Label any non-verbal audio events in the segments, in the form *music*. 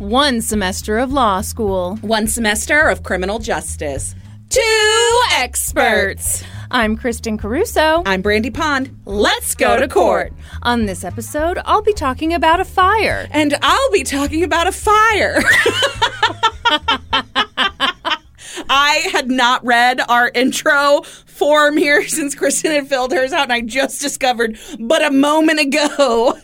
One semester of law school. One semester of criminal justice. Two experts. I'm Kristen Caruso. I'm Brandy Pond. Let's go to court. On this episode, I'll be talking about a fire. And I'll be talking about a fire. *laughs* I had not read our intro form here *laughs* since Kristen had filled hers out, and I just discovered but a moment ago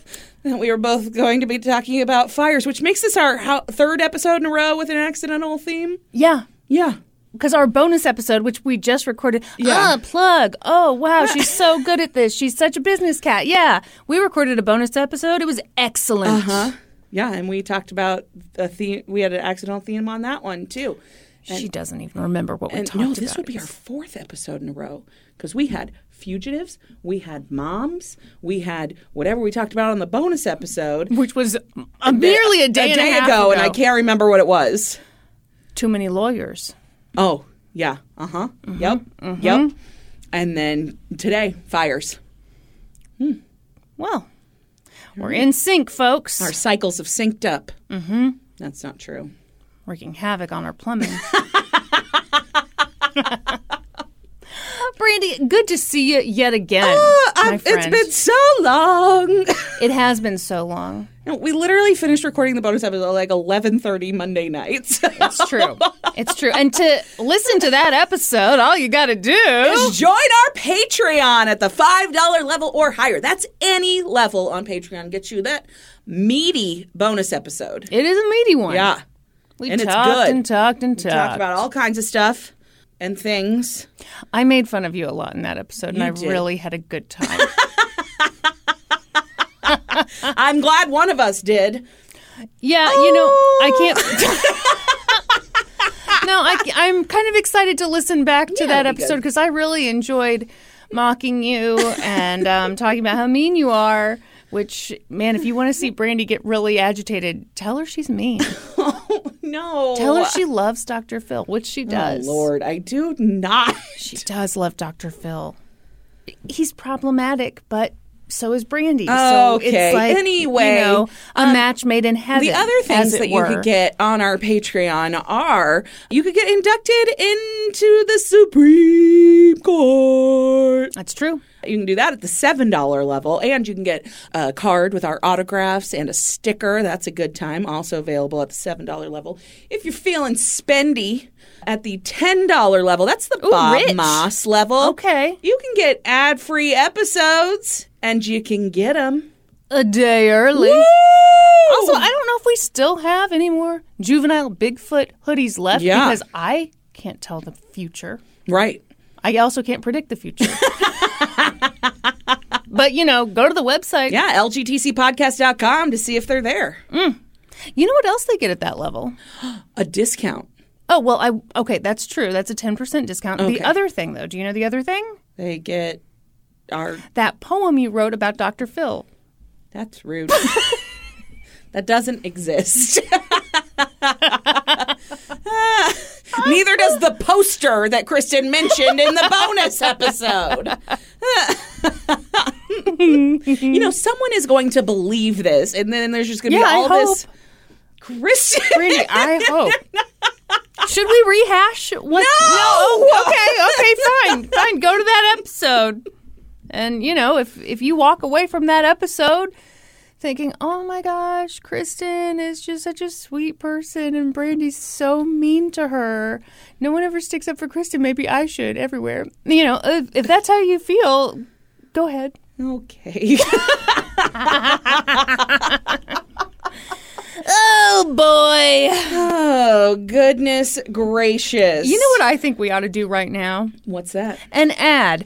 *laughs* we were both going to be talking about fires, which makes this our how, third episode in a row with an accidental theme. Yeah. Yeah. Because our bonus episode, which we just recorded, Yeah. ah, plug. Oh, wow, *laughs* she's so good at this. She's such a business cat. Yeah. We recorded a bonus episode. It was excellent. Huh? Yeah, and we talked about the theme. We had an accidental theme on that one too. She doesn't even remember what we And talked no, about. this would be our fourth episode in a row because we had fugitives, we had moms, we had whatever we talked about on the bonus episode Which was uh, merely a day, and a half ago, and I can't remember what it was. Too many lawyers. Oh, yeah, uh huh, yep, yep. And then today, fires. Well, we're in sync, folks. Our cycles have synced up. Mm-hmm. That's not true. wreaking havoc on our plumbing. *laughs* *laughs* Brandy, good to see you yet again, Uh, it's been so long. *laughs* it has been so long. No, we literally finished recording the bonus episode like eleven thirty Monday nights. It's true. it's true. And to listen to that episode, all you got to do is Join our Patreon at the $5 level or higher. That's any level on Patreon. Gets you that meaty bonus episode. It is a meaty one. Yeah. We and it's talked good. and talked and talked. We Talked about all kinds of stuff and things. I made fun of you a lot in that episode, and You I did. really had a good time. *laughs* I'm glad one of us did. Yeah, you know, I can't. *laughs* no, I, I'm kind of excited to listen back to Yeah, that episode because I really enjoyed mocking you and um, talking about how mean you are. Which, man, if you want to see Brandy get really agitated, tell her she's mean. *laughs* No. Tell her she loves Dr. Phil, which she does. Oh, Lord, I do not. She does love Dr. Phil. He's problematic, but so is Brandy. So Okay, it's like, anyway, you know, a um, match made in heaven. The other things that you could get on our Patreon are you could get inducted into the Supreme Court. That's true. You can do that at the $7 level, and you can get a card with our autographs and a sticker. That's a good time. Also available at the $7 level. If you're feeling spendy at the $10 level, that's the Ooh, Bob rich. Moss level. Okay. You can get ad free episodes, and you can get them. A day early. Also, I don't know if we still have any more juvenile Bigfoot hoodies left Yeah. because I can't tell the future. right. I also can't predict the future. but, you know, go to the website. Yeah, lgtcpodcast.com to see if they're there. Mm. You know what else they get at that level? A discount. Oh, well, I okay, that's true. That's a 10% discount. Okay. The other thing though, do you know the other thing? They get our. That poem you wrote about Dr. Phil. That's rude. *laughs* that doesn't exist. *laughs* *laughs* Neither does the poster that Kristen mentioned in the bonus episode. *laughs* you know, someone is going to believe this, and then there's just going to Yeah, be all this. hope. Kristen. I hope. Should we rehash what No! Oh, okay, okay, fine. Fine. Go to that episode. And you know, if if you walk away from that episode thinking, oh my gosh, Kristen is just such a sweet person and Brandy's so mean to her. No one ever sticks up for Kristen. Maybe I should everywhere. You know, if, if that's how you feel, go ahead. Okay. *laughs* Oh boy. oh, goodness gracious. You know what I think we ought to do right now? What's that? An ad.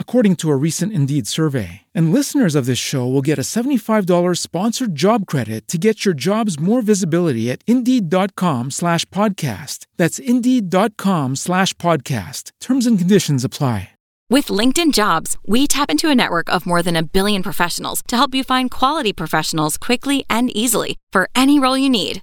according to a recent Indeed survey. And listeners of this show will get a $75 sponsored job credit to get your jobs more visibility at Indeed.com slash podcast. That's Indeed.com slash podcast. Terms and conditions apply. With LinkedIn Jobs, we tap into a network of more than a billion professionals to help you find quality professionals quickly and easily for any role you need.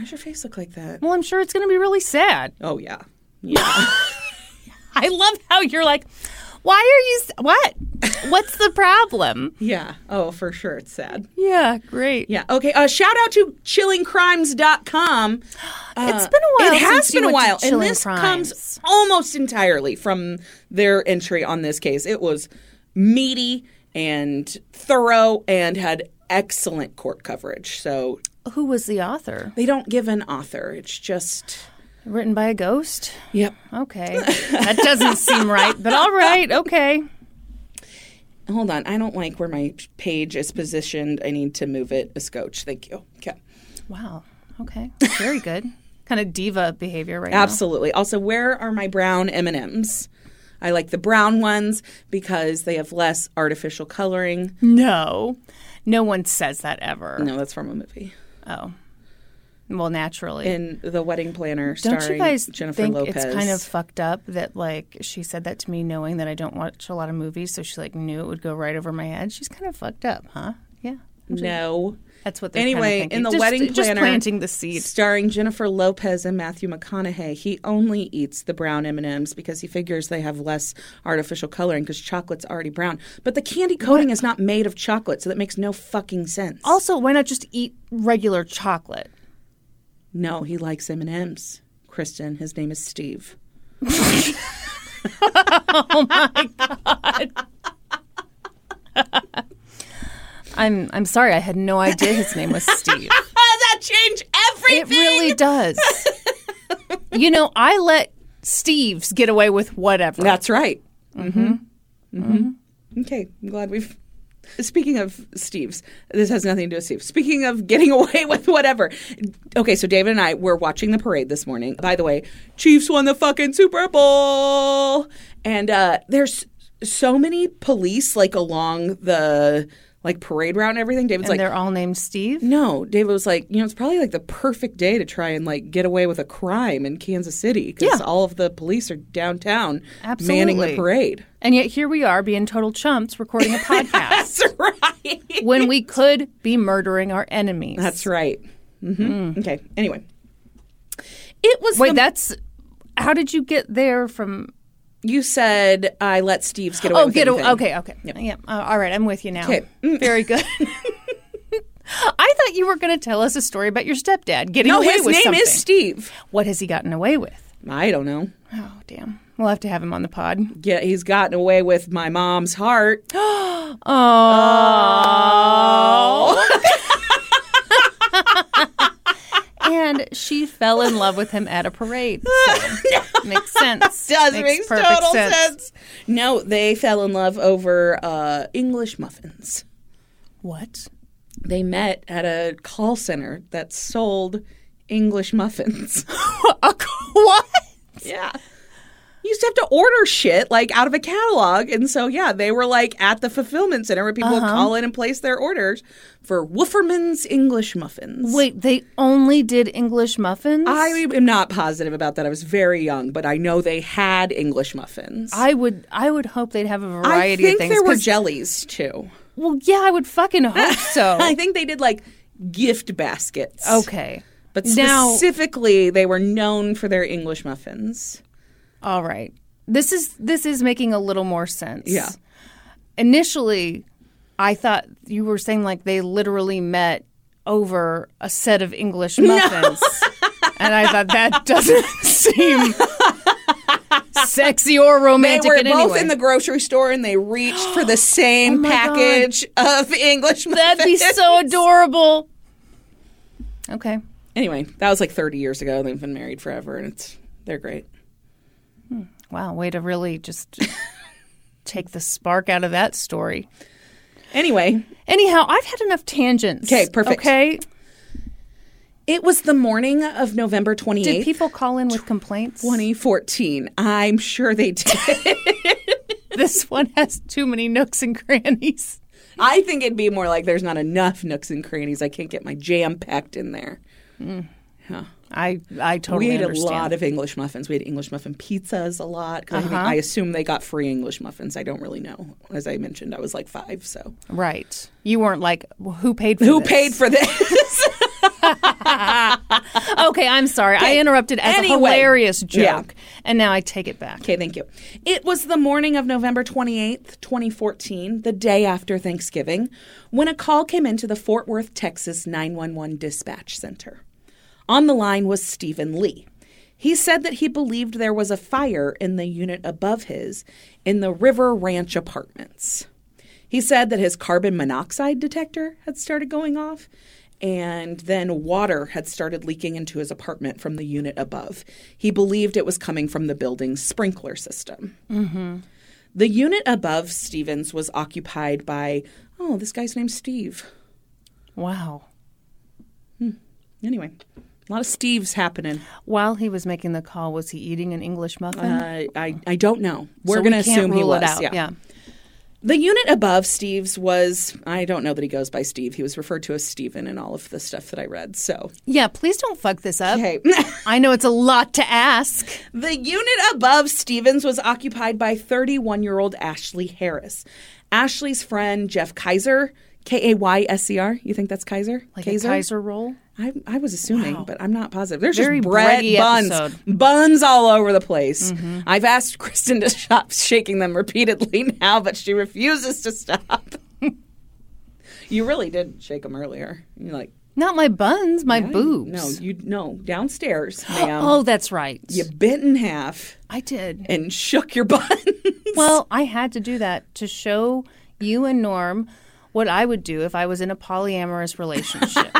Why's your face look like that? Well, I'm sure it's going to be really sad. Oh, yeah. Yeah. *laughs* I love how you're like, why are you, s- what? What's the problem? *laughs* yeah. Oh, for sure. It's sad. Yeah, great. Yeah. Okay. Uh, shout out to chillingcrimes.com. *gasps* Uh, It's been a while It has since you been a went to while. And Chilling this Crimes. comes almost entirely from their entry on this case. It was meaty and thorough and had excellent court coverage. So Who was the author? they don't give an author. It's just, Written by a ghost? yep. Okay. that doesn't seem right, but all right. Okay. Hold on. I don't like where my page is positioned. I need to move it a scotch. Thank you. Okay. Wow. Okay. Very good. kind of diva behavior right now. Absolutely. Also, where are my brown M&Ms? I like the brown ones because they have less artificial coloring. No. No one says that ever. No, that's from a movie. Oh. Well, naturally. In The Wedding Planner, don't you guys Jennifer think Lopez. it's kind of fucked up that like she said that to me knowing that I don't watch a lot of movies, so she like knew it would go right over my head. She's kind of fucked up, huh? Yeah. no. That's what they're Anyway, kinda in the thinking. Wedding just, just Planner, planting the seed. starring Jennifer Lopez and Matthew McConaughey, he only eats the brown M&Ms because he figures they have less artificial coloring because chocolate's already brown. But the candy coating is not made of chocolate, so that makes no fucking sense. Also, why not just eat regular chocolate? No, he likes M&Ms. Kristen, his name is Steve. *laughs* Oh *laughs* I'm I'm sorry, I had no idea his name was *laughs* Steve. that changed everything? It really does. you know, I let Steves get away with whatever. That's right. Mm-hmm. Mm-hmm. Okay, I'm glad we've. Speaking of Steve's, this has nothing to do with Steve. Speaking of getting *laughs* away with whatever. Okay, so David and I were watching the parade this morning. By the way, Chiefs won the fucking Super Bowl. And uh, there's so many police like along the like parade route and everything. David's and like, they're all named Steve. no, David was like, you know, it's probably like the perfect day to try and like get away with a crime in Kansas City because Yeah. all of the police are downtown manning the parade. And yet here we are being total chumps recording a *laughs* podcast That's right. when we could be murdering our enemies. That's right. Mm-hmm. Okay. Anyway, it was. Wait, the- that's how did you get there from? You said I let Steve's get away Oh, with get away. Okay, okay. Yeah. Uh, all right, I'm with you now. Okay. Mm. Very good. *laughs* I thought you were going to tell us a story about your stepdad getting away. No, away his name is Steve. What has he gotten away with? I don't know. Oh, damn. We'll have to have him on the pod. Yeah, he's gotten away with my mom's heart. *gasps* *gasps* Oh. *laughs* and she fell in love with him at a parade. So *laughs* makes sense. *laughs* Does makes total sense. No, they fell in love over uh, English muffins. What? They met at a call center that sold English muffins. *laughs* what? yeah. Used to have to order shit like out of a catalog. And so, yeah, they were like at the fulfillment center where people would uh-huh. call in and place their orders for Wolferman's English muffins. Wait, they only did English muffins? I am not positive about that. I was very young, but I know they had English muffins. I would I would hope they'd have a variety of things. there were jellies too. well, yeah, I would fucking *laughs* hope so. I think they did like gift baskets. okay. But now, specifically, they were known for their English muffins. All right. This is this is making a little more sense. Yeah. Initially, I thought you were saying like they literally met over a set of English muffins. *laughs* and I thought that doesn't seem sexy or romantic. They were in both in the grocery store and they reached for the *gasps* oh same Oh package of English muffins. That'd be so adorable. Okay. Anyway, that was like 30 years ago. They've been married forever and it's they're great. Wow, way to really just *laughs* take the spark out of that story. Anyway, Anyhow, I've had enough tangents. Okay, perfect. Okay. it was the morning of November 28th. Did people call in with complaints? 2014. I'm sure they did. *laughs* This one has too many nooks and crannies. I think it'd be more like there's not enough nooks and crannies. I can't get my jam packed in there. Mm. I I totally we ate understand. a lot of English muffins. We had English muffin pizzas a lot. I, Uh-huh. I assume they got free English muffins. I don't really know. As I mentioned, I was like five. So right. You weren't like well, who paid for who this? paid for this? *laughs* Okay, I'm sorry. I interrupted as Anyway. a hilarious Yeah. joke. And now I take it back. okay, thank you. It was the morning of November 28th, 2014, the day after Thanksgiving, when a call came into the Fort Worth, Texas 911 dispatch center. On the line was Stephen Lee. He said that he believed there was a fire in the unit above his in the River Ranch apartments. He said that his carbon monoxide detector had started going off, and then water had started leaking into his apartment from the unit above. He believed it was coming from the building's sprinkler system. Mm-hmm. The unit above Stevens was occupied by, oh, this guy's name's Steve. Wow. Hmm. Anyway, a lot of Steves happening. While he was making the call, was he eating an English muffin? Uh, I, I don't know. We're So going to can't assume he was. out. yeah. yeah. The unit above Steve's was, I don't know that he goes by Steve. He was referred to as Steven in all of the stuff that I read. So, Yeah, please don't fuck this up. okay. *laughs* I know it's a lot to ask. the unit above Stevens was occupied by 31 year old Ashley Harris. Ashley's friend, Jeff Kaiser, K A Y S E R. You think that's Kaiser? Like a Kaiser roll? I, I was assuming, but I'm not positive. There's Very just bread buns, episode. buns all over the place. Mm-hmm. I've asked Kristen to stop shaking them repeatedly *laughs* now, but she refuses to stop. *laughs* you really did shake them earlier. You're like, Not my buns, my boobs. no, you no downstairs, *gasps* ma'am. Oh, that's right. You bit in half I did. and shook your *laughs* buns. Well, I had to do that to show you and Norm what I would do if I was in a polyamorous relationship.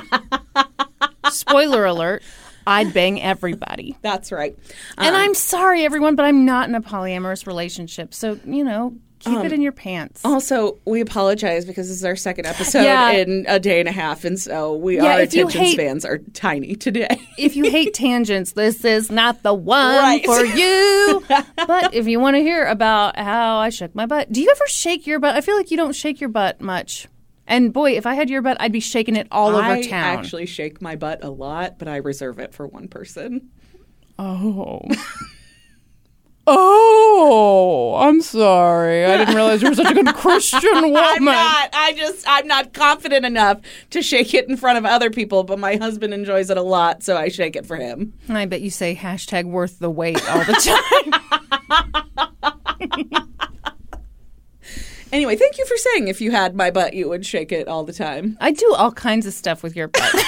Spoiler alert, I'd bang everybody. That's right. And Um, I'm sorry, everyone, but I'm not in a polyamorous relationship. So, you know, keep Um, it in your pants. Also, we apologize because this is our second episode Yeah. in a day and a half, and so we Yeah, our attention hate- spans are tiny today. if you hate *laughs* tangents, this is not the one Right. for you. *laughs* but if you want to hear about how I shook my butt, do you ever shake your butt? I feel like you don't shake your butt much. And boy, if I had your butt, I'd be shaking it all over town. I actually shake my butt a lot, but I reserve it for one person. Oh. *laughs* oh, I'm sorry. I didn't realize you were such a good Christian *laughs* woman. I'm not. I just I'm not confident enough to shake it in front of other people, but my husband enjoys it a lot, so I shake it for him. I bet you say hashtag worth the wait all the time. *laughs* Anyway, thank you for saying if you had my butt, you would shake it all the time. I do all kinds of stuff with your butt. *laughs*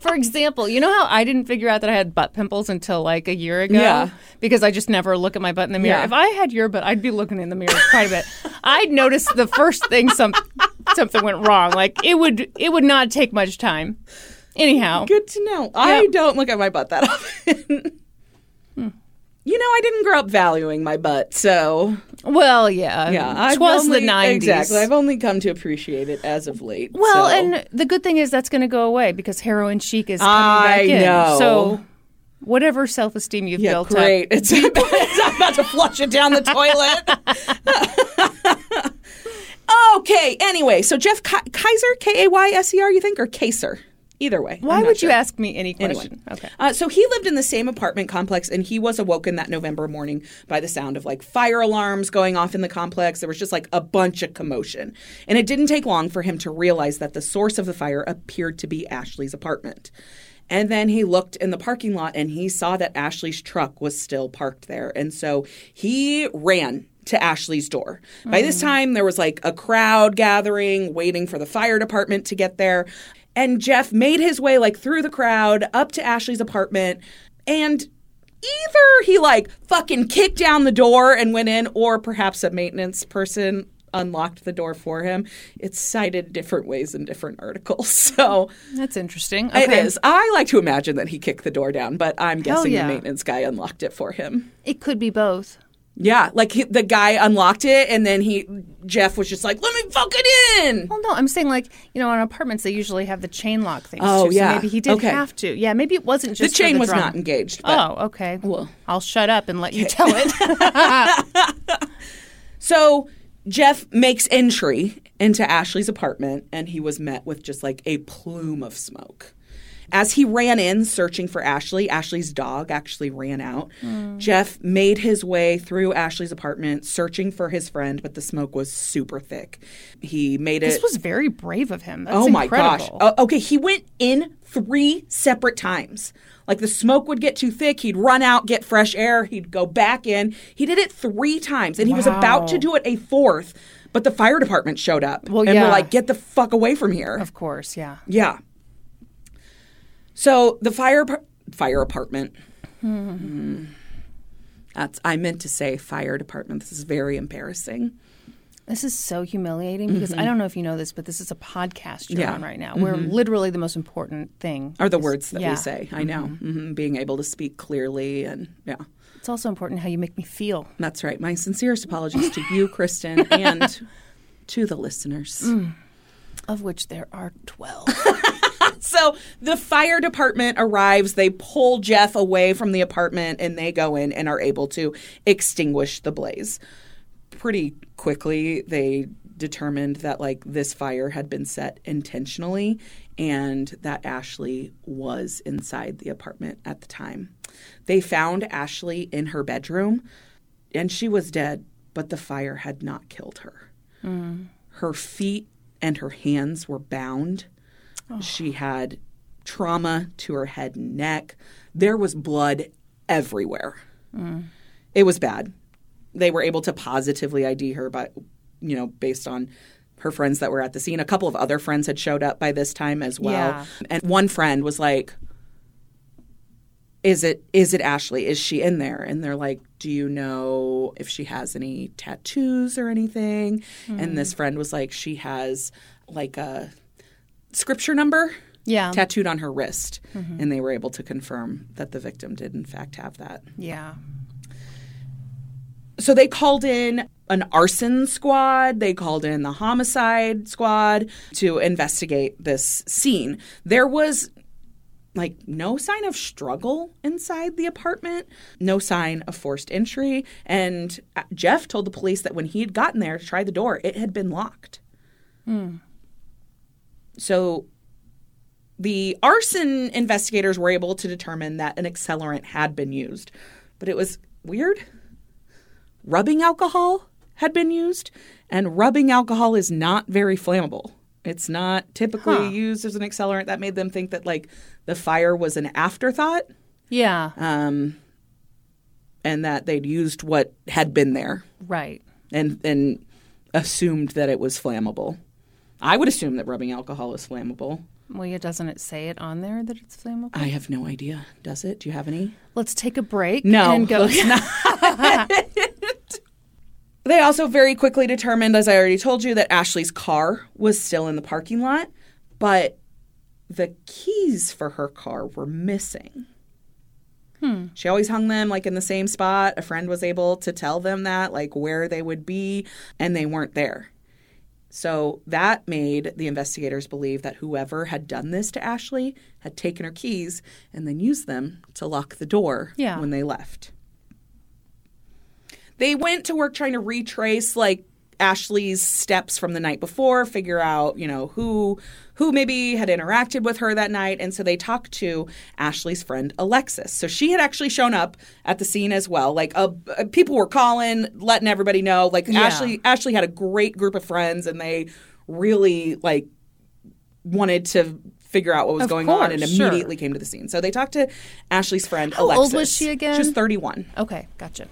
For example, you know how I didn't figure out that I had butt pimples until like a year ago? Yeah. Because I just never look at my butt in the mirror. Yeah. If I had your butt, I'd be looking in the mirror quite a bit. I'd notice the first thing some something went wrong. Like it would it would not take much time. Anyhow. Good to know. I don't look at my butt that *laughs* often. Hmm. You know, I didn't grow up valuing my butt, so Well, yeah. yeah, I was the nineties. Exactly, I've only come to appreciate it as of late. Well, so- and the good thing is that's going to go away because heroin chic is coming back I in. know. So whatever self esteem you've yeah, built great. up, *laughs* It's, it's I'm about to flush it down the toilet. *laughs* okay. Anyway, so Jeff Ki- Kaiser, K A Y S E R, you think, or Kaiser? Either way. why would you ask me any question? Okay. Uh, so he lived in the same apartment complex, and he was awoken that November morning by the sound of like fire alarms going off in the complex. There was just like a bunch of commotion, and it didn't take long for him to realize that the source of the fire appeared to be Ashley's apartment. And then he looked in the parking lot and he saw that Ashley's truck was still parked there, and so he ran to Ashley's door. By this time, there was like a crowd gathering, waiting for the fire department to get there. And Jeff made his way like through the crowd up to Ashley's apartment and either he like fucking kicked down the door and went in or perhaps a maintenance person unlocked the door for him. It's cited different ways in different articles. *laughs* So That's interesting. it Okay. is. I like to imagine that he kicked the door down, but I'm guessing yeah. the maintenance guy unlocked it for him. It could be both. Yeah, like he, the guy unlocked it and then he Jeff was just like, "Let me fuck it in." Well, no, I'm saying like you know, on apartments they usually have the chain lock things. Oh, too, yeah. So maybe he did Okay. have to. Yeah, maybe it wasn't just The chain was drum. not engaged, but Oh, okay. Well, I'll shut up and let you tell it. *laughs* So Jeff makes entry into Ashley's apartment and he was met with just like a plume of smoke. As he ran in searching for Ashley, Ashley's dog actually ran out. Jeff made his way through Ashley's apartment searching for his friend, but the smoke was super thick. He made it this was very brave of him. That's Oh my gosh. Uh, okay, he went in three separate times. Like the smoke would get too thick, he'd run out, get fresh air, he'd go back in. He did it three times, and he was about to do it a fourth, but the fire department showed up Well, and yeah. were like, "Get the fuck away from here!" Of course, yeah. Yeah. So the fire fire apartment. Hmm. That's I meant to say fire department. This is very embarrassing. This is so humiliating because I don't know if you know this, but this is a podcast you're Mm-hmm. Yeah. on right now. Where literally the most important thing Are the is- words that yeah. we say? I know. hmm Being able to speak clearly and yeah. It's also important how you make me feel. That's right. My sincerest apologies to you, Kristen, and *laughs* to the listeners. Mm. Of which there are twelve. *laughs* So the fire department arrives. They pull Jeff away from the apartment and they go in and are able to extinguish the blaze. Pretty quickly, they determined that like this fire had been set intentionally and that Ashley was inside the apartment at the time. They found Ashley in her bedroom and she was dead, but the fire had not killed her. Hmm. Her feet and her hands were bound. Oh. She had trauma to her head and neck. There was blood everywhere. Mm. It was bad. They were able to positively ID her, but you know, based on her friends that were at the scene. A couple of other friends had showed up by this time as well. Yeah. And one friend was like, is it is it Ashley? Is she in there? And they're like, do you know if she has any tattoos or anything? And hmm. this friend was like, she has like a scripture number Yeah. tattooed on her wrist. And they were able to confirm that the victim did in fact have that. yeah. So they called in an arson squad, they called in the homicide squad to investigate this scene. There was like no sign of struggle inside the apartment, no sign of forced entry, and Jeff told the police that when he had gotten there to try the door, it had been locked. Hmm. So the arson investigators were able to determine that an accelerant had been used, but it was weird rubbing alcohol had been used, and rubbing alcohol is not very flammable. It's not typically Huh. used as an accelerant. That made them think that like the fire was an afterthought, Yeah. um, and that they'd used what had been there right. and and assumed that it was flammable. I would assume that rubbing alcohol is flammable. Well, yeah, doesn't it say it on there that it's flammable? I have no idea. Does it? Do you have any? Let's take a break. No, and go. *laughs* they also very quickly determined, as I already told you, that Ashley's car was still in the parking lot, but the keys for her car were missing. Hmm. She always hung them like in the same spot. A friend was able to tell them that, like where they would be, and they weren't there. So that made the investigators believe that whoever had done this to Ashley had taken her keys and then used them to lock the door Yeah. when they left. They went to work trying to retrace like Ashley's steps from the night before, figure out, you know, who who maybe had interacted with her that night, and so they talked to Ashley's friend Alexis. So she had actually shown up at the scene as well. Like uh, uh, people were calling, letting everybody know. Like Yeah. Ashley Ashley had a great group of friends and they really like wanted to figure out what was Of going on and course, sure. immediately came to the scene. So they talked to Ashley's friend How old was she again? She was 31. Okay, gotcha.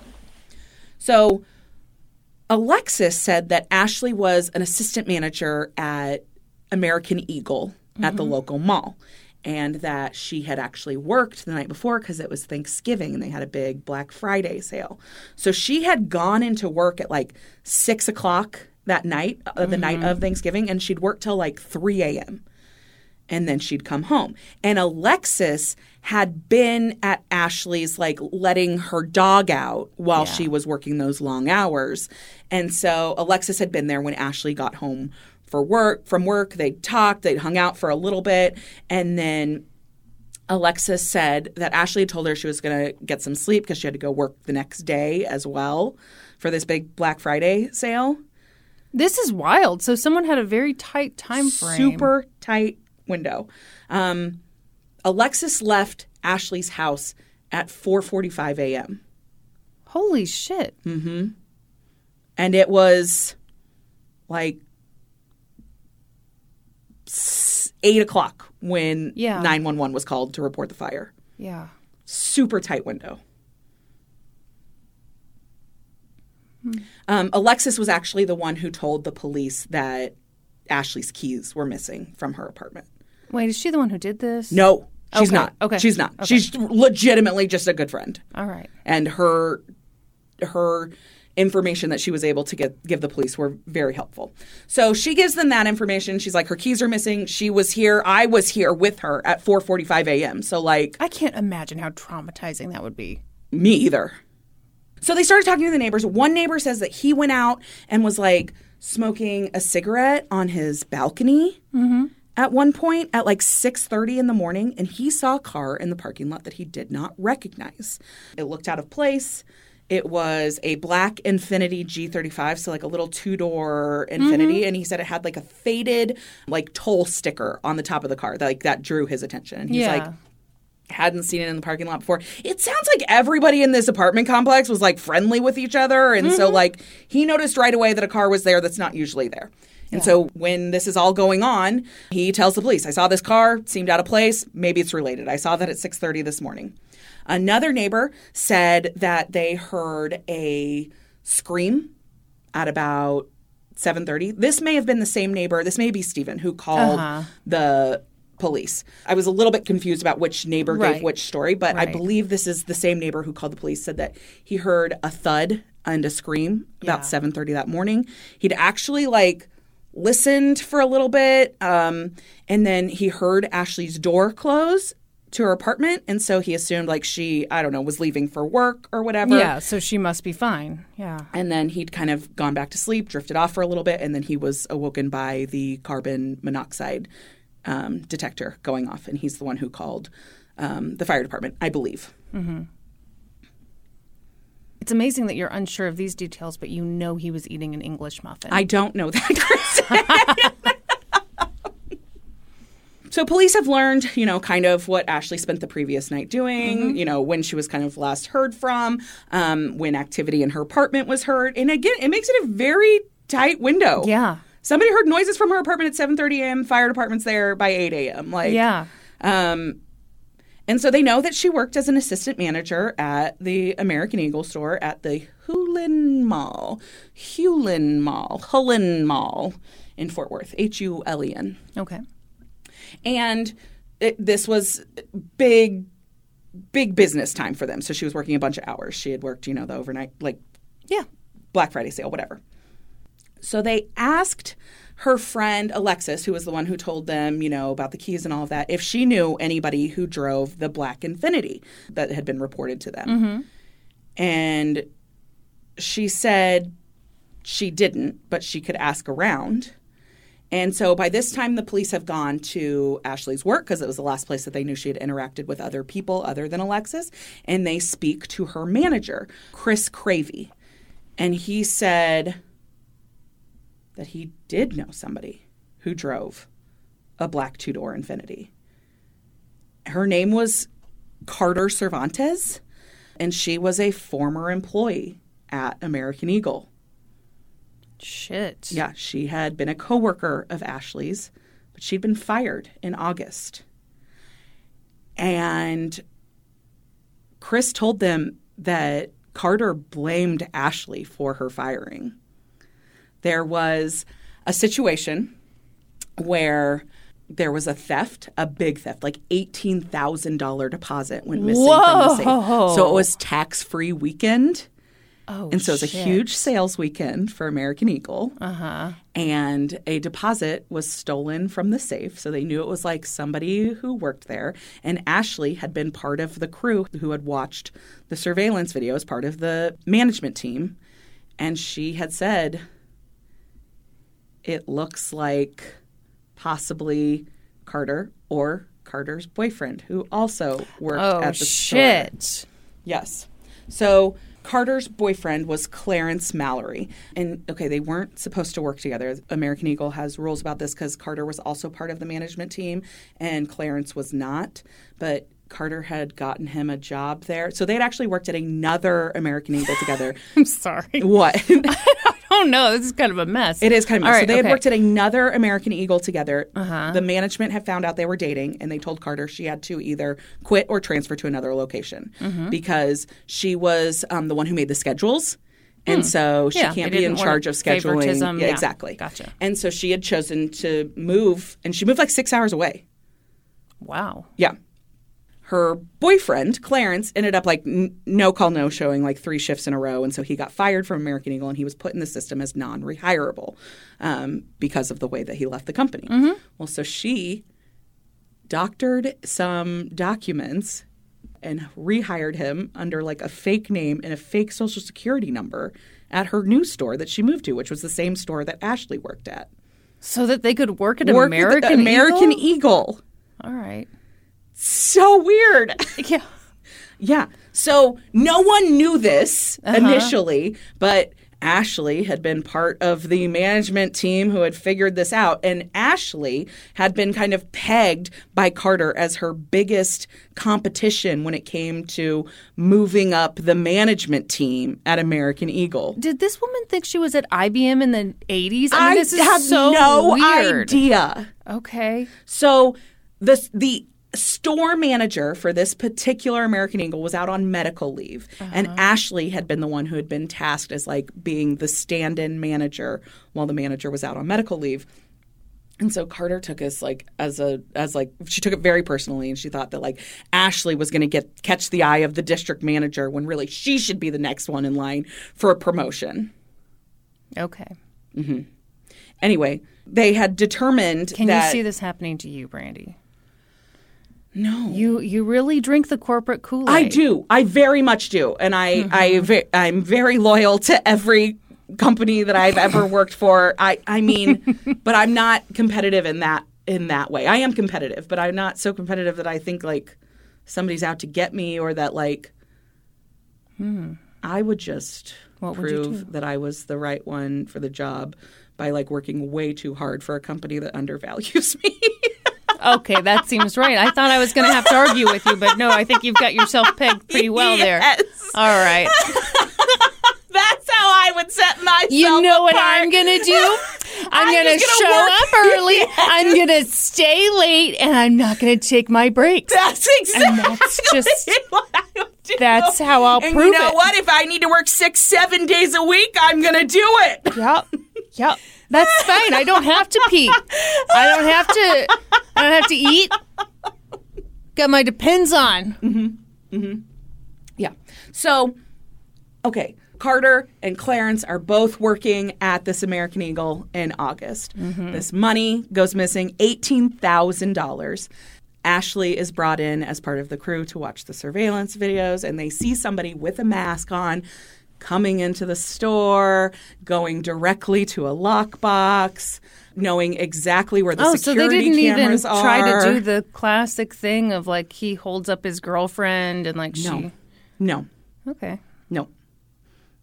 So Alexis said that Ashley was an assistant manager at American Eagle at the local mall. And that she had actually worked the night before because it was Thanksgiving and they had a big Black Friday sale. So she had gone into work at like six o'clock that night, uh, the night of Thanksgiving, and she'd worked till like 3 a.m and then she'd come home. And Alexis had been at Ashley's, like letting her dog out while she was working those long hours. And so Alexis had been there when Ashley got home for work from work. They talked, they hung out for a little bit, and then Alexis said that Ashley had told her she was going to get some sleep because she had to go work the next day as well for this big Black Friday sale. This is wild. So someone had a very tight time frame. super tight window. Um, Alexis left Ashley's house at 4:45 a.m. Holy shit. and it was like eight o'clock when Yeah. 911 was called to report the fire. Yeah. Super tight window. Um, Alexis was actually the one who told the police that Ashley's keys were missing from her apartment. Wait, is she the one who did this? No, she's Okay, not. okay, she's not. okay. She's legitimately just a good friend, All right. and her her information that she was able to get give the police were very helpful. So she gives them that information. She's like, her keys are missing. She was here. I was here with her at 4:45 a.m. So like, I can't imagine how traumatizing that would be. me either. So they started talking to the neighbors. One neighbor says that he went out and was like smoking a cigarette on his balcony mm-hmm. At one point at like 6:30 in the morning and he saw a car in the parking lot that he did not recognize. It looked out of place. It was a black Infiniti G35, so like a little two-door Infiniti, mm-hmm. and he said it had like a faded like toll sticker on the top of the car. That, like that drew his attention. And he's Yeah. like, hadn't seen it in the parking lot before. It sounds like everybody in this apartment complex was like friendly with each other. And so, mm-hmm. like, he noticed right away that a car was there that's not usually there. And so, when this is all going on, he tells the police, I saw this car, seemed out of place. Maybe it's related. I saw that at 6:30 this morning. Another neighbor said that they heard a scream at about 7:30. This may have been the same neighbor. This may be Stephen who called Uh-huh. the police. I was a little bit confused about which neighbor Right. gave which story, but I believe this is the same neighbor who called the police said that he heard a thud and a scream about Yeah. 7:30 that morning. He'd actually like listened for a little bit um, and then he heard Ashley's door close to her apartment and so he assumed like she I don't know was leaving for work or whatever. Yeah, so she must be fine. Yeah. And then he'd kind of gone back to sleep, drifted off for a little bit, and then he was awoken by the carbon monoxide um, detector going off. And he's the one who called um, the fire department, I believe. It's amazing that you're unsure of these details, but you know he was eating an English muffin. I don't know that, *laughs* so police have learned, you know, kind of what Ashley spent the previous night doing, you know, when she was kind of last heard from, um, when activity in her apartment was heard. And again, it makes it a very tight window. yeah. Somebody heard noises from her apartment at 7:30 a.m. Fire department's there by 8 a.m. Like, Yeah. Um, And so they know that she worked as an assistant manager at the American Eagle store at the Hulen Mall, Hulen Mall, Hulen Mall in Fort Worth, H U L E N. Okay. And it, this was big, big business time for them. So she was working a bunch of hours. She had worked, you know, the overnight, like Yeah. Black Friday sale, whatever. So they asked her friend Alexis, who was the one who told them, you know, about the keys and all of that, if she knew anybody who drove the Black Infiniti that had been reported to them. Mm-hmm. And she said she didn't, but she could ask around. And so by this time, the police have gone to Ashley's work because it was the last place that they knew she had interacted with other people other than Alexis. And they speak to her manager, Chris Cravey. And he said that he did know somebody who drove a black two door Infiniti. Her name was Carter Cervantes, and she was a former employee at American Eagle. Shit. Yeah, she had been a coworker of Ashley's, but she'd been fired in August. And Chris told them that Carter blamed Ashley for her firing. There was a situation where there was a theft, a big theft, like $18,000 deposit went missing from the safe. So it was tax-free weekend. Oh, And so it was a huge sales weekend for American Eagle. Uh huh. And a deposit was stolen from the safe. So they knew it was like somebody who worked there. And Ashley had been part of the crew who had watched the surveillance video as part of the management team. And she had said, it looks like possibly Carter or Carter's boyfriend, who also worked Oh at the store. shit. Yes. So Carter's boyfriend was Clarence Mallory. And okay, they weren't supposed to work together. American Eagle has rules about this because Carter was also part of the management team and Clarence was not. But Carter had gotten him a job there. So they had actually worked at another American Eagle together. *laughs* I'm sorry. what? *laughs* *laughs* Oh no, this is kind of a mess. It is kind of All so right, they had worked at another American Eagle together. The management had found out they were dating, and they told Carter she had to either quit or transfer to another location Mm-hmm. because she was um, the one who made the schedules. And so she Hmm. Yeah, can't be in charge of scheduling. Yeah, Yeah, exactly. gotcha. And so she had chosen to move, and she moved like six hours away. Wow. Yeah. Her boyfriend, Clarence, ended up like n- no call, no showing like three shifts in a row. And so he got fired from American Eagle and he was put in the system as non rehirable um, because of the way that he left the company. Well, so she doctored some documents and rehired him under like a fake name and a fake social security number at her new store that she moved to, which was the same store that Ashley worked at. So that they could work at with American American? Eagle. All right. So weird. *laughs* Yeah. Yeah. So no one knew this Uh-huh. initially, but Ashley had been part of the management team who had figured this out. And Ashley had been kind of pegged by Carter as her biggest competition when it came to moving up the management team at American Eagle. Did this woman think she was at IBM in the 80s? I mean, have so no weird. idea. Okay. So the the store manager for this particular American Eagle was out on medical leave, and Ashley had been the one who had been tasked as like being the stand-in manager while the manager was out on medical leave. And so Carter took us like as a as like she took it very personally, and she thought that like Ashley was going to get catch the eye of the district manager when really she should be the next one in line for a promotion. Okay. Mhm. Anyway, they had determined Can that you see this happening to you, Brandy? No You you really drink the corporate Kool-Aid. I do. I very much do, and I I ve- I'm very loyal to every company that I've ever *laughs* worked for. I I mean, but I'm not competitive in that in that way. I am competitive, but I'm not so competitive that I think like somebody's out to get me or that like hmm. I would just What would prove that I was the right one for the job by like working way too hard for a company that undervalues *laughs* me. Okay, that seems right. I thought I was going to have to argue with you, but no, I think you've got yourself pegged pretty well *laughs* there. All right. *laughs* That's how I would set myself You know what. I'm going to do? *laughs* I'm, gonna, gonna show work- up early. I'm gonna stay late, and I'm not gonna take my breaks. That's exactly that's just- what I would do. That's how I'll and prove you know it. what? If I need to work six, seven days a week, I'm gonna do it. Yep. Yep. That's fine. I don't have to pee. I don't have to. I don't have to eat. Got my depends on. Mm-hmm. Mm-hmm. Yeah. So, okay, Carter and Clarence are both working at this American Eagle in August. Mm-hmm. This money goes missing $18,000. Ashley is brought in as part of the crew to watch the surveillance videos, and they see somebody with a mask on coming into the store, going directly to a lockbox, knowing exactly where the Oh, so they didn't even are. try to do the classic thing of like he holds up his girlfriend and like No. she. No. Okay. No.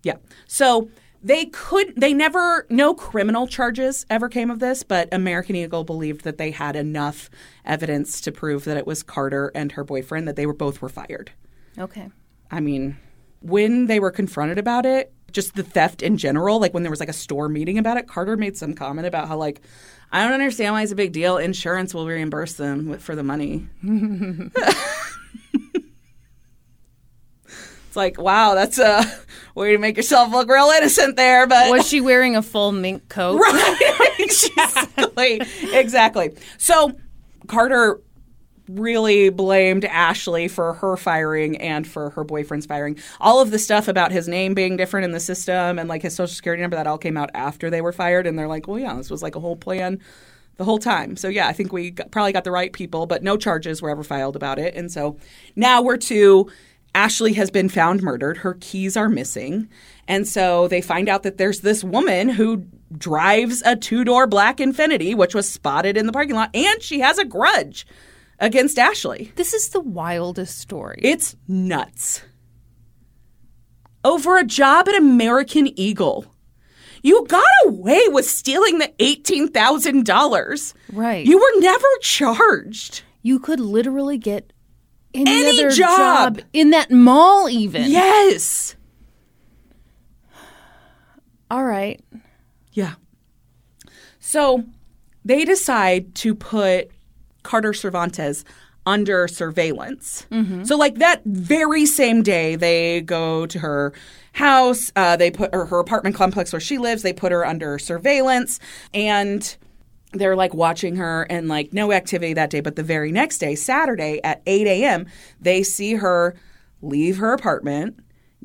Yeah. So they could, they never, no criminal charges ever came of this, but American Eagle believed that they had enough evidence to prove that it was Carter and her boyfriend, that they were both were fired. Okay. I mean, when they were confronted about it, just the theft in general, like when there was like a store meeting about it, Carter made some comment about how like, I don't understand why it's a big deal. Insurance will reimburse them for the money. *laughs* it's like, wow, that's a way to make yourself look real innocent there, but Was she wearing a full mink coat? *laughs* Right. *laughs* exactly. Exactly. So Carter really blamed Ashley for her firing and for her boyfriend's firing. All of the stuff about his name being different in the system and like his social security number that all came out after they were fired and they're like, "Well, yeah, this was like a whole plan the whole time." So yeah, I think we got, probably got the right people, but no charges were ever filed about it. And so now we're to Ashley has been found murdered. Her keys are missing. And so they find out that there's this woman who drives a two door black Infiniti, which was spotted in the parking lot, and she has a grudge against Ashley. This is the wildest story. It's nuts. Over a job at American Eagle. You got away with stealing the $18,000. right. You were never charged. You could literally get any, Any other job. in that mall, even. Yes. *sighs* All right. Yeah. So they decide to put Carter Cervantes under surveillance. So, like that very same day, they go to her house. Uh, they put or her apartment complex where she lives. They put her under surveillance, and they're like watching her and like no activity that day. But the very next day, Saturday at 8 a.m., they see her leave her apartment,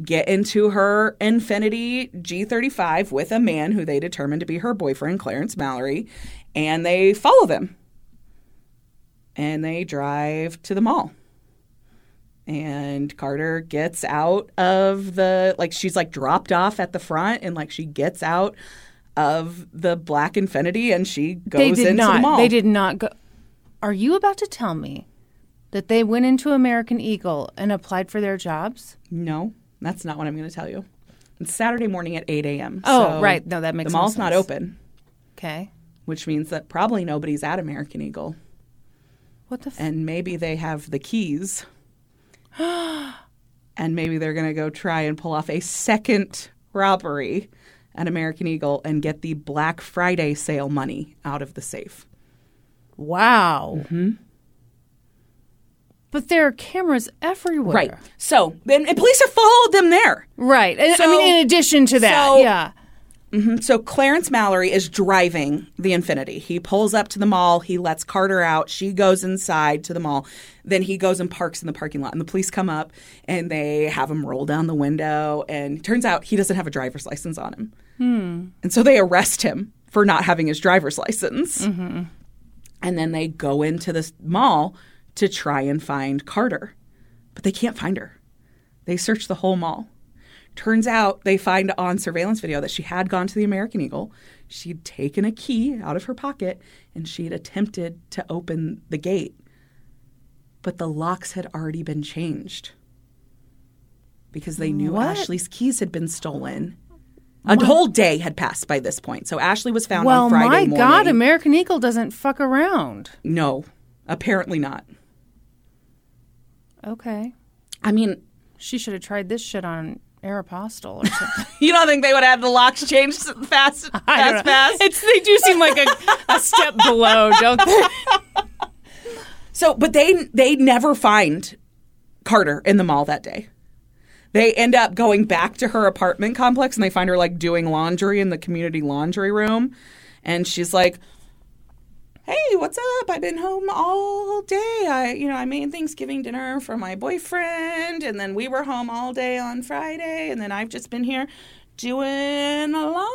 get into her Infiniti G35 with a man who they determined to be her boyfriend, Clarence Mallory, and they follow them. And they drive to the mall. And Carter gets out of the like she's like dropped off at the front and like she gets out of the black Infiniti and she goes They did into not. the mall. They did not go. Are you about to tell me that they went into American Eagle and applied for their jobs? No, that's not what I'm going to tell you. It's Saturday morning at 8 a.m. Oh, so right. No, that makes sense. the mall's not open, Okay. which means that probably nobody's at American Eagle, What the? F- and maybe they have the keys, *gasps* and maybe they're going to go try and pull off a second robbery at American Eagle and get the Black Friday sale money out of the safe. wow. Mm-hmm. But there are cameras everywhere. Right. So then, and police have followed them there. Right. And, I mean, in addition to that, so- yeah. Mm-hmm. So Clarence Mallory is driving the Infiniti. He pulls up to the mall. He lets Carter out. She goes inside to the mall. Then he goes and parks in the parking lot. And the police come up and they have him roll down the window. And turns out he doesn't have a driver's license on him. Hmm. And so they arrest him for not having his driver's license. Mm-hmm. And then they go into the mall to try and find Carter. But they can't find her. They search the whole mall. Turns out they find on surveillance video that she had gone to the American Eagle. She'd taken a key out of her pocket and she had attempted to open the gate. But the locks had already been changed because they knew What? Ashley's keys had been stolen. A whole day had passed by this point. So Ashley was found Well, on Friday my. God, American Eagle doesn't fuck around. no, apparently not. Okay. I mean, She should have tried this shit on Aeropostale or *laughs* something. You don't think they would have the locks changed fast, fast, *laughs* fast? It's they do seem like a, a step below, don't they? *laughs* So, but they they never find Carter in the mall that day. They end up going back to her apartment complex and they find her like doing laundry in the community laundry room. And she's like, Hey, what's up? I've been home all day. I, you know, I made Thanksgiving dinner for my boyfriend, and then we were home all day on Friday, and then I've just been here doing laundry.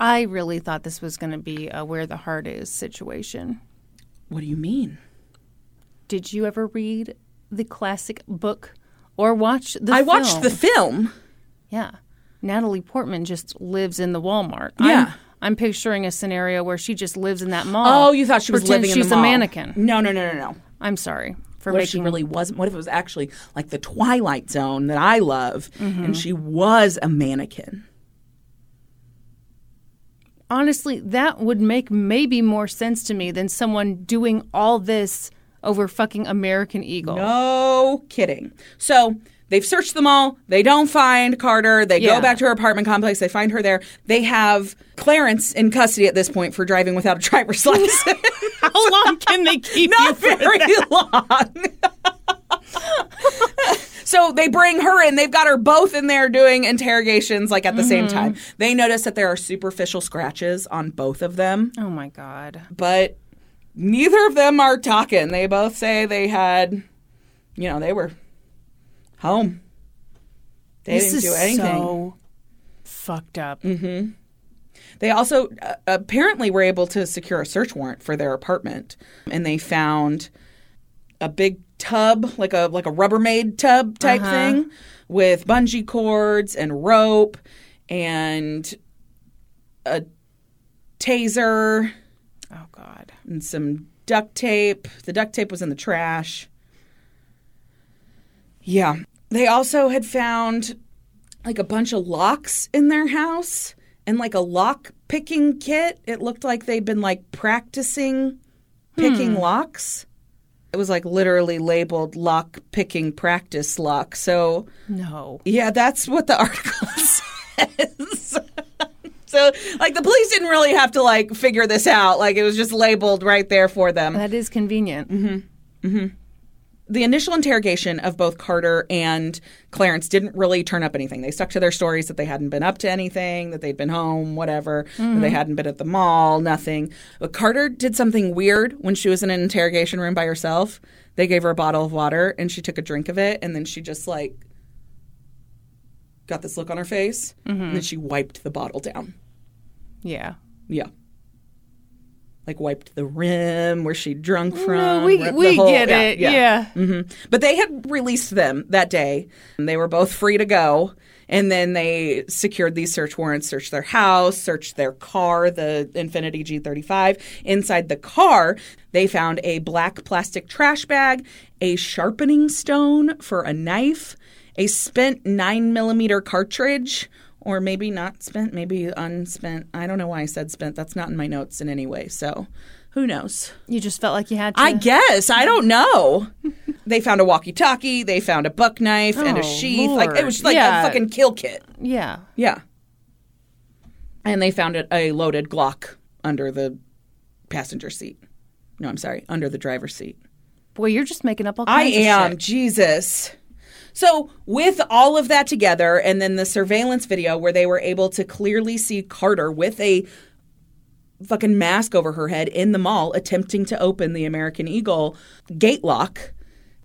I really thought this was going to be a where the heart is situation. What do you mean? Did you ever read the classic book or watch the I film? watched the film. Yeah. Natalie Portman just lives in the Walmart. Yeah. I'm, I'm picturing a scenario where she just lives in that mall. Oh, you thought she was living in she's the mall. a mannequin. No, no, no, no, no. I'm sorry for What if she making really wasn't? What if it was actually like the Twilight Zone that I love, mm-hmm. and she was a mannequin? honestly, that would make maybe more sense to me than someone doing all this over fucking American Eagle. No kidding. So they've searched them all. They don't find Carter. They Yeah. go back to her apartment complex. They find her there. They have Clarence in custody at this point for driving without a driver's *laughs* license. How long can they keep you Not for very long. so they bring her in. They've got her both in there doing interrogations like at the same Mm-hmm. time. They notice that there are superficial scratches on both of them, Oh my god. but neither of them are talking. They both say they had, you know, they were home. They this didn't is do anything. so fucked up. They also uh, apparently were able to secure a search warrant for their apartment, and they found a big tub, like a like a Rubbermaid tub type thing, with bungee cords and rope, and a taser Oh god. and some duct tape. The duct tape was in the trash. Yeah. They also had found like a bunch of locks in their house and like a lock picking kit. It looked like they'd been like practicing picking locks. It was like literally labeled lock picking practice lock. So, No. yeah, that's what the *laughs* article says. *laughs* so, like the police didn't really have to like figure this out. Like it was just labeled right there for them. That is convenient. Mm-hmm. The initial interrogation of both Carter and Clarence didn't really turn up anything. They stuck to their stories that they hadn't been up to anything, that they'd been home, whatever, that they mm-hmm. hadn't been at the mall, nothing. But Carter did something weird when she was in an interrogation room by herself. They gave her a bottle of water and she took a drink of it and then she just like got this look on her face and mm-hmm. then she wiped the bottle down. Yeah. Yeah. Like wiped the rim where she drunk from. we we whole- get it. Yeah. hmm But they had released them that day. And they were both free to go. And then they secured these search warrants, searched their house, searched their car, the Infiniti G35. Inside the car, they found a black plastic trash bag, a sharpening stone for a knife, a spent nine millimeter cartridge, or maybe not spent, maybe unspent. I don't know why I said spent. That's not in my notes in any way. So who knows? You just felt like you had to. I guess. I don't know. *laughs* they found a walkie talkie, they found a buck knife and a Oh, sheath. Like it was like Yeah. a fucking kill kit. Yeah. Yeah. And they found a, a loaded Glock under the passenger seat. No, I'm sorry, under the driver's seat. Boy, you're just making up all I kinds of am. Jesus. So, with all of that together, and then the surveillance video where they were able to clearly see Carter with a fucking mask over her head in the mall attempting to open the American Eagle gate lock,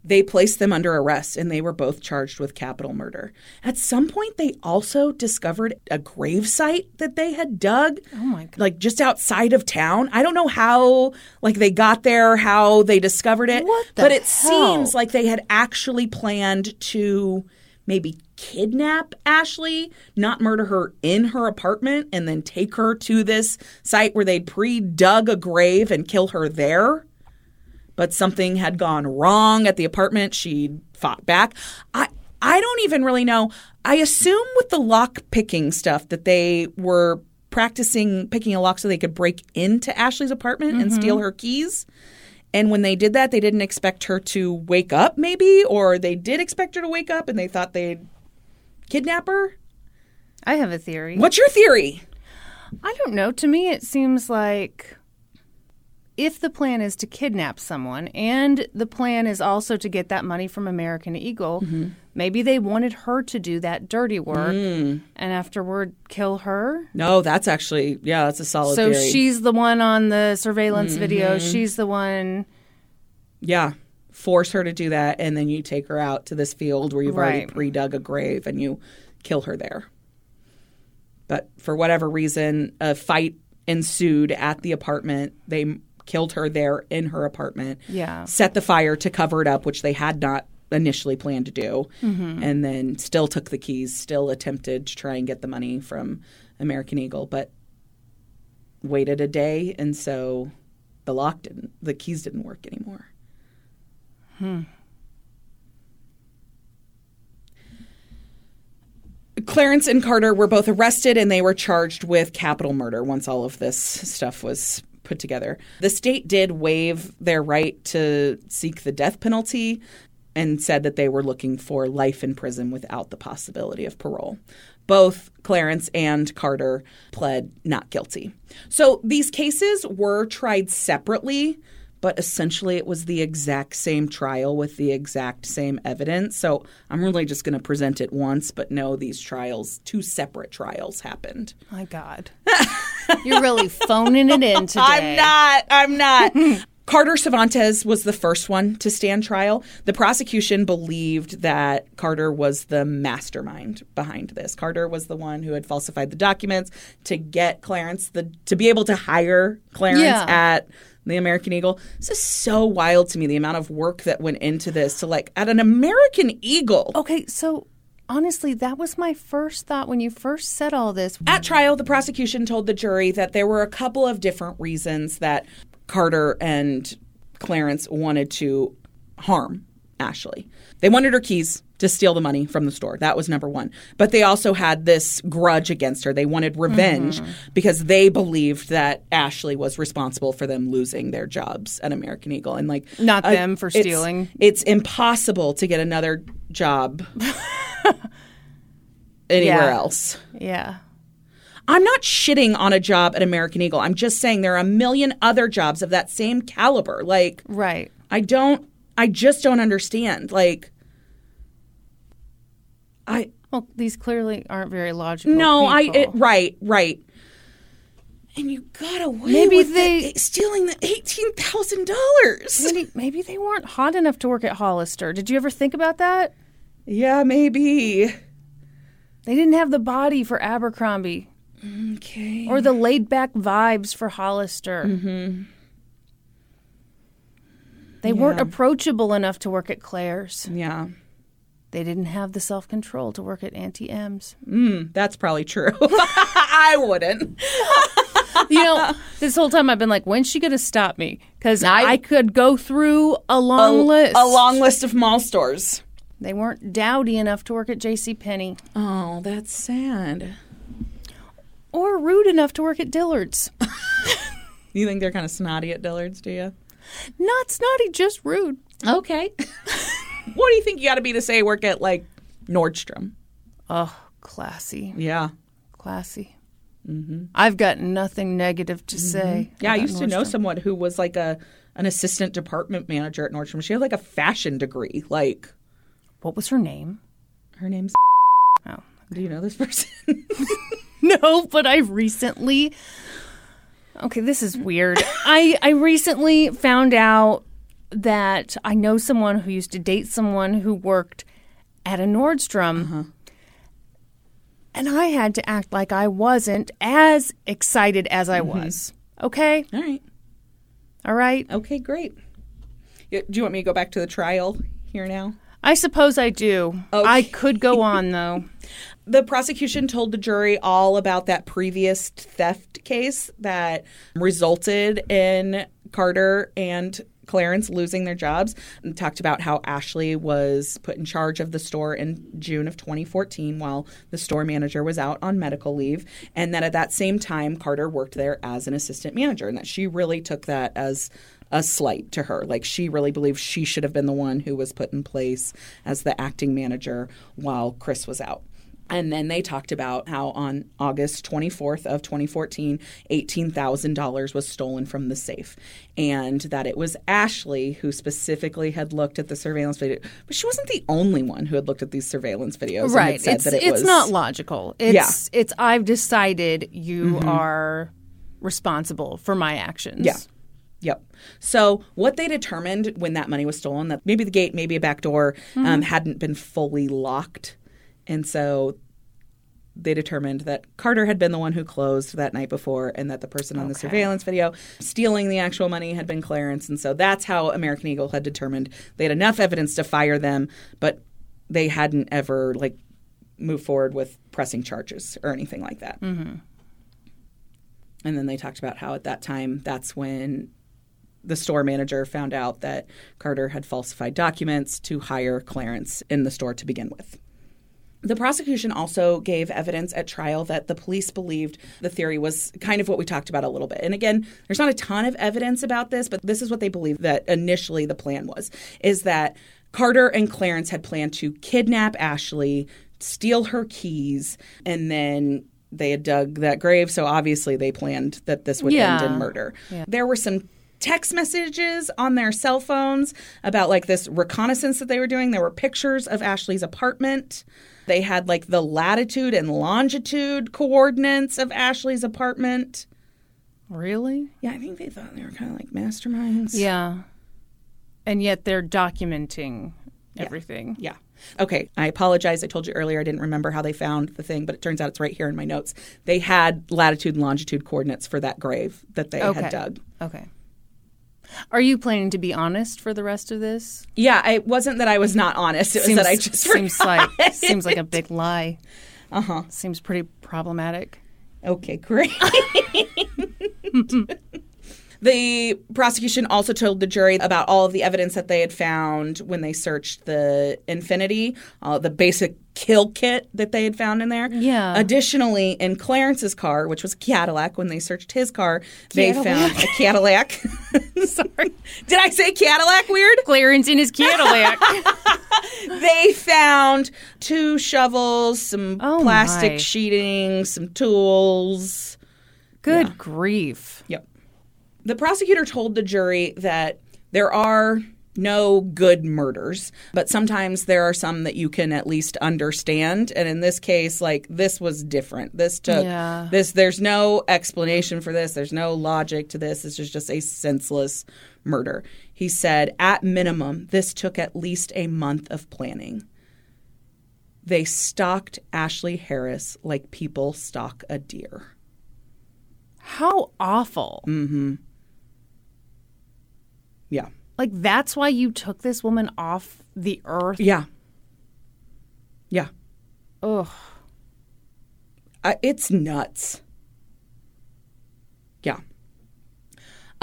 they placed them under arrest and they were both charged with capital murder. At some point, they also discovered a grave site that they had dug. Oh my god. Like just outside of town. I don't know how like they got there, how they discovered it. What the but it hell? seems like they had actually planned to maybe kidnap Ashley, not murder her in her apartment, and then take her to this site where they'd pre dug a grave and kill her there. But something had gone wrong at the apartment. She fought back. I I don't even really know. I assume with the lock picking stuff that they were practicing picking a lock so they could break into Ashley's apartment and steal mm-hmm. her keys. And when they did that, they didn't expect her to wake up, maybe, or they did expect her to wake up and they thought they'd kidnap her. I have a theory. What's your theory? I don't know. To me, it seems like if the plan is to kidnap someone and the plan is also to get that money from American Eagle, mm-hmm. maybe they wanted her to do that dirty work mm. and afterward kill her. No, that's actually, yeah, that's a solid So theory. she's the one on the surveillance mm-hmm. video. She's the one. yeah, force her to do that, and then you take her out to this field where you've already pre dug a grave and you kill her there. But for whatever reason, a fight ensued at the apartment. They killed her there in her apartment. Yeah. Set the fire to cover it up, which they had not initially planned to do. And then still took the keys, still attempted to try and get the money from American Eagle, but waited a day. And so the lock didn't, the keys didn't work anymore. Hmm. Clarence and Carter were both arrested and they were charged with capital murder once all of this stuff was put together. The state did waive their right to seek the death penalty and said that they were looking for life in prison without the possibility of parole. Both Clarence and Carter pled not guilty. So these cases were tried separately, but essentially it was the exact same trial with the exact same evidence. So I'm really just going to present it once, but no, these trials, two separate trials happened. My God. *laughs* You're really *laughs* phoning it in today. I'm not. I'm not. *laughs* Carter Cervantes was the first one to stand trial. The prosecution believed that Carter was the mastermind behind this. Carter was the one who had falsified the documents to get Clarence the to be able to hire Clarence Yeah. at the American Eagle. This is so wild to me the amount of work that went into this to like at an American Eagle. Okay, so honestly, that was my first thought when you first said all this. At trial, the prosecution told the jury that there were a couple of different reasons that Carter and Clarence wanted to harm Ashley. They wanted her keys to steal the money from the store. That was number one. But they also had this grudge against her. They wanted revenge because they believed that Ashley was responsible for them losing their jobs at American Eagle. And like Not uh, them for it's- stealing. It's impossible to get another job *laughs* anywhere Yeah. else. Yeah. I'm not shitting on a job at American Eagle. I'm just saying there are a million other jobs of that same caliber. Like, Right. I don't, I just don't understand. Like, I, Well, these clearly aren't very logical. no, I, it, right, right. And you got away Maybe with maybe they- it, stealing the $18,000. Maybe, maybe they weren't hot enough to work at Hollister. Did you ever think about that? Yeah, maybe. They didn't have the body for Abercrombie Okay. or the laid back vibes for Hollister. Mm-hmm. They weren't approachable enough to work at Claire's. Yeah. They didn't have the self control to work at Auntie Anne's. Mm, that's probably true. *laughs* I wouldn't. You know, this whole time I've been like, when's she going to stop me? Because I, could go through a long list. A long list of mall stores. They weren't dowdy enough to work at J.C. Penney Oh, that's sad. or rude enough to work at Dillard's. *laughs* You think they're kind of snotty at Dillard's, do you? Not snotty, just rude. Okay. *laughs* what do you think you got to be to say work at like Nordstrom? Oh, classy, Yeah. classy. Mm-hmm. I've got nothing negative to mm-hmm. say. Yeah, I used to know someone who was like a an assistant department manager at Nordstrom. She had like a fashion degree. Like What was her name? her name's. *laughs* Oh. Do you know this person? *laughs* *laughs* No, but I recently. Okay, this is weird. I I recently found out that I know someone who used to date someone who worked at a Nordstrom. And I had to act like I wasn't as excited as I mm-hmm. was. Okay? All right. All right. Okay, great. Do you want me to go back to the trial here now? I suppose I do. I could go *laughs* on though. the prosecution told the jury all about that previous theft case that resulted in Carter and Clarence losing their jobs and talked about how Ashley was put in charge of the store in June of 2014 while the store manager was out on medical leave. And that at that same time, Carter worked there as an assistant manager and that she really took that as a slight to her. Like she really believes she should have been the one who was put in place as the acting manager while Chris was out. And then they talked about how on August 24th of 2014, $18,000 was stolen from the safe and that it was Ashley who specifically had looked at the surveillance video. But she wasn't the only one who had looked at these surveillance videos and right. It's that it it's was not logical. It's it's I've decided you are responsible for my actions. Yeah. Yep. So what they determined when that money was stolen, that maybe the gate, maybe a back door, um, hadn't been fully locked, and so they determined that Carter had been the one who closed that night before, and that the person on the surveillance video stealing the actual money had been Clarence, and so that's how American Eagle had determined they had enough evidence to fire them, but they hadn't ever like moved forward with pressing charges or anything like that. Mm-hmm. And then they talked about how at that time, that's when the store manager found out that Carter had falsified documents to hire Clarence in the store to begin with. The prosecution also gave evidence at trial that the police believed the theory was kind of what we talked about a little bit. And again, there's not a ton of evidence about this, but this is what they believe that initially the plan was is that Carter and Clarence had planned to kidnap Ashley, steal her keys, and then they had dug that grave, so obviously they planned that this would end in murder. There were some text messages on their cell phones about like this reconnaissance that they were doing. There were pictures of Ashley's apartment. They had like the latitude and longitude coordinates of Ashley's apartment. Really? Yeah, I think they thought they were kind of like masterminds. Yeah. And yet they're documenting everything. Yeah. Okay, I apologize. I told you earlier I didn't remember how they found the thing, but it turns out it's right here in my notes. They had latitude and longitude coordinates for that grave that they Okay. had dug. Okay. Are you planning to be honest for the rest of this? Yeah, it wasn't that I was not honest. It was that I just seems forgot. like seems like a big lie. Uh huh. Seems pretty problematic. Okay, great. *laughs* *laughs* the prosecution also told the jury about all of the evidence that they had found when they searched the Infiniti, uh, the basic kill kit that they had found in there. Yeah. Additionally, in Clarence's car, which was Cadillac, when they searched his car, they found a Cadillac. *laughs* Sorry. Did I say Cadillac weird? Clarence in his Cadillac. *laughs* they found two shovels, some Oh, plastic my. sheeting, some tools. Good grief. Yep. The prosecutor told the jury that there are no good murders, but sometimes there are some that you can at least understand. And in this case, like this was different. This took Yeah. this. There's no explanation for this. There's no logic to this. This is just a senseless murder. He said, at minimum, this took at least a month of planning. They stalked Ashley Harris like people stalk a deer. How awful. Mm-hmm. Yeah. Like that's why you took this woman off the earth. Yeah. Yeah. Ugh. Uh, it's nuts. Yeah.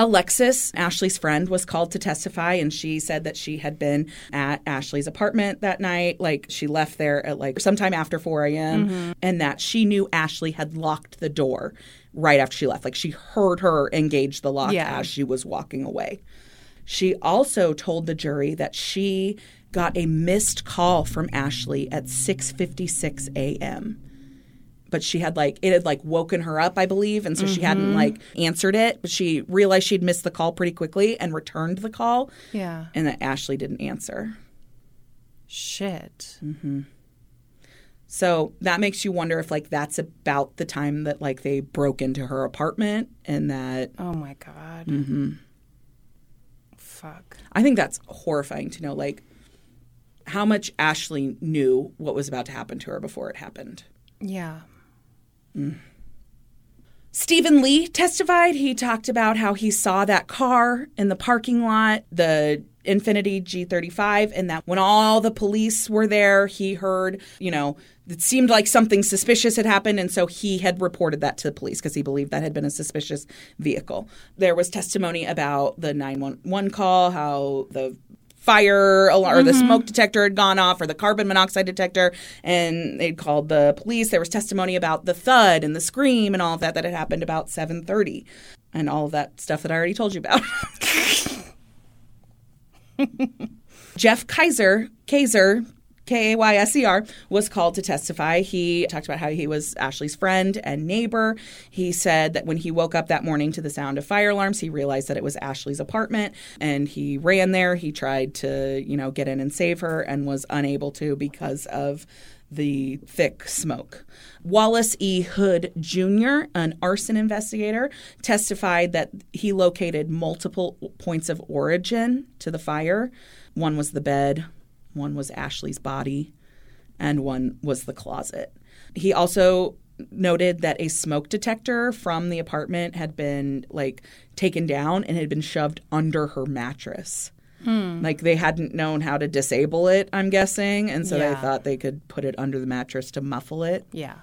Alexis, Ashley's friend, was called to testify, and she said that she had been at Ashley's apartment that night. Like, she left there at like sometime after 4 a.m., and that she knew Ashley had locked the door right after she left. Like, she heard her engage the lock Yeah. as she was walking away. She also told the jury that she got a missed call from Ashley at 6:56 a.m. But she had like it had like woken her up, I believe, and so she hadn't like answered it. But she realized she'd missed the call pretty quickly and returned the call, Yeah. and that Ashley didn't answer. Shit. So that makes you wonder if like that's about the time that like they broke into her apartment, and that Oh my god. Mm-hmm. Fuck. I think that's horrifying to know like how much Ashley knew what was about to happen to her before it happened. Yeah. Mm. Stephen Lee testified. He talked about how he saw that car in the parking lot. The Infiniti G35 and that when all the police were there, he heard, you know, it seemed like something suspicious had happened. And so he had reported that to the police because he believed that had been a suspicious vehicle. There was testimony about the 911 call, how the fire alarm or the mm-hmm. smoke detector had gone off or the carbon monoxide detector and they'd called the police there was testimony about the thud and the scream and all of that that had happened about 7.30 and all of that stuff that i already told you about *laughs* jeff Kayser Kayser K A Y S E R, was called to testify. He talked about how he was Ashley's friend and neighbor. He said that when he woke up that morning to the sound of fire alarms, he realized that it was Ashley's apartment and he ran there. He tried to, you know, get in and save her and was unable to because of the thick smoke. Wallace E. Hood Jr., an arson investigator, testified that he located multiple points of origin to the fire. One was the bed, one was Ashley's body, and one was the closet. He also noted that a smoke detector from the apartment had been like taken down and had been shoved under her mattress. Like they hadn't known how to disable it, I'm guessing, and so they thought they could put it under the mattress to muffle it. Yeah.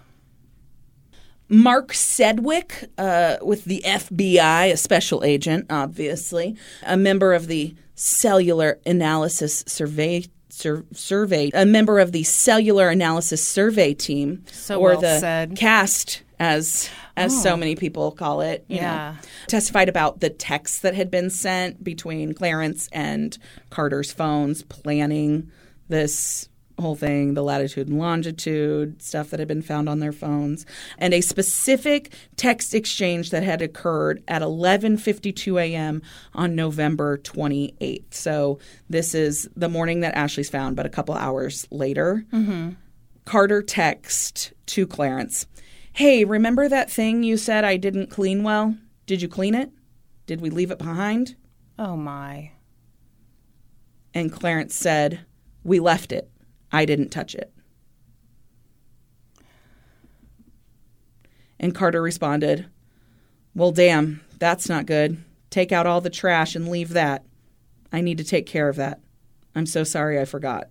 Mark Sedwick, uh, with the FBI, a special agent, obviously, a member of the Cellular Analysis Survey. Sur- survey a member of the cellular analysis survey team So or well the said. Oh. cast as as so oh. many people call it you know, Yeah. testified about the texts that had been sent between Clarence and Carter's phones planning this whole thing, the latitude and longitude stuff that had been found on their phones, and a specific text exchange that had occurred at 11:52 a.m. on November 28th. So this is the morning that Ashley's found, but a couple hours later. Mm-hmm. Carter text to Clarence, "Hey, remember that thing you said I didn't clean well? Did you clean it? Did we leave it behind?" Oh my. And Clarence said, "We left it. I didn't touch it." And Carter responded, "Well, damn, that's not good. Take out all the trash and leave that. I need to take care of that. I'm so sorry I forgot."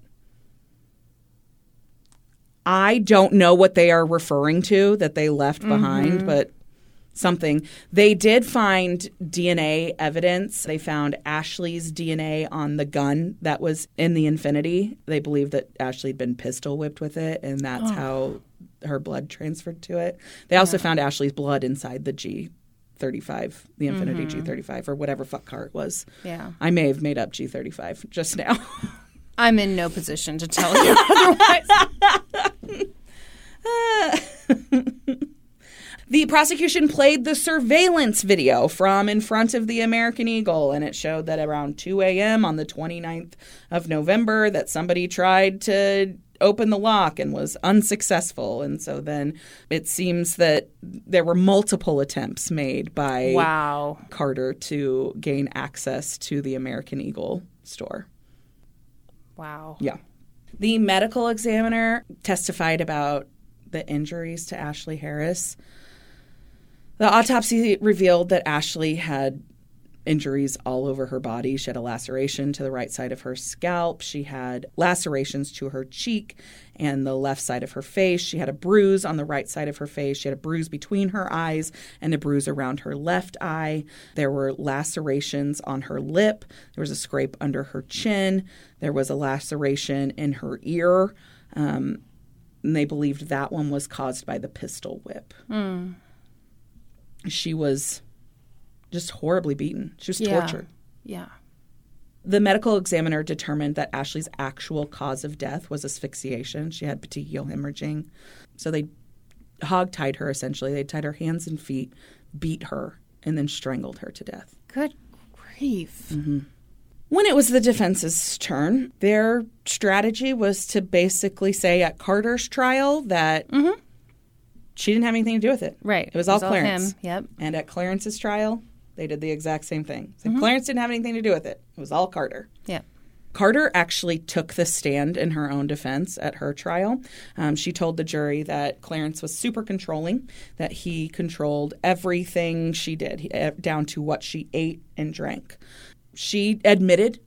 I don't know what they are referring to that they left behind, mm-hmm. but something. They did find DNA evidence. They found Ashley's DNA on the gun that was in the Infiniti. They believe that Ashley had been pistol whipped with it, and that's oh. how her blood transferred to it. They also found Ashley's blood inside the G35, the Infiniti mm-hmm. G35, or whatever fuck car it was. Yeah. I may have made up G35 just now. *laughs* I'm in no position to tell you *laughs* otherwise. *laughs* The prosecution played the surveillance video from in front of the American Eagle, and it showed that around 2 a.m. on the 29th of November that somebody tried to open the lock and was unsuccessful. And so then it seems that there were multiple attempts made by wow. Carter to gain access to the American Eagle store. Wow. Yeah. The medical examiner testified about the injuries to Ashley Harris. The autopsy revealed that Ashley had injuries all over her body. She had a laceration to the right side of her scalp. She had lacerations to her cheek and the left side of her face. She had a bruise on the right side of her face. She had a bruise between her eyes and a bruise around her left eye. There were lacerations on her lip. There was a scrape under her chin. There was a laceration in her ear. Um, and they believed that one was caused by the pistol whip. She was just horribly beaten. She was Yeah. tortured. Yeah. The medical examiner determined that Ashley's actual cause of death was asphyxiation. She had petechial hemorrhaging. So they hogtied her essentially. They tied her hands and feet, beat her, and then strangled her to death. Good grief. Mm-hmm. When it was the defense's turn, their strategy was to basically say at Carter's trial that mm-hmm. She didn't have anything to do with it. Right. It was all Clarence. him. Yep. And at Clarence's trial, they did the exact same thing. So Clarence didn't have anything to do with it. It was all Carter. Yep. Carter actually took the stand in her own defense at her trial. Um, she told the jury that Clarence was super controlling, that he controlled everything she did, he- eh, down to what she ate and drank. She admitted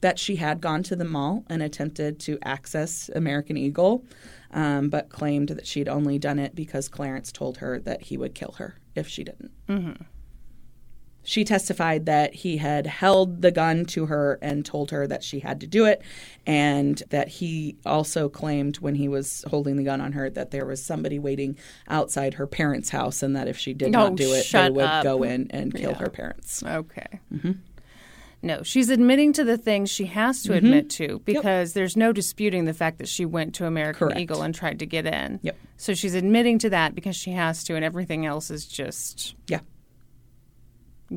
that she had gone to the mall and attempted to access American Eagle, um, but claimed that she'd only done it because Clarence told her that he would kill her if she didn't. She testified that he had held the gun to her and told her that she had to do it, and that he also claimed when he was holding the gun on her that there was somebody waiting outside her parents' house, and that if she did Oh, not do it, they would up. go in and kill Yeah. her parents. Okay. No, she's admitting to the things she has to admit to because there's no disputing the fact that she went to American Correct. Eagle and tried to get in. Yep. So she's admitting to that because she has to, and everything else is just Yeah.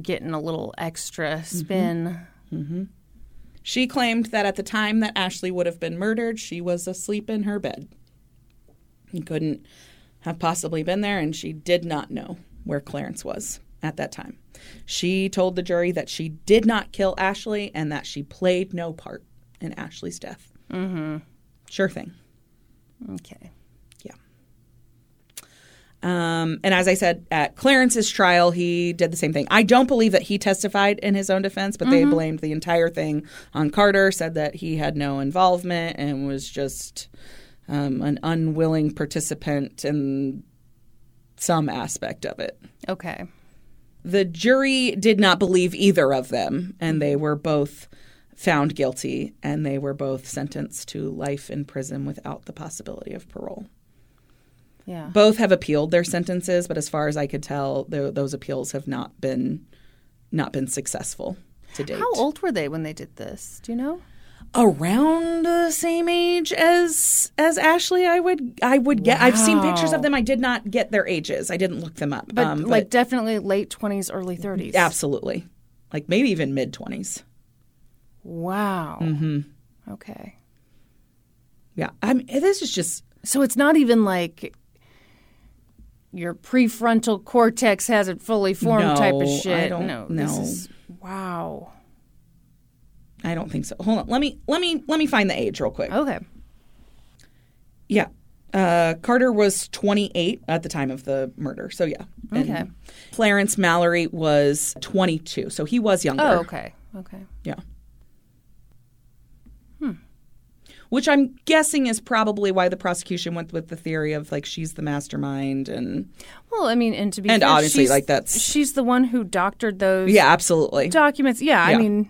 getting a little extra Mm-hmm. spin. She claimed that at the time that Ashley would have been murdered, she was asleep in her bed. He couldn't have possibly been there, and she did not know where Clarence was at that time. She told the jury that she did not kill Ashley and that she played no part in Ashley's death. Mm-hmm. Sure thing. Okay. Yeah. Um, and as I said, at Clarence's trial, he did the same thing. I don't believe that he testified in his own defense, but they blamed the entire thing on Carter, said that he had no involvement and was just um, an unwilling participant in some aspect of it. Okay. The jury did not believe either of them, and they were both found guilty, and they were both sentenced to life in prison without the possibility of parole. Yeah. Both have appealed their sentences, but as far as I could tell, tho- those appeals have not been not been successful to date. How old were they when they did this? Do you know? Around the same age as as Ashley, I would I would get. I've seen pictures of them. I did not get their ages. I didn't look them up. But Um, like definitely late 20s, early 30s. absolutely, like maybe even mid twenties. Wow. Mm-hmm. Okay. Yeah, I mean, this is just So it's not even like your prefrontal cortex hasn't fully formed type No, of I shit. don't- no, This no. is, wow. I don't think so. Hold on, let me let me let me find the age real quick. Okay. Yeah. Uh, Carter was 28 at the time of the murder. So, yeah. And Okay. Clarence Mallory was 22. So he was younger. Oh, okay. Okay. Yeah. Hmm. Which I'm guessing is probably why the prosecution went with the theory of like she's the mastermind and Well, I mean, and to be And fair, obviously, like, that's- she's the one who doctored those yeah, absolutely. documents. Yeah, Yeah. I mean,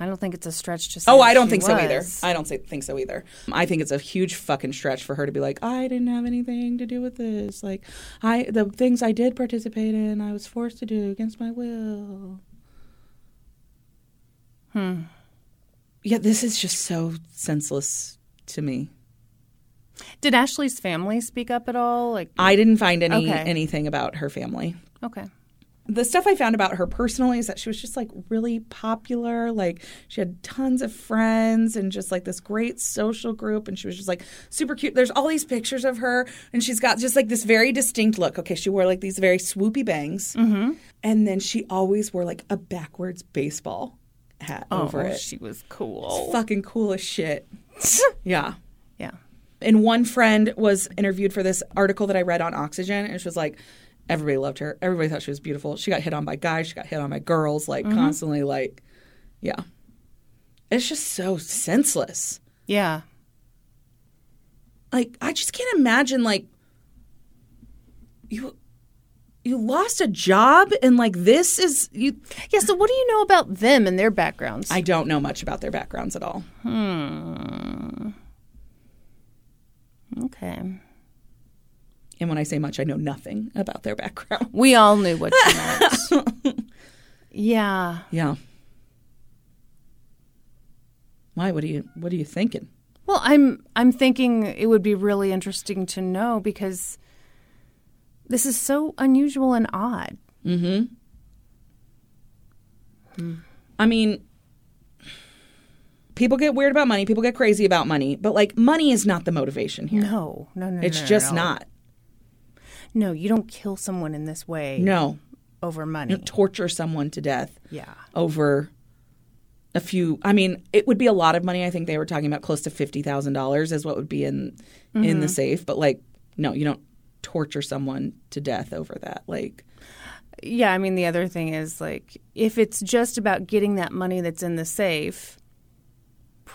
I don't think it's a stretch to say. Oh, I don't think so either. I don't say, think so either. I think it's a huge fucking stretch for her to be like, I didn't have anything to do with this. Like, I the things I did participate in, I was forced to do against my will. Hmm. Yeah, this is just so senseless to me. Did Ashley's family speak up at all? Like, I didn't find any Okay. anything about her family. okay. The stuff I found about her personally is that she was just like really popular. Like she had tons of friends and just like this great social group. And she was just like super cute. There's all these pictures of her and she's got just like this very distinct look. Okay. She wore like these very swoopy bangs. Mm-hmm. And then she always wore like a backwards baseball hat over oh, it. she was cool. Fucking cool as shit. *laughs* yeah. Yeah. And one friend was interviewed for this article that I read on Oxygen, and she was like, everybody loved her. Everybody thought she was beautiful. She got hit on by guys. She got hit on by girls, like constantly. Like, yeah, it's just so senseless. Yeah. Like, I just can't imagine like you you lost a job and like this is you. Yeah. So, what do you know about them and their backgrounds? I don't know much about their backgrounds at all. Hmm okay. And when I say much, I know nothing about their background. We all knew what you meant. *laughs* yeah. Yeah. Why? What are you? What are you thinking? Well, I'm I'm thinking it would be really interesting to know because this is so unusual and odd. Hmm. I mean, people get weird about money. People get crazy about money, but like money is not the motivation here. No, no, no. it's no, just no. not. No, you don't kill someone in this way No, over money. you torture someone to death yeah. over a few. I mean, it would be a lot of money. I think they were talking about close to fifty thousand dollars is what would be in in Mm-hmm. the safe. But like, no, you don't torture someone to death over that. Like, Yeah, I mean the other thing is like if it's just about getting that money that's in the safe,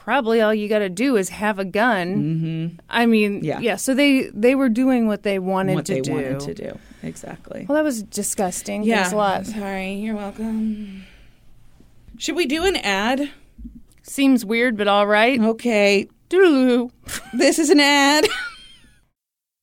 probably all you got to do is have a gun. Mm-hmm. I mean, Yeah. yeah. So they they were doing what they wanted what to they do. wanted to do. Exactly. Well, that was disgusting. Yeah. Thanks a lot. Sorry, you're welcome. Should we do an ad? Seems weird, but all right. Okay, Doodaloo. this is an ad. *laughs*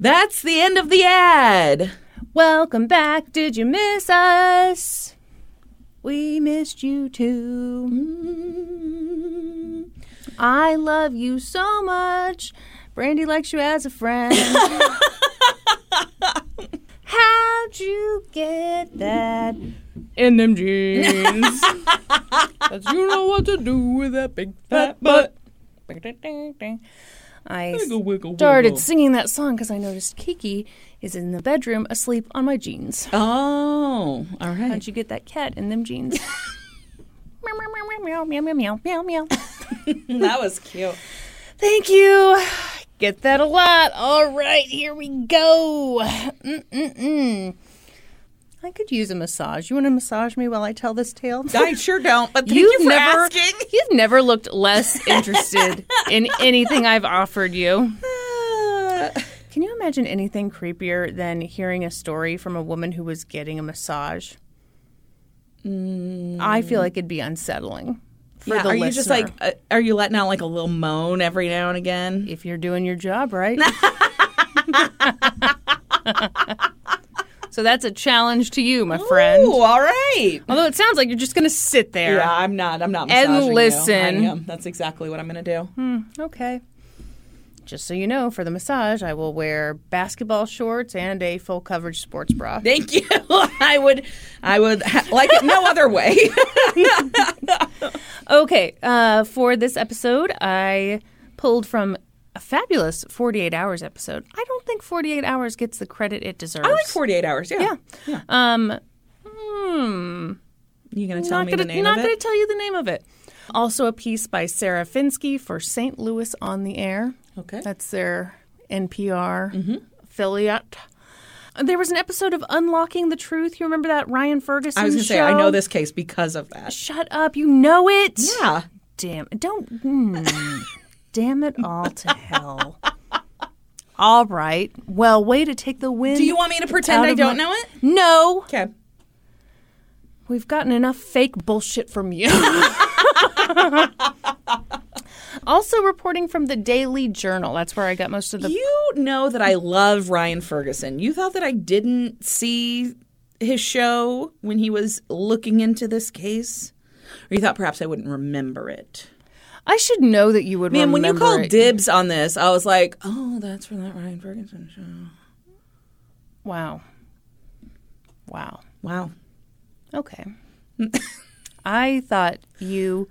That's the end of the ad. Welcome back. Did you miss us? We missed you too. Mm. I love you so much. Brandy likes you as a friend. *laughs* How'd you get that in them jeans? *laughs* 'Cause you know what to do with that big fat butt. I started singing that song because I noticed Kiki is in the bedroom asleep on my jeans. Oh, all right. How'd you get that cat in them jeans? *laughs* meow, meow, meow, meow, meow, meow, meow, meow. *laughs* that was cute. Thank you. Get that a lot. All right, here we go. Mm-mm-mm. I could use a massage. You want to massage me while I tell this tale? I sure don't, but thank You've you for never, asking. *laughs* you've never looked less interested *laughs* in anything I've offered you. *sighs* Can you imagine anything creepier than hearing a story from a woman who was getting a massage? I feel like it'd be unsettling for yeah, the are listener. you just like, uh, are you letting out like a little moan every now and again? if you're doing your job right. *laughs* so that's a challenge to you, my friend. Ooh, all right. Although it sounds like you're just going to sit there. Yeah, I'm not. I'm not. And you. listen. Am. That's exactly what I'm going to do. Okay. Just so you know, for the massage, I will wear basketball shorts and a full coverage sports bra. Thank you. *laughs* I would. I would ha- like it no other way. *laughs* *laughs* Okay, uh, for this episode, I pulled from a fabulous 48 Hours episode. I don't think 48 Hours gets the credit it deserves. I like 48 hours. Yeah. Yeah. Um, hmm. You going to tell not me gonna, the name not of gonna tell you the name of it. Also, a piece by Sarah Fenske for St. Louis on the Air. Okay. That's their NPR Mm-hmm. affiliate. There was an episode of Unlocking the Truth. You remember that Ryan Ferguson I was going to show? say I know this case because of that. Shut up! You know it. Yeah. Damn! Don't. hmm. *laughs* Damn it all to hell. All right. Well, way to take the wind. Do you want me to pretend I don't my- know it? No. Okay. We've gotten enough fake bullshit from you. *laughs* also reporting from the Daily Journal. That's where I got most of the. You know that I love Ryan Ferguson. You thought that I didn't see his show when he was looking into this case? Or you thought perhaps I wouldn't remember it? I should know that you would Man, when you called it. dibs on this, I was like, oh, that's from that Ryan Ferguson show. Wow. Wow. Wow. Okay. I thought you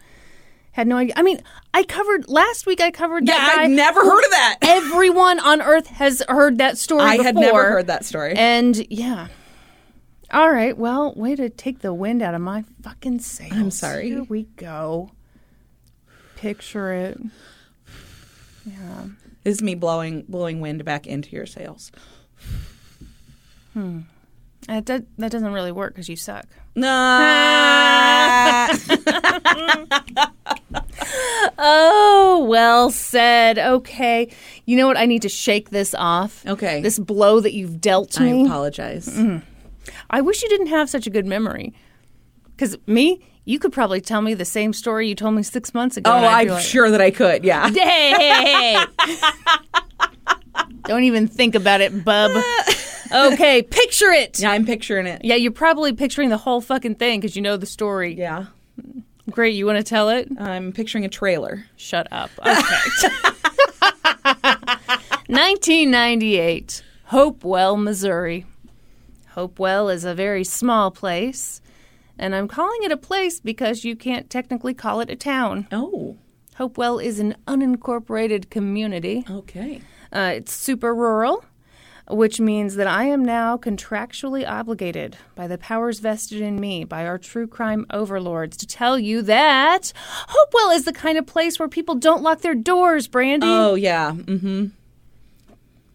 had no idea. I mean, I covered last week. I covered Yeah, that guy. I've never heard of that. *laughs* Everyone on Earth has heard that story. I had never heard that story. And yeah. All right. Well, way to take the wind out of my fucking sails. I'm sorry. Here we go. Picture it. Yeah. This is me blowing blowing wind back into your sails. Hmm. That, that, that doesn't really work because you suck. Nah. *laughs* Oh, well said. Okay. You know what? I need to shake this off. Okay. This blow that you've dealt I me. apologize. Mm-hmm. I wish you didn't have such a good memory. Because me, You could probably tell me the same story you told me six months ago. Oh, I'm like, sure that I could. Yeah. *laughs* Hey! *laughs* Don't even think about it, bub. *laughs* Okay, picture it. Yeah, I'm picturing it. Yeah, you're probably picturing the whole fucking thing because you know the story. Yeah. Great, you want to tell it? I'm picturing a trailer. Shut up. Okay. 1998, Hopewell, Missouri. Hopewell is a very small place, and I'm calling it a place because you can't technically call it a town. Oh, Hopewell is an unincorporated community. okay. Uh, it's super rural, which means that I am now contractually obligated by the powers vested in me by our true crime overlords to tell you that Hopewell is the kind of place where people don't lock their doors, Brandy. Oh, yeah. Mm-hmm.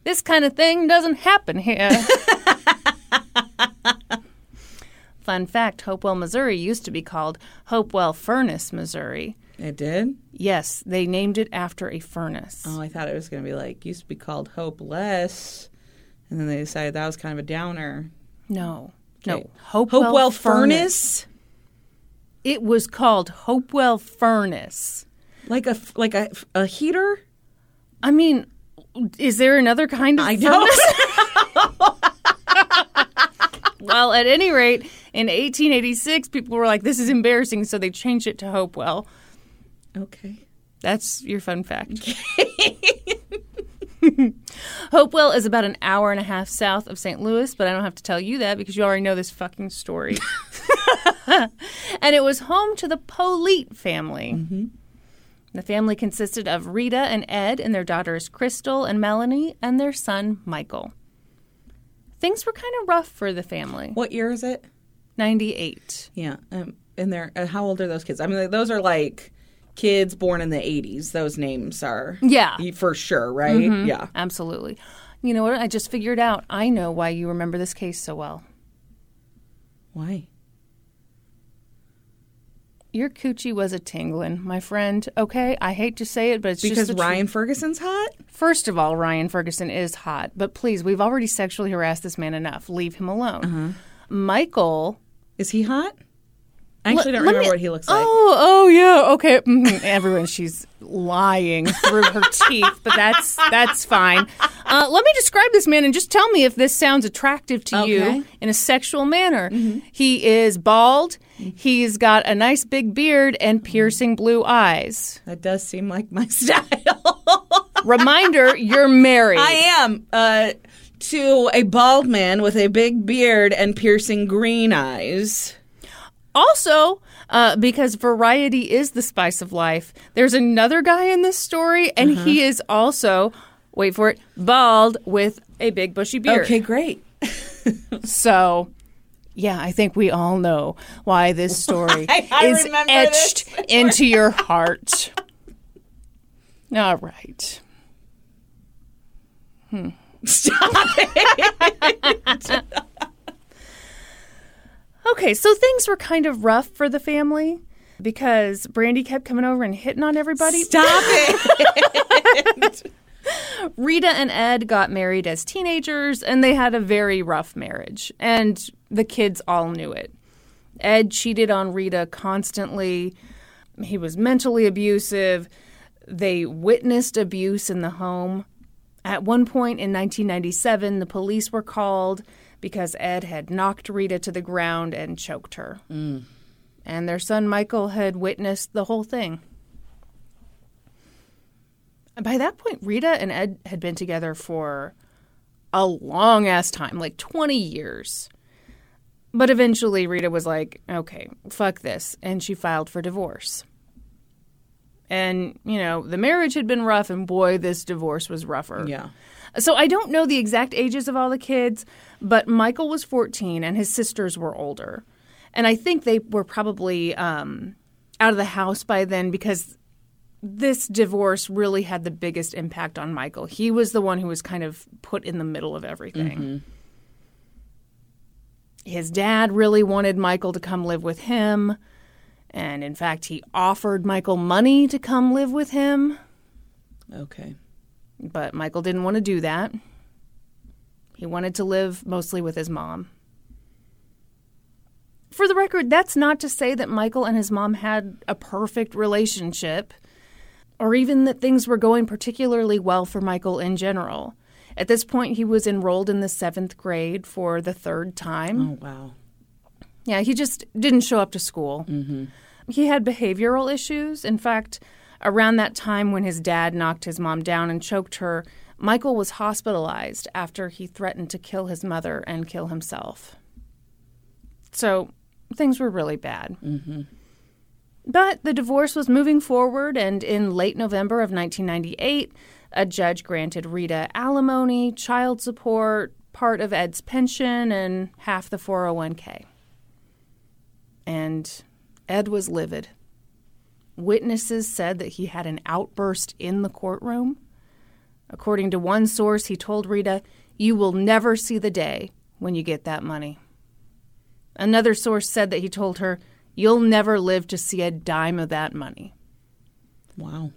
This kind of thing doesn't happen here. *laughs* Fun fact Hopewell, Missouri used to be called Hopewell Furnace, Missouri. It did? Yes, they named it after a furnace. Oh, I thought it was going to be like, used to be called Hopeless. And then they decided that was kind of a downer. No, Okay. no. Hopewell, Hopewell Furnace? It was called Hopewell Furnace. Like a, like a, a heater? I mean, is there another kind of I know. furnace? *laughs* *laughs* well, at any rate, in 1886, people were like, this is embarrassing, so they changed it to Hopewell. okay. That's your fun fact. *laughs* Hopewell is about an hour and a half south of St. Louis, but I don't have to tell you that because you already know this fucking story. *laughs* and it was home to the Politte family. Mm-hmm. The family consisted of Rita and Ed and their daughters Crystal and Melanie and their son Michael. Things were kind of rough for the family. What year is it? 98. Yeah. Um, and they're, uh, how old are those kids? I mean, those are like kids born in the 80s. Those names are. Yeah. For sure, right? Yeah. Absolutely. You know what? I just figured out. I know why you remember this case so well. Why? Your coochie was a tingling, my friend. Okay, I hate to say it, but it's Because just Ryan truth. Ferguson's hot? First of all, Ryan Ferguson is hot, but please, we've already sexually harassed this man enough. Leave him alone. Uh-huh. Michael. Is he hot? I actually don't remember me- what he looks like. Oh, oh yeah, okay. mhm. Everyone, she's lying through her teeth, but that's that's fine. Uh, let me describe this man and just tell me if this sounds attractive to Okay. you in a sexual manner. He is bald. He's got a nice big beard and piercing blue eyes. That does seem like my *laughs* style. Reminder: You're married. I am uh, to a bald man with a big beard and piercing green eyes. Also, uh, because variety is the spice of life, there's another guy in this story, and he Uh-huh. is also, wait for it, bald with a big bushy beard. Okay, great. *laughs* So, yeah, I think we all know why this story *laughs* is etched this into your heart. All right. Hmm. Stop it. Okay, so things were kind of rough for the family because Brandy kept coming over and hitting on everybody. Stop it. *laughs* Rita and Ed got married as teenagers and they had a very rough marriage, and the kids all knew it. Ed cheated on Rita constantly. He was mentally abusive. They witnessed abuse in the home. At one point in 1997, the police were called because Ed had knocked Rita to the ground and choked her. Mm. And their son Michael had witnessed the whole thing. By that point, Rita and Ed had been together for a long ass time, like 20 years. But eventually, Rita was like, okay, fuck this. And she filed for divorce. And, you know, the marriage had been rough, and boy, this divorce was rougher. yeah. So I don't know the exact ages of all the kids, but Michael was 14 and his sisters were older. And I think they were probably um, out of the house by then because this divorce really had the biggest impact on Michael. He was the one who was kind of put in the middle of everything. Mm-hmm. His dad really wanted Michael to come live with him. And in fact, he offered Michael money to come live with him. Okay. But Michael didn't want to do that. He wanted to live mostly with his mom. For the record, that's not to say that Michael and his mom had a perfect relationship or even that things were going particularly well for Michael in general. At this point, he was enrolled in the seventh grade for the third time. Oh, wow. Yeah, he just didn't show up to school. Mm-hmm. He had behavioral issues. In fact, around that time when his dad knocked his mom down and choked her, Michael was hospitalized after he threatened to kill his mother and kill himself. So things were really bad. Mm-hmm. But the divorce was moving forward, and in late November of 1998, a judge granted Rita alimony, child support, part of Ed's pension, and half the 401k. And Ed was livid. Witnesses said that he had an outburst in the courtroom. According to one source, he told Rita, You will never see the day when you get that money. Another source said that he told her, You'll never live to see a dime of that money. Wow.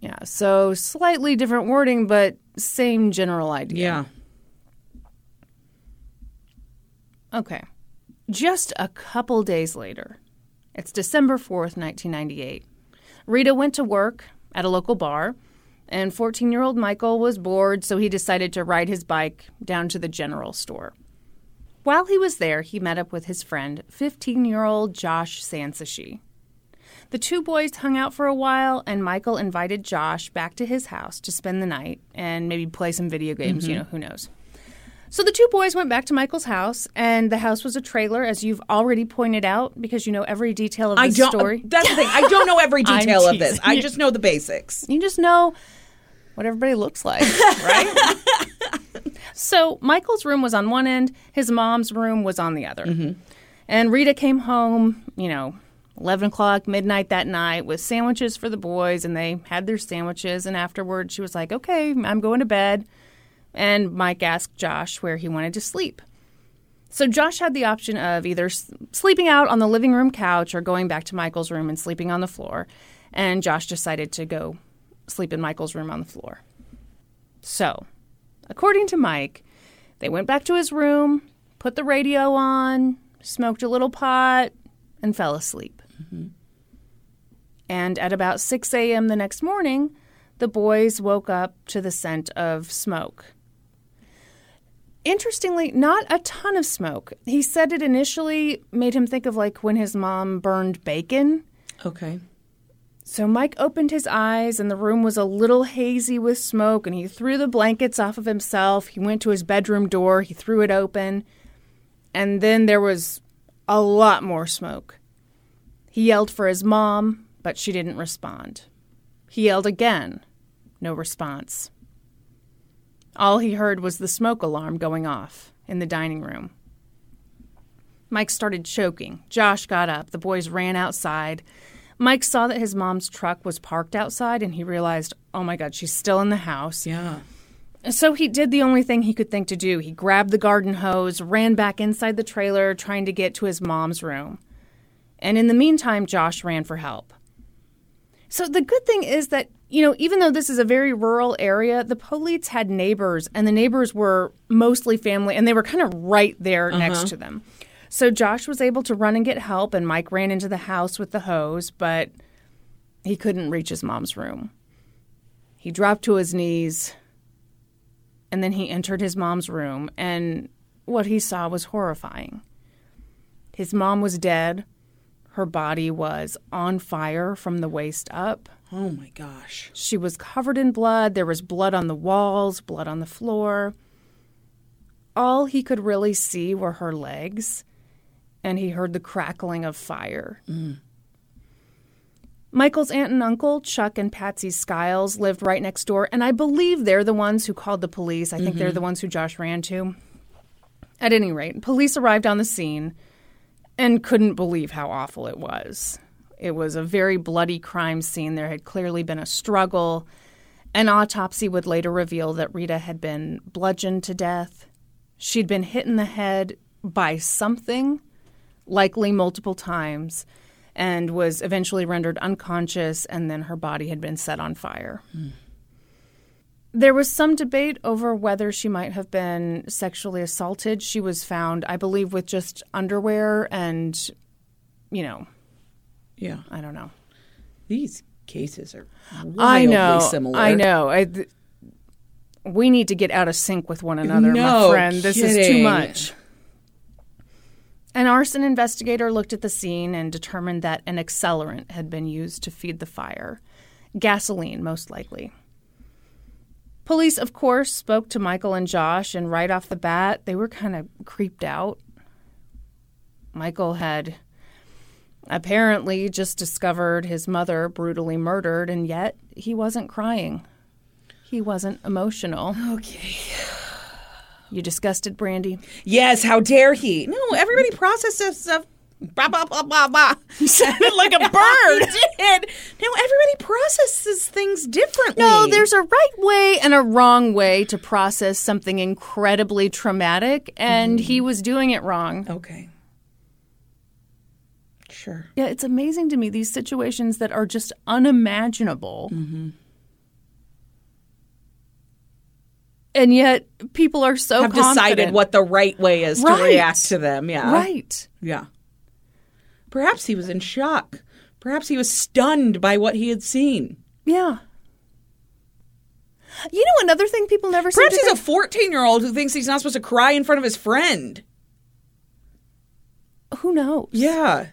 Yeah, so slightly different wording, but same general idea. Yeah. Okay. Just a couple days later, it's December 4th, 1998. Rita went to work at a local bar, and 14 year old Michael was bored, so he decided to ride his bike down to the general store. While he was there, he met up with his friend, 15 year old Josh Sansoucie. The two boys hung out for a while, and Michael invited Josh back to his house to spend the night and maybe play some video games, you mm-hmm. know, who knows. So the two boys went back to Michael's house, and the house was a trailer, as you've already pointed out, because you know every detail of the I don't. story. That's the thing. I don't know every *laughs* detail of this. I just know the basics. You just know what everybody looks like, *laughs* right? so Michael's room was on one end, his mom's room was on the other. Mm-hmm. And Rita came home, you know, 11 o'clock, midnight that night with sandwiches for the boys, and they had their sandwiches. And afterward, she was like, okay, I'm going to bed. And Mike asked Josh where he wanted to sleep. So Josh had the option of either sleeping out on the living room couch or going back to Michael's room and sleeping on the floor. And Josh decided to go sleep in Michael's room on the floor. So, according to Mike, they went back to his room, put the radio on, smoked a little pot, and fell asleep. And at about 6 a.m. the next morning, the boys woke up to the scent of smoke. Interestingly, not a ton of smoke. He said it initially made him think of like when his mom burned bacon. Okay. So Mike opened his eyes, and the room was a little hazy with smoke, and he threw the blankets off of himself. He went to his bedroom door, he threw it open, and then there was a lot more smoke. He yelled for his mom, but she didn't respond. He yelled again, no response. All he heard was the smoke alarm going off in the dining room. Mike started choking. Josh got up. The boys ran outside. Mike saw that his mom's truck was parked outside and he realized, oh my God, she's still in the house. Yeah. So he did the only thing he could think to do. He grabbed the garden hose, ran back inside the trailer, trying to get to his mom's room. And in the meantime, Josh ran for help. So the good thing is that, you know, even though this is a very rural area, the police had neighbors, and the neighbors were mostly family, and they were kind of right there next uh-huh. to them. So Josh was able to run and get help, and Mike ran into the house with the hose, but he couldn't reach his mom's room. He dropped to his knees, and then he entered his mom's room, and what he saw was horrifying. His mom was dead. Her body was on fire from the waist up. Oh my gosh. She was covered in blood. There was blood on the walls, blood on the floor. All he could really see were her legs, and he heard the crackling of fire. Mm. Michael's aunt and uncle, Chuck and Patsy Skiles, lived right next door, and I believe they're the ones who called the police. I think they're mm-hmm. the ones who Josh ran to. At any rate, police arrived on the scene and couldn't believe how awful it was. It was a very bloody crime scene. There had clearly been a struggle. An autopsy would later reveal that Rita had been bludgeoned to death. She'd been hit in the head by something, likely multiple times, and was eventually rendered unconscious, and then her body had been set on fire. There was some debate over whether she might have been sexually assaulted. She was found, I believe, with just underwear and, you know, Yeah. I don't know. These cases are I know. similar. I know. I, th- we need to get out of sync with one another, No my friend. This is too much. An arson investigator looked at the scene and determined that an accelerant had been used to feed the fire. Gasoline, most likely. Police, of course, spoke to Michael and Josh, and right off the bat, they were kind of creeped out. Michael had apparently just discovered his mother brutally murdered, and yet he wasn't crying. He wasn't emotional. Okay. You disgusted, Brandy? Yes, how dare he? No, everybody processes stuff. Blah, blah, blah, blah, blah. You *laughs* sounded *laughs* like a bird. Did. No, everybody processes things differently. No, there's a right way and a wrong way to process something incredibly traumatic, and he mm-hmm. was doing it wrong. Okay. Sure. Yeah, it's amazing to me these situations that are just unimaginable. Mm-hmm. And yet people are so Have decided what the right way is Right. to react to them. Yeah. Right. Yeah. Perhaps he was in shock. Perhaps he was stunned by what he had seen. Yeah. You know another thing people never Perhaps he's a 14 year old who thinks he's not supposed to cry in front of his friend. who knows? Yeah.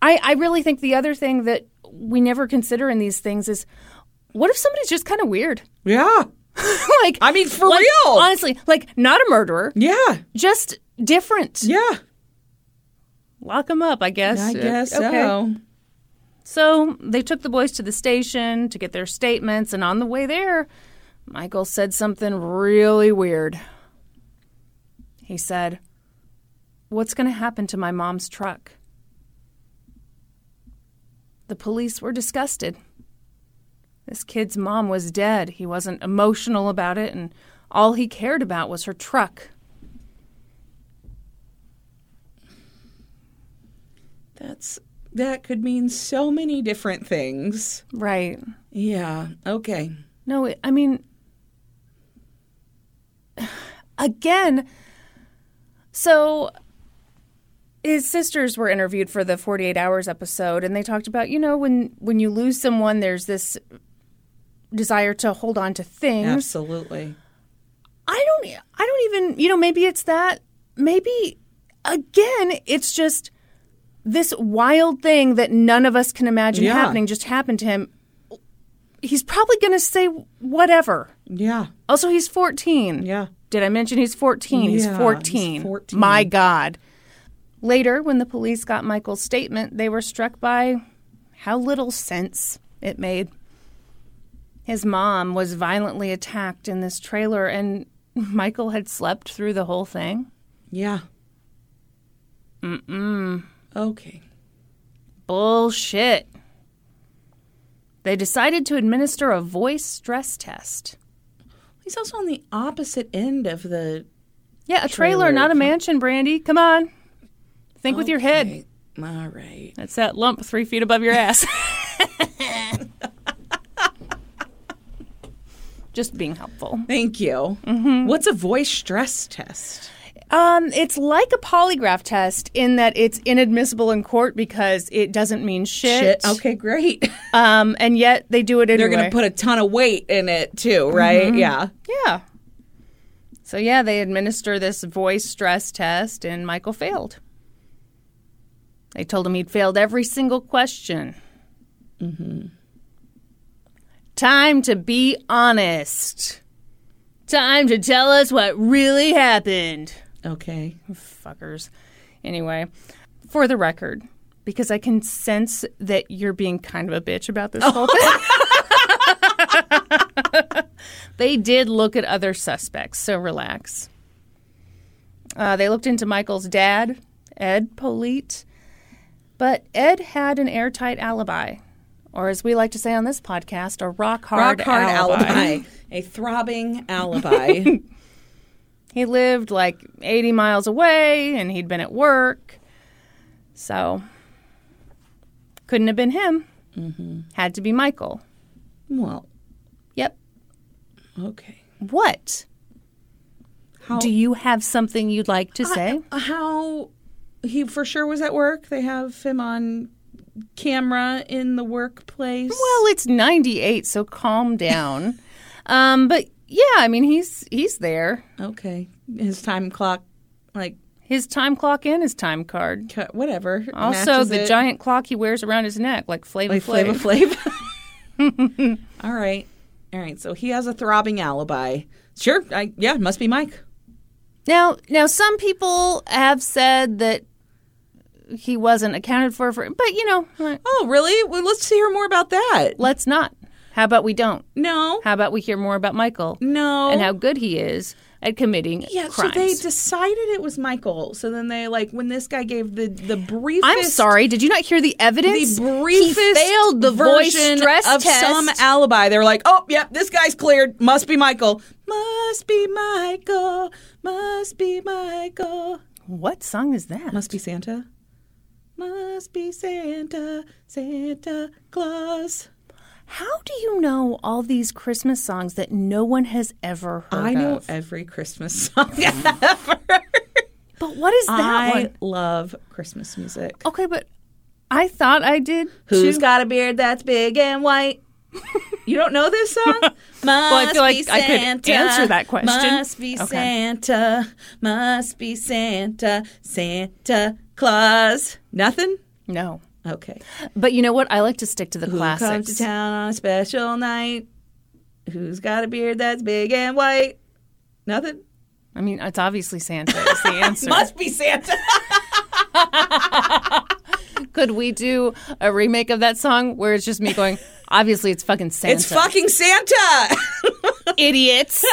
I, I really think the other thing that we never consider in these things is what if somebody's just kind of weird? Yeah. *laughs* like I mean, for like, real. Honestly, like not a murderer, Yeah. just different. Yeah. Lock them up, I guess. I guess okay. so. So they took the boys to the station to get their statements, and on the way there, Michael said something really weird. He said, What's going to happen to my mom's truck? The police were disgusted. This kid's mom was dead. He wasn't emotional about it, and all he cared about was her truck. That's that could mean so many different things. Right. Yeah. Okay. No, I mean, again, so his sisters were interviewed for the 48 hours episode and they talked about, you know, when when you lose someone there's this desire to hold on to things. Absolutely. I don't I don't even, you know, maybe it's that. Maybe again, it's just this wild thing that none of us can imagine Yeah. happening just happened to him. He's probably going to say whatever. Yeah. Also, he's 14. Yeah. Did I mention he's 14? he's Yeah, 14. he's 14. My God. Later, when the police got Michael's statement, they were struck by how little sense it made. His mom was violently attacked in this trailer, and Michael had slept through the whole thing. Yeah. Mm-mm. Okay. Bullshit. They decided to administer a voice stress test. He's also on the opposite end of the Yeah, a trailer, Trailer. not a mansion, Brandy. Come on. Think with your head. All right. That's that lump three feet above your ass. *laughs* Just being helpful. Thank you. Mm-hmm. What's a voice stress test? Um, it's like a polygraph test in that it's inadmissible in court because it doesn't mean shit. Shit. Okay, great. *laughs* Um, and yet they do it anyway. They're going to put a ton of weight in it too, right? Yeah. Yeah. So yeah, they administer this voice stress test, and Michael failed. They told him he'd failed every single question. Mm-hmm. Time to be honest. Time to tell us what really happened. Okay. Fuckers. Anyway, for the record, because I can sense that you're being kind of a bitch about this whole thing. *laughs* they did look at other suspects, so relax. Uh, they looked into Michael's dad, Ed Politte, but Ed had an airtight alibi, or as we like to say on this podcast, a rock hard, Rock hard alibi. alibi. *laughs* A throbbing alibi. *laughs* He lived like 80 miles away and he'd been at work. So, couldn't have been him. Mm-hmm. Had to be Michael. well, Yep. Okay. What? How Do you have something you'd like to say? Uh, how he for sure was at work? They have him on camera in the workplace. Well, it's 98, so calm down. *laughs* um, but yeah, I mean, he's he's there. okay. His time clock, like His time clock and his time card. ca- whatever. Also, the it. giant clock he wears around his neck, like Flavor like Flav. Flavor Flav. *laughs* *laughs* All right. All right. So he has a throbbing alibi. Sure. I, yeah, must be Mike. Now, now, some people have said that he wasn't accounted for, for but you know, like, Oh, really? Well, let's hear more about that. let's not. How about we don't? No. How about we hear more about Michael No. and how good he is at committing yeah, crimes? so they decided it was Michael. So then they like when this guy gave the the briefest I'm sorry. Did you not hear the evidence? the briefest he failed the voice version stress of test. some alibi. They were like, "Oh, yep, this guy's cleared. Must be Michael. Must be Michael. Must be Michael. what song is that? Must be Santa. Must be Santa. Santa Claus." How do you know all these Christmas songs that no one has ever heard I know of? every Christmas song *laughs* ever. But what is that I one? love Christmas music. Okay, but I thought I did. Who's too. got a beard that's big and white? You don't know this song? *laughs* Must I feel like be I could Santa. answer that question. Must be Okay. Santa. Must be Santa. Santa Claus. Nothing? No. Okay. But you know what? I like to stick to the Who classics. comes to town on a special night? Who's got a beard that's big and white? Nothing? I mean, it's obviously Santa is the *laughs* answer. Must be Santa. *laughs* Could we do a remake of that song where it's just me going, obviously it's fucking Santa. it's fucking Santa. *laughs* idiots.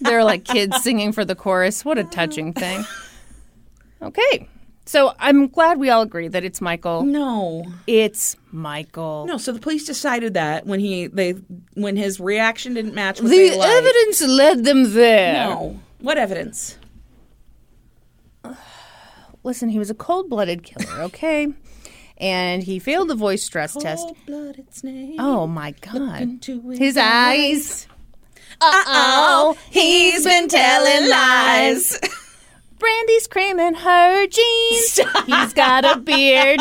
They're like kids singing for the chorus. What a touching thing. Okay. So I'm glad we all agree that it's Michael. no. It's Michael. No, so the police decided that when he they when his reaction didn't match what The evidence led them there. No. What evidence? *sighs* Listen, he was a cold blooded killer, *laughs* okay? and he failed the voice stress test. Snake. Oh my God. his His eyes. Uh-oh, he's been telling lies. *laughs* Brandy's creaming her jeans. *laughs* He's got a beard,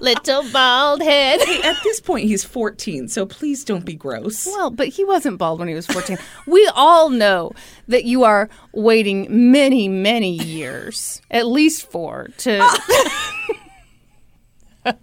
little bald head. At this point, he's 14, so please don't be gross. Well, but he wasn't bald when he was 14. we all know that you are waiting many, many years, at least four, to. *laughs*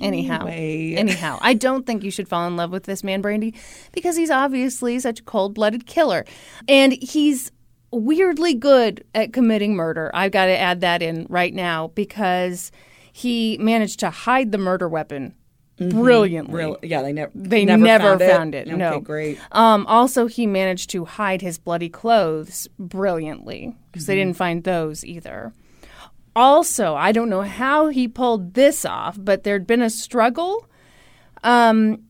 Anyhow, Anyway. anyhow, I don't think you should fall in love with this man, Brandy, because he's obviously such a cold-blooded killer, and he's weirdly good at committing murder. I've got to add that in right now because he managed to hide the murder weapon brilliantly. Real, yeah, they never They never, never, found, found it. Okay, no, great. Um, also, he managed to hide his bloody clothes brilliantly because Mm-hmm. they didn't find those either. Also, I don't know how he pulled this off, but there'd been a struggle, um,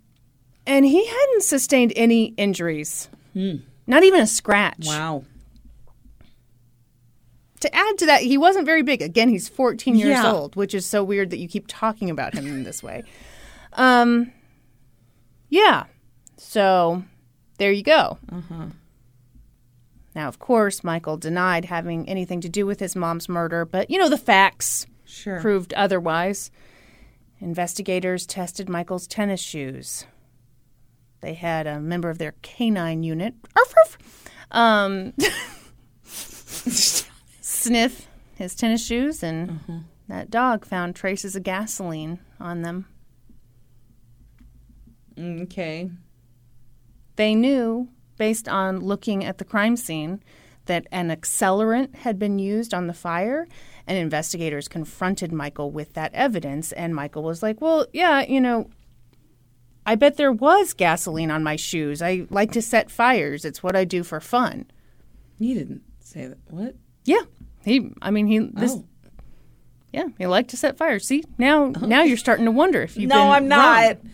and he hadn't sustained any injuries, not even a scratch. Wow. To add to that, he wasn't very big. Again, he's 14 years Yeah. old, which is so weird that you keep talking about him in this way. Um, yeah. So there you go. Now, of course, Michael denied having anything to do with his mom's murder, but you know the facts Sure. proved otherwise. Investigators tested Michael's tennis shoes. They had a member of their canine unit arf, arf, um, *laughs* *laughs* sniff his tennis shoes, and mm-hmm. that dog found traces of gasoline on them. Okay. They knew, based on looking at the crime scene, that an accelerant had been used on the fire, and investigators confronted Michael with that evidence. And Michael was like, Well, yeah, you know, I bet there was gasoline on my shoes. I like to set fires, it's what I do for fun. You didn't say that. What? Yeah. He, I mean, he, this, Oh. yeah, he liked to set fires. See, now, now you're starting to wonder if you've No, I'm not. wrong.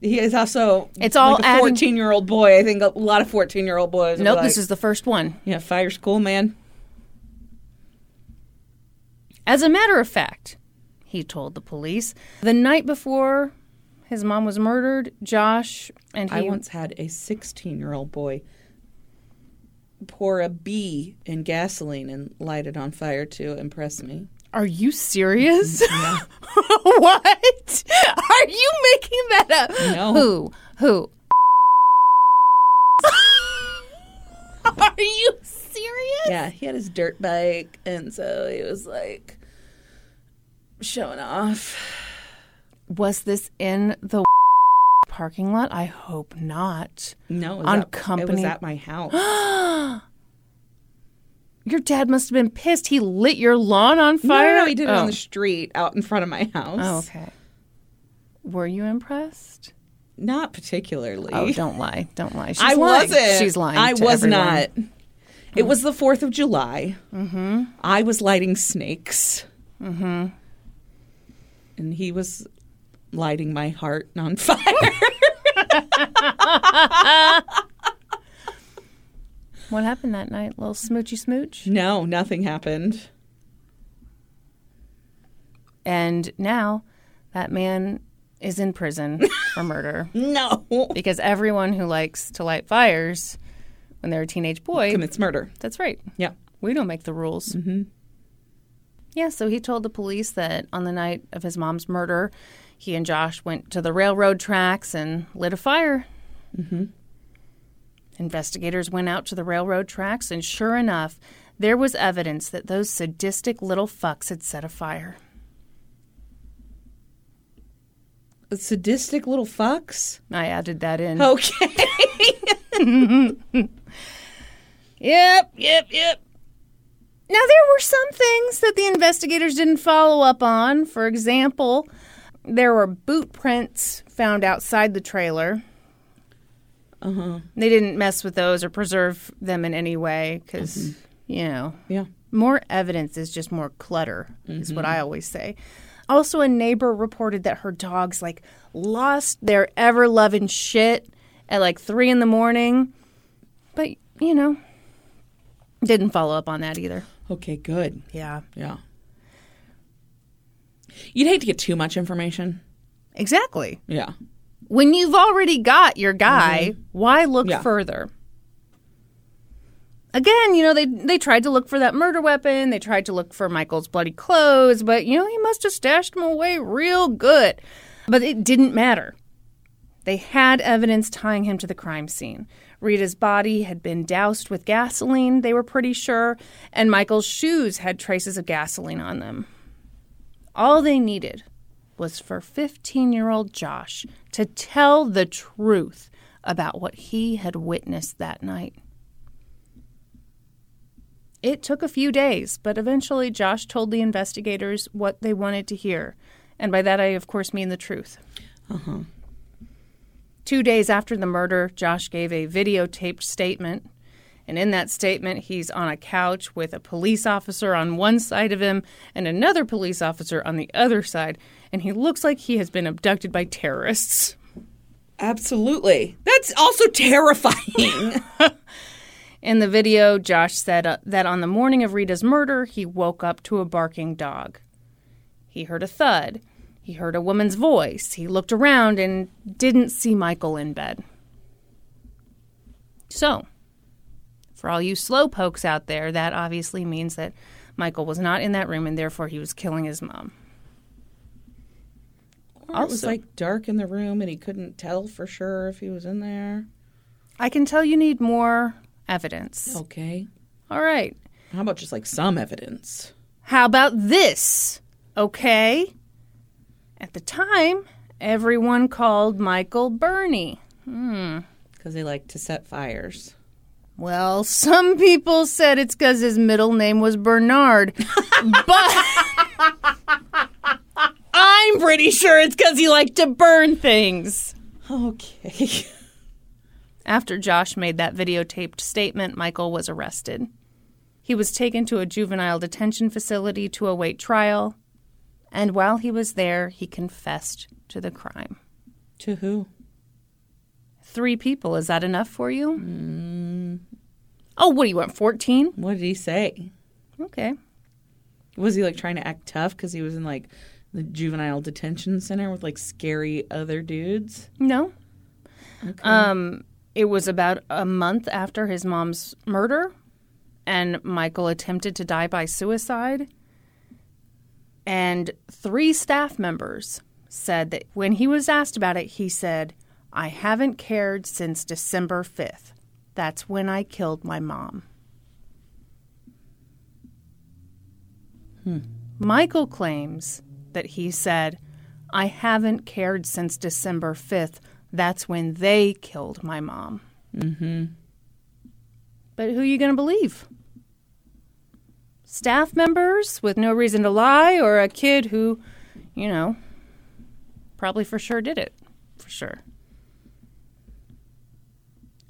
He is also It's all like a 14 year old boy. I think a lot of 14 year old boys. Nope, like, this is the first one. yeah, fire school, man. As a matter of fact, he told the police, the night before his mom was murdered. Josh and he I once had a 16 year old boy pour a bee in gasoline and light it on fire to impress me. Are you serious? Mm, *laughs* what? Are you making that up? No. Who? Who? *laughs* Are you serious? Yeah, he had his dirt bike, and so he was like showing off. Was this in the parking lot? I hope not. No, it On at, It company- was at my house. *gasps* Your dad must have been pissed. He lit your lawn on fire. no, no, he did it oh. on the street out in front of my house. Oh, okay. Were you impressed? Not particularly. Oh, don't lie. Don't lie. She's I lying. wasn't. She's lying. I was everyone. not. It was the 4th of July. Mm-hmm. I was lighting snakes. Mm-hmm. And he was lighting my heart on *laughs* fire. What happened that night? Little smoochy smooch? no, nothing happened. And now that man is in prison for murder *laughs* No. because everyone who likes to light fires when they're a teenage boy, Commits murder. that's right. Yeah. We don't make the rules. Mm-hmm. Yeah, so he told the police that on the night of his mom's murder, he and Josh went to the railroad tracks and lit a fire. Mm-hmm. Investigators went out to the railroad tracks, and sure enough, there was evidence that those sadistic little fucks had set a fire. A sadistic little fucks. I added that in. Okay. *laughs* Yep, yep, yep. Now, there were some things that the investigators didn't follow up on. For example, there were boot prints found outside the trailer. Uh huh. They didn't mess with those or preserve them in any way because, you know, yeah. more evidence is just more clutter, is what I always say. Also, a neighbor reported that her dogs like lost their ever loving shit at like three in the morning. But, you know, didn't follow up on that either. Okay, good. Yeah. Yeah. You'd hate to get too much information. Exactly. Yeah. When you've already got your guy, mm-hmm. why look Yeah. further? Again, you know, they they tried to look for that murder weapon, they tried to look for Michael's bloody clothes, but you know, he must have stashed them away real good. But it didn't matter. They had evidence tying him to the crime scene. Rita's body had been doused with gasoline, they were pretty sure, and Michael's shoes had traces of gasoline on them. All they needed was for 15 year old Josh to tell the truth about what he had witnessed that night. It took a few days, but eventually Josh told the investigators what they wanted to hear. And by that, I, of course, mean the truth. Uh-huh. Two days after the murder, Josh gave a videotaped statement. And in that statement, he's on a couch with a police officer on one side of him and another police officer on the other side. And he looks like he has been abducted by terrorists. Absolutely. That's also terrifying. *laughs* In the video, Josh said uh, that on the morning of Rita's murder, he woke up to a barking dog. He heard a thud. He heard a woman's voice. He looked around and didn't see Michael in bed. So, for all you slow pokes out there, that obviously means that Michael was not in that room and therefore he was killing his mom. Or it was like dark in the room and he couldn't tell for sure if he was in there. I can tell you need more evidence. Okay. All right. How about just like some evidence? How about this? Okay. At the time, everyone called Michael Bernie. Hmm. Because they like to set fires. Well, some people said it's because his middle name was Bernard, but I'm pretty sure it's because he liked to burn things. Okay. After Josh made that videotaped statement, Michael was arrested. He was taken to a juvenile detention facility to await trial, and while he was there, he confessed to the crime. to who? Three people, is that enough for you? Oh, what do you want, 14? What did he say? Okay. Was he like trying to act tough because he was in like The juvenile detention center with like scary other dudes. No. Okay. Um, it was about a month after his mom's murder, and Michael attempted to die by suicide. And three staff members said that when he was asked about it, he said, I haven't cared since December 5th. That's when I killed my mom. Michael claims that he said, I haven't cared since December 5th. That's when they killed my mom. Mm-hmm. But who are you going to believe? Staff members with no reason to lie, or a kid who, you know, probably for sure did it? For sure.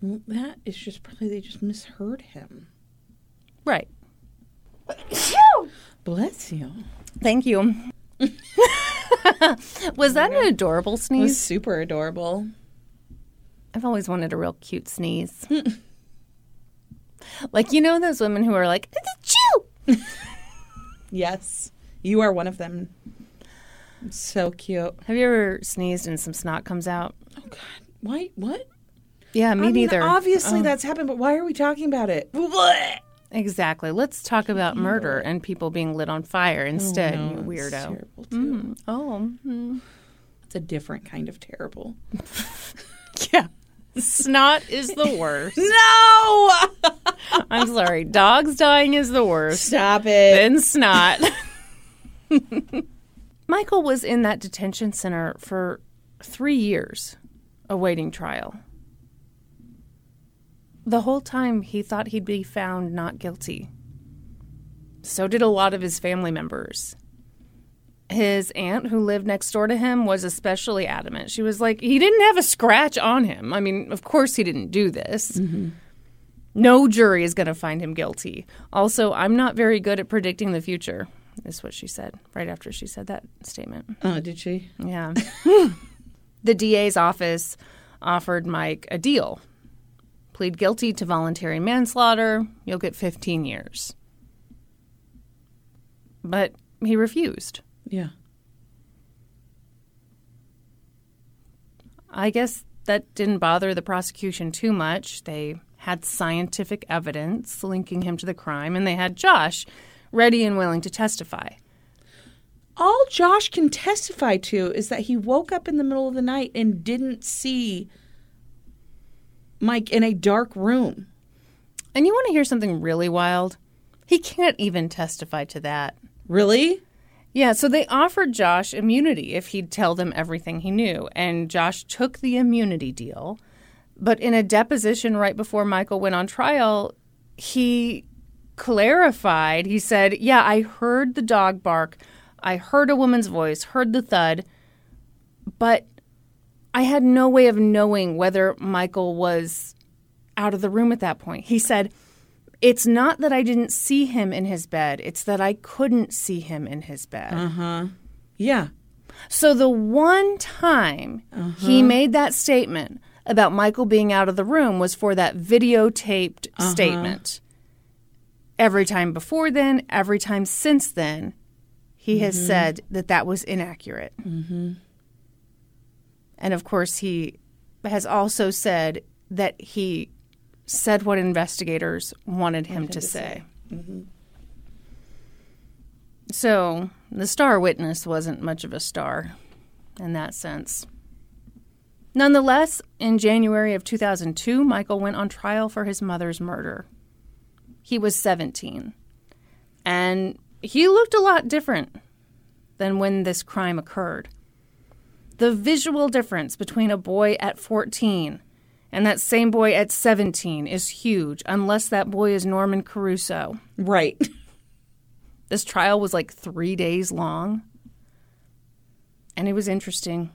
Well, that is just probably they just misheard him. Right. Bless you. Thank you. *laughs* Was that an adorable It was sneeze? super adorable. I've always wanted a real cute sneeze. *laughs* like, you know, those women who are like, chew! *laughs* Yes, you are one of them. So cute. Have you ever sneezed and some snot comes out? Oh God, why? What? Yeah, me I mean, neither. obviously Oh, that's happened, but why are we talking about it? *laughs* Blech. exactly. Let's talk about murder and people being lit on fire instead, No, you it's weirdo. terrible, too. Oh, mm. It's a different kind of terrible. *laughs* yeah. Snot is the worst. *laughs* No! I'm sorry. Dogs dying is the worst. Stop it. Then snot. Michael was in that detention center for three years awaiting trial. The whole time he thought he'd be found not guilty. So did a lot of his family members. His aunt, who lived next door to him, was especially adamant. She was like, he didn't have a scratch on him. I mean, of course he didn't do this. Mm-hmm. No jury is going to find him guilty. Also, I'm not very good at predicting the future, is what she said right after she said that statement. Oh, did she? Yeah. *laughs* the DA's office offered Mike a deal plead guilty to voluntary manslaughter, you'll get 15 years. But he refused. Yeah. I guess that didn't bother the prosecution too much. They had scientific evidence linking him to the crime, and they had Josh ready and willing to testify. All Josh can testify to is that he woke up in the middle of the night and didn't see Mike in a dark room. And you want to hear something really wild? He can't even testify to that. Really? Yeah, so they offered Josh immunity if he'd tell them everything he knew, and Josh took the immunity deal. But in a deposition right before Michael went on trial, he clarified. He said, Yeah, I heard the dog bark, I heard a woman's voice, heard the thud, but I had no way of knowing whether Michael was out of the room at that point. He said, It's not that I didn't see him in his bed, it's that I couldn't see him in his bed. Uh-huh. Yeah. So the one time he uh-huh. made that statement about Michael being out of the room was for that videotaped uh-huh. statement. Every time before then, every time since then, he has mm-hmm. said that that was inaccurate. Mm-hmm. And of course, he has also said that he said what investigators wanted him to, say. Mm-hmm. So the star witness wasn't much of a star in that sense. Nonetheless, in January of 2002, Michael went on trial for his mother's murder. He was 17. And he looked a lot different than when this crime occurred. The visual difference between a boy at 14 and that same boy at 17 is huge, unless that boy is Norman Caruso. Right. *laughs* This trial was like three days long, and it was interesting.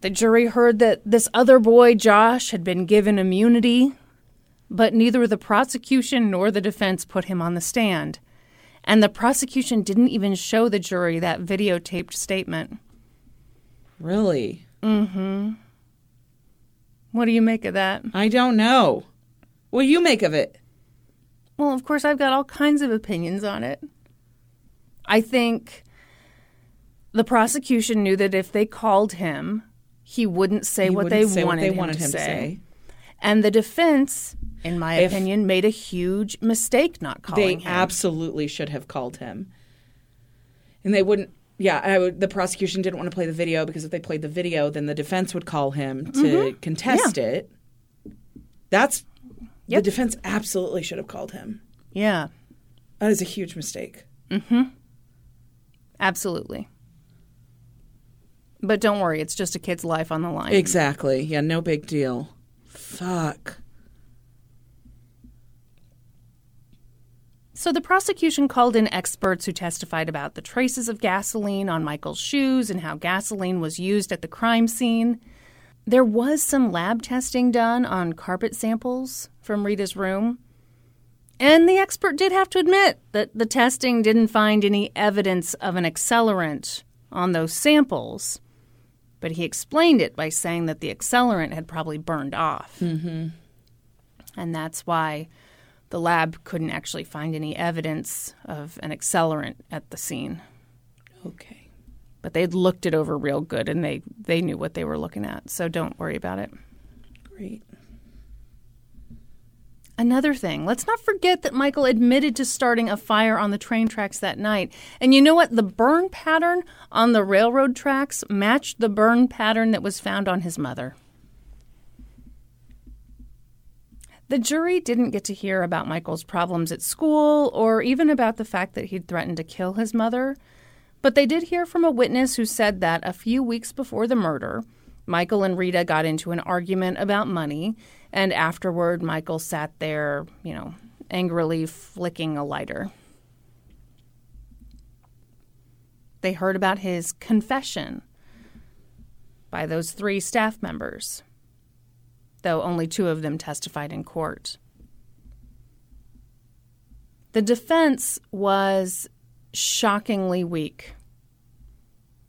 The jury heard that this other boy, Josh, had been given immunity, but neither the prosecution nor the defense put him on the stand. And the prosecution didn't even show the jury that videotaped statement. Really? Mm-hmm. What do you make of that? I don't know. What do you make of it? Well, of course, I've got all kinds of opinions on it. I think The prosecution knew that if they called him, he wouldn't say He what wouldn't they say what wanted, they him, wanted to, him to say. say. And the defense, in my If- opinion, made a huge mistake not calling They him. They absolutely should have called him. And they wouldn't. Yeah, I would, the prosecution didn't want to play the video because if they played the video, then the defense would call him to Mm-hmm. contest it. That's the defense absolutely should have called him. yeah, That is a huge mistake. absolutely. But don't worry, it's just a kid's life on the line. Exactly. Yeah, no big deal. Fuck. So the prosecution called in experts who testified about the traces of gasoline on Michael's shoes and how gasoline was used at the crime scene. There was some lab testing done on carpet samples from Rita's room. And the expert did have to admit that the testing didn't find any evidence of an accelerant on those samples. But he explained it by saying that the accelerant had probably burned off. Mm-hmm. And that's why the lab couldn't actually find any evidence of an accelerant at the scene. Okay. But they'd looked it over real good and they, they knew what they were looking at. So don't worry about it. Great. Another thing, let's not forget that Michael admitted to starting a fire on the train tracks that night. And you know what? The burn pattern on the railroad tracks matched the burn pattern that was found on his mother. The jury didn't get to hear about Michael's problems at school or even about the fact that he'd threatened to kill his mother. But they did hear from a witness who said that a few weeks before the murder, Michael and Rita got into an argument about money, and afterward, Michael sat there, you know, angrily flicking a lighter. They heard about his confession by those three staff members, though only two of them testified in court. The defense was shockingly weak.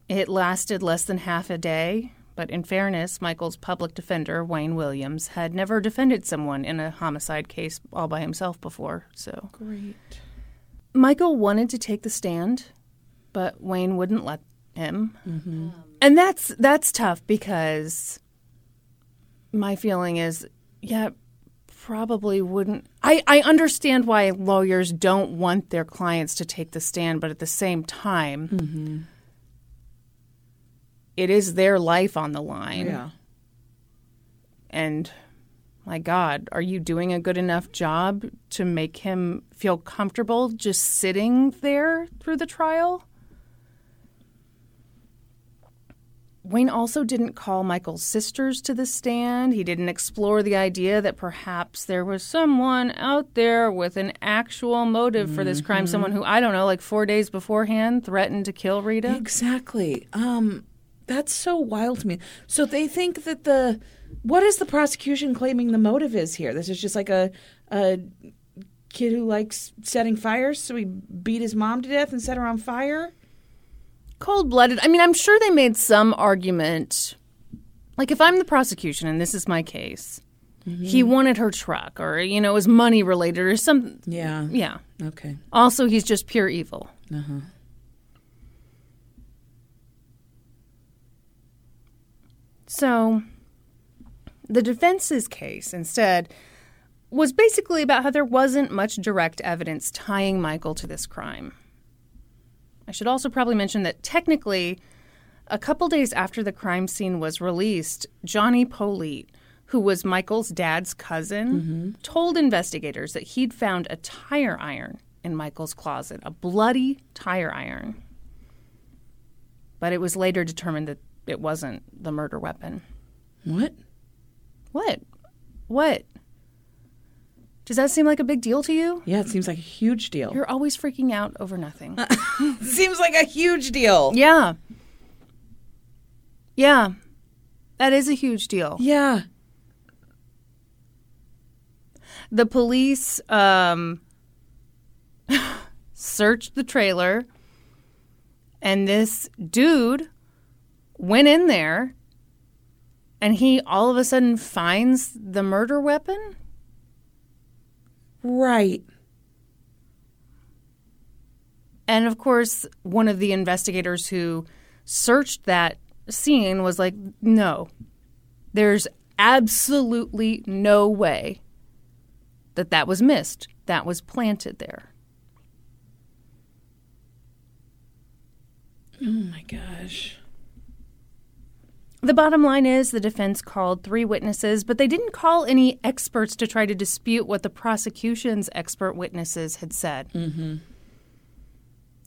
It lasted less than half a day, but in fairness, Michael's public defender, Wayne Williams, had never defended someone in a homicide case all by himself before, so. Great. Michael wanted to take the stand, but Wayne wouldn't let him. Mm-hmm. And that's that's tough because my feeling is, yeah, probably wouldn't. I, I understand why lawyers don't want their clients to take the stand, but at the same time, it is their life on the line. Yeah. And my God, are you doing a good enough job to make him feel comfortable just sitting there through the trial? Wayne also didn't call Michael's sisters to the stand. He didn't explore the idea that perhaps there was someone out there with an actual motive for this crime. Someone who, I don't know, like four days beforehand threatened to kill Rita. Exactly. Um, that's so wild to me. So they think that the what is the prosecution claiming the motive is here? This is just like a a kid who likes setting fires, so he beat his mom to death and set her on fire. Cold blooded. I mean, I'm sure they made some argument. Like, if I'm the prosecution and this is my case, he mm-hmm. wanted her truck or, you know, it was money related or some. Yeah. Yeah. Okay. Also, he's just pure evil. Uh-huh. So, the defense's case instead was basically about how there wasn't much direct evidence tying Michael to this crime. I should also probably mention that technically, a couple days after the crime scene was released, Johnny Politte, who was Michael's dad's cousin, mm-hmm. told investigators that he'd found a tire iron in Michael's closet, a bloody tire iron. But it was later determined that it wasn't the murder weapon. What? What? What? Does that seem like a big deal to you? Yeah, it seems like a huge deal. You're always freaking out over nothing. *laughs* seems like a huge deal. yeah. Yeah. That is a huge deal. Yeah. The police um, *laughs* searched the trailer, and this dude went in there, and he all of a sudden finds the murder weapon. Right. And of course, one of the investigators who searched that scene was like, no, there's absolutely no way that that was missed. That was planted there. Oh my gosh. The bottom line is the defense called three witnesses, but they didn't call any experts to try to dispute what the prosecution's expert witnesses had said. Mm-hmm.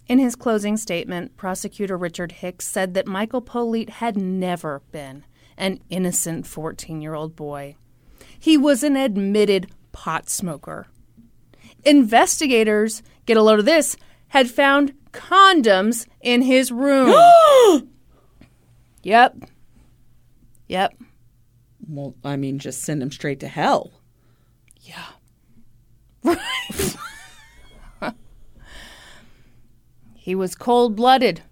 In his closing statement, prosecutor Richard Hicks said that Michael Politte had never been an innocent 14 year old boy. He was an admitted pot smoker. Investigators, get a load of this, had found condoms in his room. *gasps* yep. Yep. Well, I mean, just send him straight to hell. Yeah. Right. *laughs* he was cold blooded.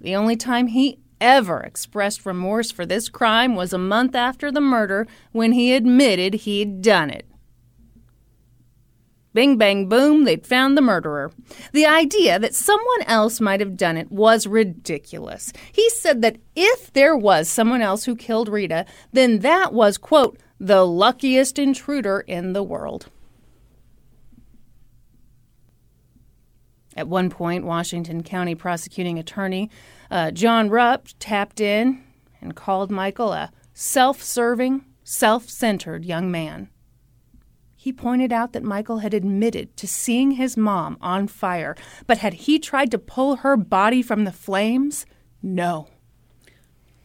The only time he ever expressed remorse for this crime was a month after the murder when he admitted he'd done it. Bing, bang, boom, they'd found the murderer. The idea that someone else might have done it was ridiculous. He said that if there was someone else who killed Rita, then that was, quote, the luckiest intruder in the world. At one point, Washington County prosecuting attorney uh, John Rupp tapped in and called Michael a self serving, self centered young man. He pointed out that Michael had admitted to seeing his mom on fire, but had he tried to pull her body from the flames? No.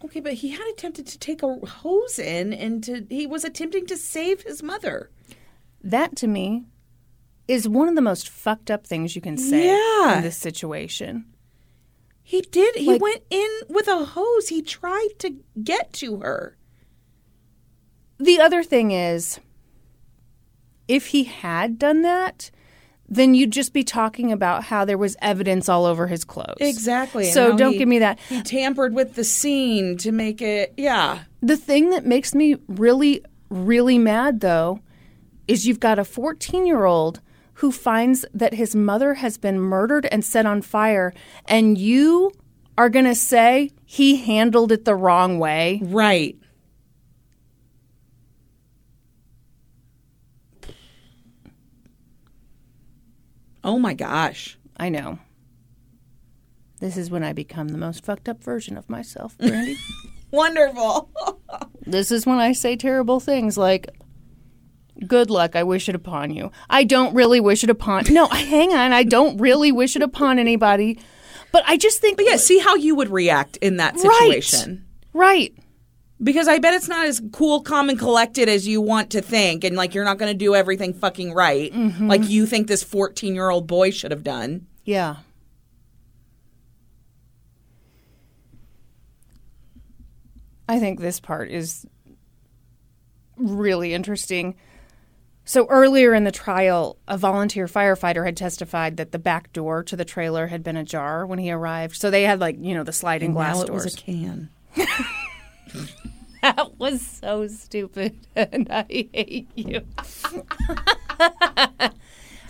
Okay, but he had attempted to take a hose in and to, he was attempting to save his mother. That to me is one of the most fucked up things you can say Yeah. in this situation. He did. He Like- went in with a hose. He tried to get to her. The other thing is, if he had done that, then you'd just be talking about how there was evidence all over his clothes. Exactly. So don't he- give me that. He tampered with the scene to make it. Yeah. The thing that makes me really, really mad, though, is you've got a 14 year old who finds that his mother has been murdered and set on fire, and you are going to say he handled it the wrong way. Right. Oh my gosh. I know. This is when I become the most fucked up version of myself, Brandy. *laughs* Wonderful. *laughs* this is when I say terrible things like, Good luck, I wish it upon you. I don't really wish it upon. No, *laughs* hang on, I don't really wish it upon anybody. But I just think. but yeah, see how you would react in that Right. situation. Right. Because I bet it's not as cool, calm, and collected as you want to think, and like you're not going to do everything fucking right, mm-hmm. like you think this 14 year old boy should have done. Yeah. I think this part is really interesting. So earlier in the trial, a volunteer firefighter had testified that the back door to the trailer had been ajar when he arrived. So they had like, you know, the sliding glass Now it doors. was a can. *laughs* *laughs* that was so stupid *laughs* and I hate you. *laughs*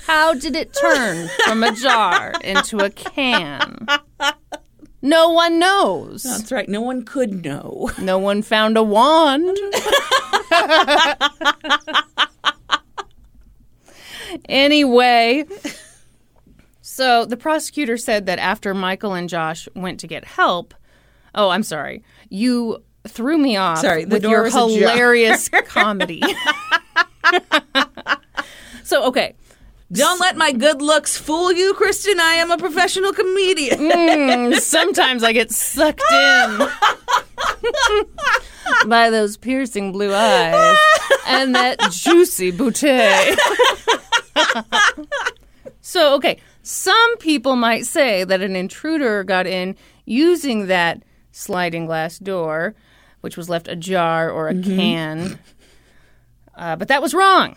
How did it turn from a jar into a can? No one knows. That's right. No one could know. No one found a wand. anyway, so the prosecutor said that after Michael and Josh went to get help, oh, I'm sorry, you threw me off Sorry, the with door your was hilarious comedy. *laughs* so, okay, Don't let my good looks fool you, Kristen. I am a professional comedian. Mm, *laughs* sometimes I get sucked in *laughs* by those piercing blue eyes and that juicy bouquet. so, okay, some people might say that an intruder got in using that sliding glass door, which was left ajar or a can. Uh, but that was wrong.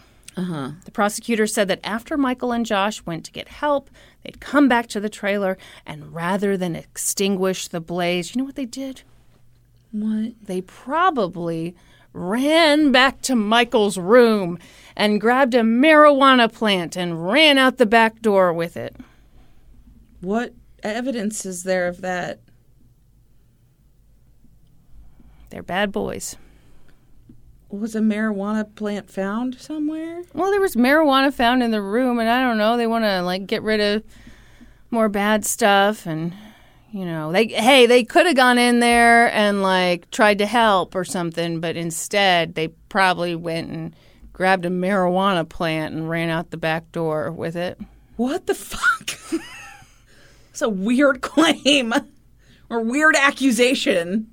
The prosecutor said that after Michael and Josh went to get help, they'd come back to the trailer, and rather than extinguish the blaze, you know what they did? what? They probably ran back to Michael's room and grabbed a marijuana plant and ran out the back door with it. What evidence is there of that? They're bad boys. Was a marijuana plant found somewhere? Well, there was marijuana found in the room, and I don't know. They want to like get rid of more bad stuff, and you know, they hey, they could have gone in there and like tried to help or something, but instead they probably went and grabbed a marijuana plant and ran out the back door with it. What the fuck? *laughs* It's a weird claim *laughs* or weird accusation.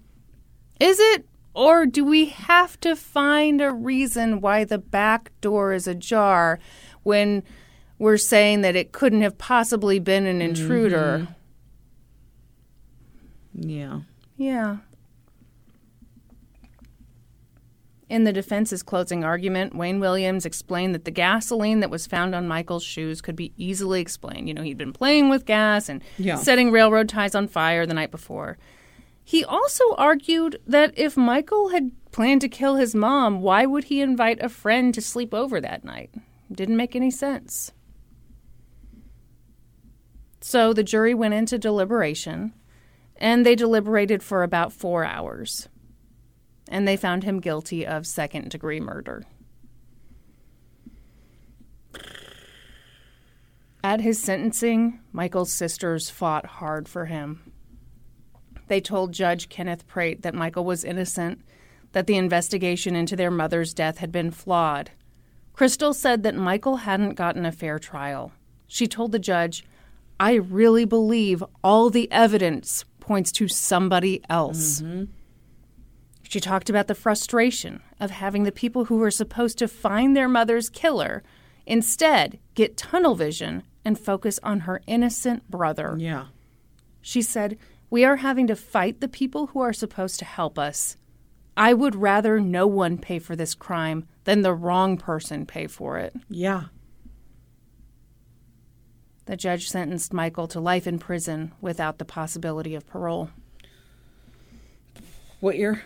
Is it? Or do we have to find a reason why the back door is ajar when we're saying that it couldn't have possibly been an intruder? Mm-hmm. Yeah. Yeah. In the defense's closing argument, Wayne Williams explained that the gasoline that was found on Michael's shoes could be easily explained. You know, he'd been playing with gas and Yeah. setting railroad ties on fire the night before. He also argued that if Michael had planned to kill his mom, why would he invite a friend to sleep over that night? Didn't make any sense. So the jury went into deliberation, and they deliberated for about four hours. And they found him guilty of second degree murder. At his sentencing, Michael's sisters fought hard for him. They told Judge Kenneth Pratte that Michael was innocent, that the investigation into their mother's death had been flawed. Crystal said that Michael hadn't gotten a fair trial. She told the judge, I really believe all the evidence points to somebody else. Mm-hmm. She talked about the frustration of having the people who were supposed to find their mother's killer instead get tunnel vision and focus on her innocent brother. Yeah. She said, We are having to fight the people who are supposed to help us. I would rather no one pay for this crime than the wrong person pay for it. Yeah. The judge sentenced Michael to life in prison without the possibility of parole. What year?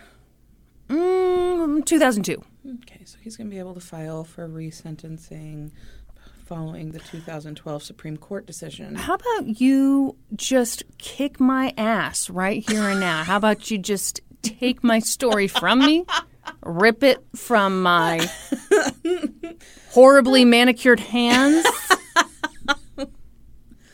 Mm, 2002. Okay, so he's going to be able to file for resentencing following the 2012 Supreme Court decision. How about you just kick my ass right here and now? How about you just take my story from me, rip it from my horribly manicured hands,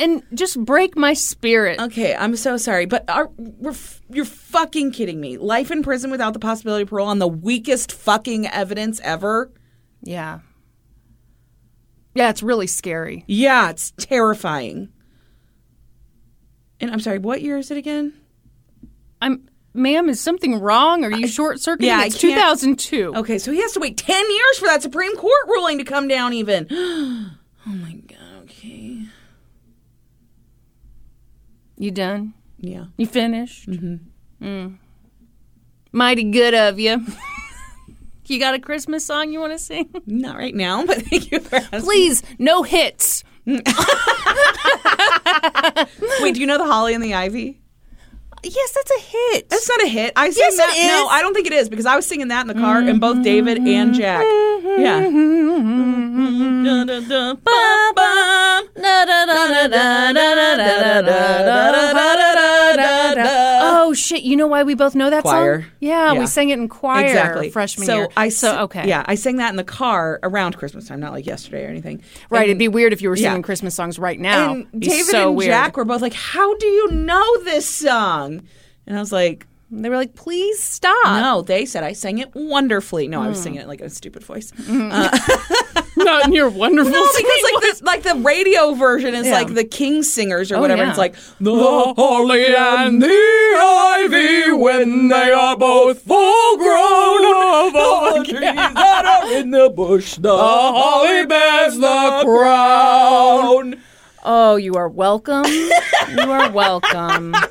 and just break my spirit? Okay, I'm so sorry, but are, we're f- you're fucking kidding me. Life in prison without the possibility of parole on the weakest fucking evidence ever? Yeah. Yeah, it's really scary. Yeah, it's terrifying. And I'm sorry, what year is it again? I'm, ma'am, is something wrong? Are you short circuiting? yeah, it's 2002. Okay, so he has to wait 10 years for that Supreme Court ruling to come down, even. *gasps* oh my God, okay. You done? Yeah. You finished? Mm-hmm. Mighty good of you. *laughs* you got a Christmas song you want to sing? Not right now, but thank you for asking. Please, no hits. Wait, do you know the Holly and the Ivy? Yes, that's a hit. That's not a hit. I sang Yes, that. No. I don't think it is because I was singing that in the car, and both David and Jack. Yeah. Shit! You know why we both know that Choir. song? Yeah, Yeah. we sang it in choir Exactly. freshman so year. I so okay, Yeah, I sang that in the car around Christmas time, not like yesterday or anything. right. And- It'd be weird if you were singing yeah. Christmas songs right now. And David so and weird. Jack were both like, "How do you know this song?" And I was like, They were like, "Please stop." "No." They said I sang it wonderfully. No, I was mm. singing it like a stupid voice. Mm-hmm. Uh, *laughs* not in your wonderful. No, because like this, like the radio version is Yeah. like the King Singers or Oh, whatever. yeah. It's like the holly and the ivy when they are both full grown. All the *laughs* oh, trees that are in the bush, the holly bears the crown. Oh, you are welcome. you are welcome. *laughs*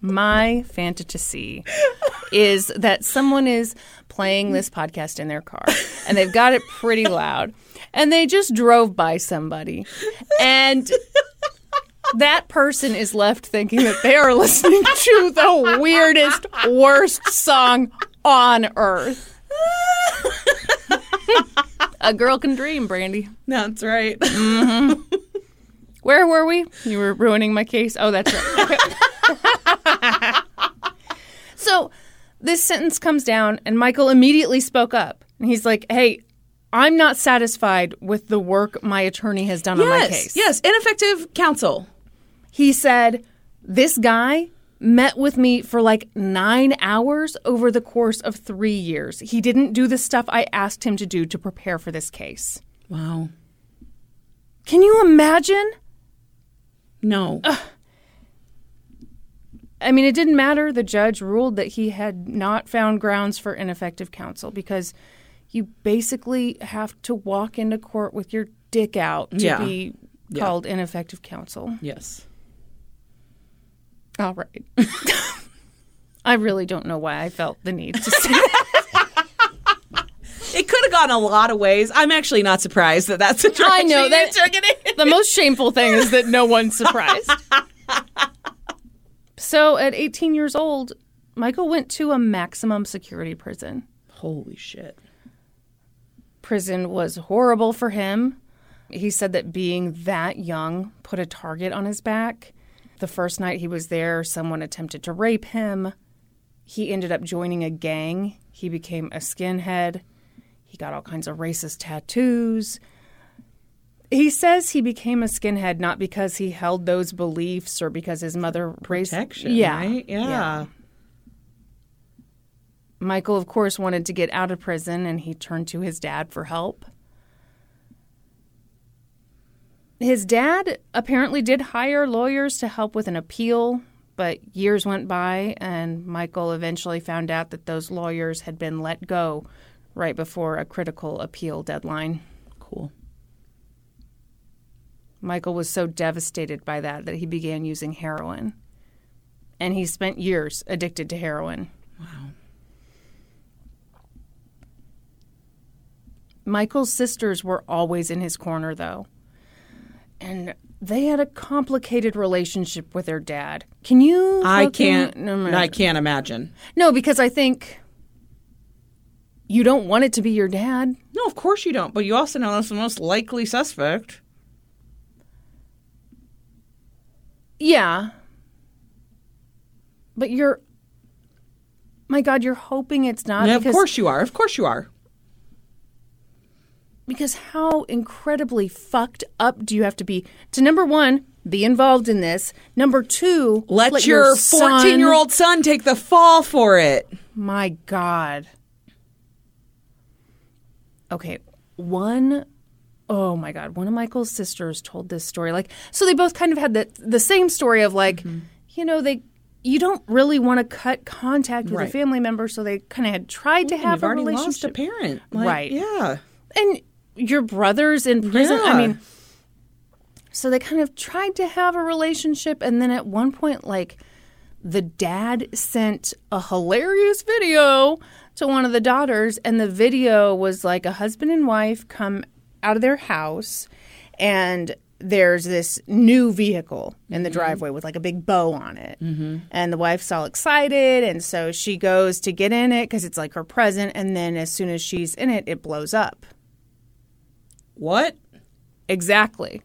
My fantasy is that someone is playing this podcast in their car and they've got it pretty loud and they just drove by somebody and that person is left thinking that they are listening to the weirdest, worst song on earth. *laughs* A girl can dream, Brandy. That's right. Mm-hmm. Where were we? You were ruining my case. Oh, that's right. *laughs* So this sentence comes down, and Michael immediately spoke up. And he's like, hey, I'm not satisfied with the work my attorney has done on my case. yes, ineffective counsel. He said, This guy met with me for like nine hours over the course of three years. He didn't do the stuff I asked him to do to prepare for this case. Wow. Can you imagine? No. *sighs* I mean, it didn't matter. The judge ruled that he had not found grounds for ineffective counsel because you basically have to walk into court with your dick out to Yeah. be Yeah. called ineffective counsel. yes. All right. *laughs* I really don't know why I felt the need to say that. *laughs* It could have gone a lot of ways. I'm actually not surprised that that's the direction I know that- took it in. the most shameful thing is that no one's surprised. *laughs* so at 18 years old, Michael went to a maximum security prison. Holy shit. Prison was horrible for him. He said that being that young put a target on his back. The first night he was there, someone attempted to rape him. He ended up joining a gang. He became a skinhead. He got all kinds of racist tattoos. He says he became a skinhead not because he held those beliefs or because his mother raised Protection. Yeah, Right? Yeah. Michael, of course, wanted to get out of prison and he turned to his dad for help. His dad apparently did hire lawyers to help with an appeal, but years went by and Michael eventually found out that those lawyers had been let go right before a critical appeal deadline. Cool. Michael was so devastated by that that he began using heroin. And he spent years addicted to heroin. Wow. Michael's sisters were always in his corner, though. And they had a complicated relationship with their dad. Can you? I can't. No, I can't imagine. no, because I think you don't want it to be your dad. No, of course you don't. But you also know that's the most likely suspect. Yeah. But you're. My God, you're hoping it's not. yeah, of course you are. Of course you are. Because how incredibly fucked up do you have to be to number one, be involved in this? Number two, Let, your 14 year old son take the fall for it. My God. Okay, one oh my God, one of Michael's sisters told this story. Like, so they both kind of had the the same story of like, Mm-hmm. you know, they you don't really want to cut contact with Right. a family member, so they kind of had tried to have a already relationship. lost a parent. Like, Right. Yeah. and your brother's in prison. I mean, so they kind of tried to have a relationship, and then at one point, like, the dad sent a hilarious video to one of the daughters, and the video was like a husband and wife come out of their house, and there's this new vehicle in the driveway with like a big bow on it. Mm-hmm. And the wife's all excited. And so she goes to get in it because it's like her present. And then as soon as she's in it, it blows up. What? Exactly.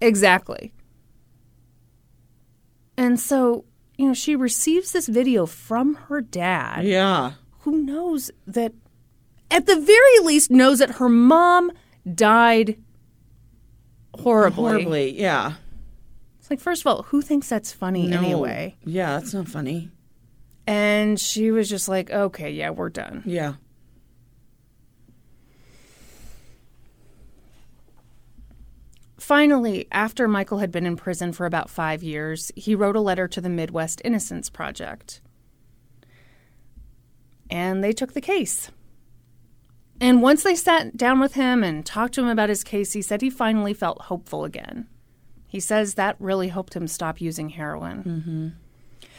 Exactly. And so, you know, she receives this video from her dad, Yeah. who knows that, at the very least, knows that her mom died horribly. Horribly. Yeah. It's like, first of all, who thinks that's funny No. anyway? Yeah, that's not funny. And she was just like, okay, yeah, we're done. Yeah. Finally, after Michael had been in prison for about five years, he wrote a letter to the Midwest Innocence Project. And they took the case. And once they sat down with him and talked to him about his case, he said he finally felt hopeful again. He says that really helped him stop using heroin. Mm-hmm.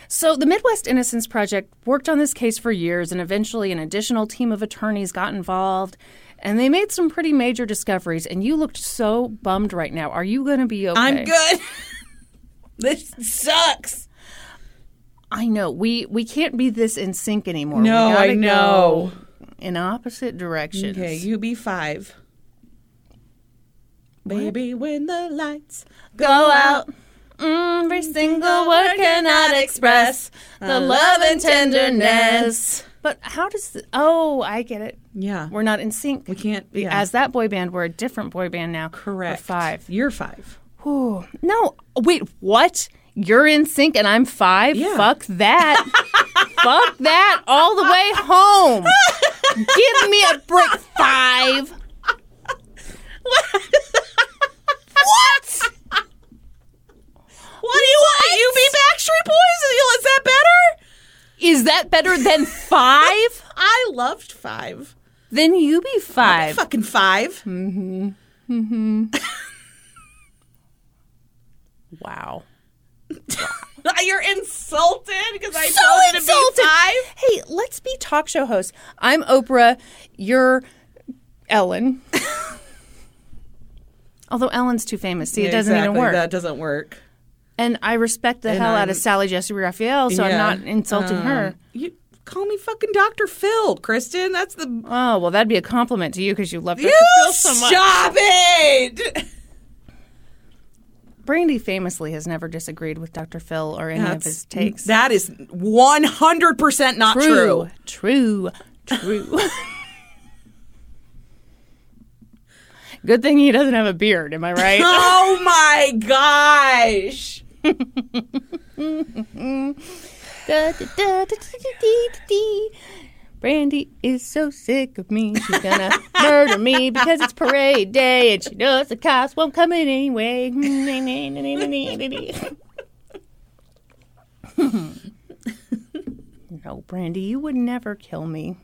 So, the Midwest Innocence Project worked on this case for years, and eventually, an additional team of attorneys got involved, and they made some pretty major discoveries. And you looked so bummed right now. Are you going to be okay? I'm good. *laughs* this sucks. I know we we can't be this in sync anymore. No, I know. in opposite directions. Okay, you be five. Baby, when the lights go out. Every mm, single word cannot express the love and tenderness. But how does? The, oh, I get it. Yeah. We're not in sync. We can't. Yeah. As that boy band, we're a different boy band now. correct. We're five. You're five. Ooh. No, wait, what? You're in sync and I'm five? Yeah. Fuck that. *laughs* Fuck that all the way home. Give me a break. Five. what? What do you want? You be Backstreet Boys? Is that better? Is that better than five? *laughs* I loved five. Then you be five. Fucking five. Mm-hmm. Mm-hmm. *laughs* Wow. You're insulted because I so told you to insulted. be five. Hey, let's be talk show hosts. I'm Oprah. You're Ellen. *laughs* Although Ellen's too famous, see, it doesn't even work. That doesn't work. And I respect the hell out of Sally Jessy Raphael, so Yeah. I'm not insulting her. Um, You call me fucking Dr. Phil, Kristen. That's the. Oh well, that'd be a compliment to you because you love Dr. You Phil so much. stop it. *laughs* Brandy famously has never disagreed with Dr. Phil or any of his takes. That is 100% not true. true, true. true. *laughs* Good thing he doesn't have a beard. Am I right? *laughs* Oh my gosh. Da, da, da. Brandy is so sick of me. She's gonna murder me because it's parade day and she knows the cops won't come in anyway. *laughs* no, Brandy, you would never kill me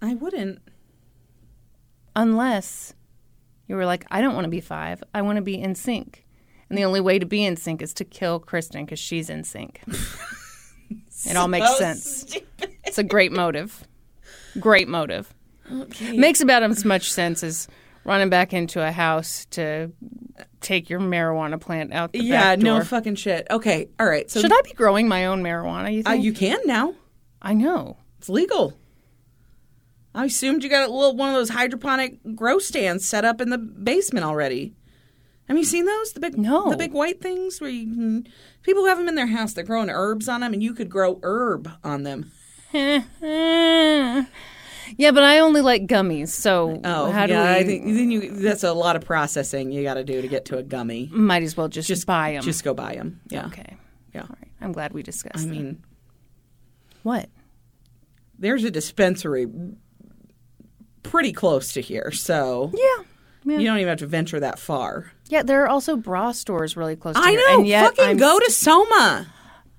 I wouldn't. unless you were like, I don't want to be five. I want to be in sync. And the only way to be in sync is to kill Kristen because she's in sync. *laughs* it all makes sense. It's a great motive. Great motive. Makes about as much sense as running back into a house to take your marijuana plant out the Yeah, back no fucking shit. Okay, all right. So Should I be growing my own marijuana? You Uh, you can now. I know. It's legal. I assumed you got a little one of those hydroponic grow stands set up in the basement already. Have you seen those? The big No. the big white things where you can, people have them in their house. They're growing herbs on them, and you could grow herb on them. *laughs* yeah, but I only like gummies. So Oh, how do yeah. we? I think then you that's a lot of processing you got to do to get to a gummy. might as well just, just buy them. Just go buy them. Yeah. okay. Yeah. All right. I'm glad we discussed. I that. mean, what? there's a dispensary pretty close to here, so Yeah. you don't even have to venture that far. Yeah, there are also bra stores really close to I here. know. And yet Fucking I'm go to Soma.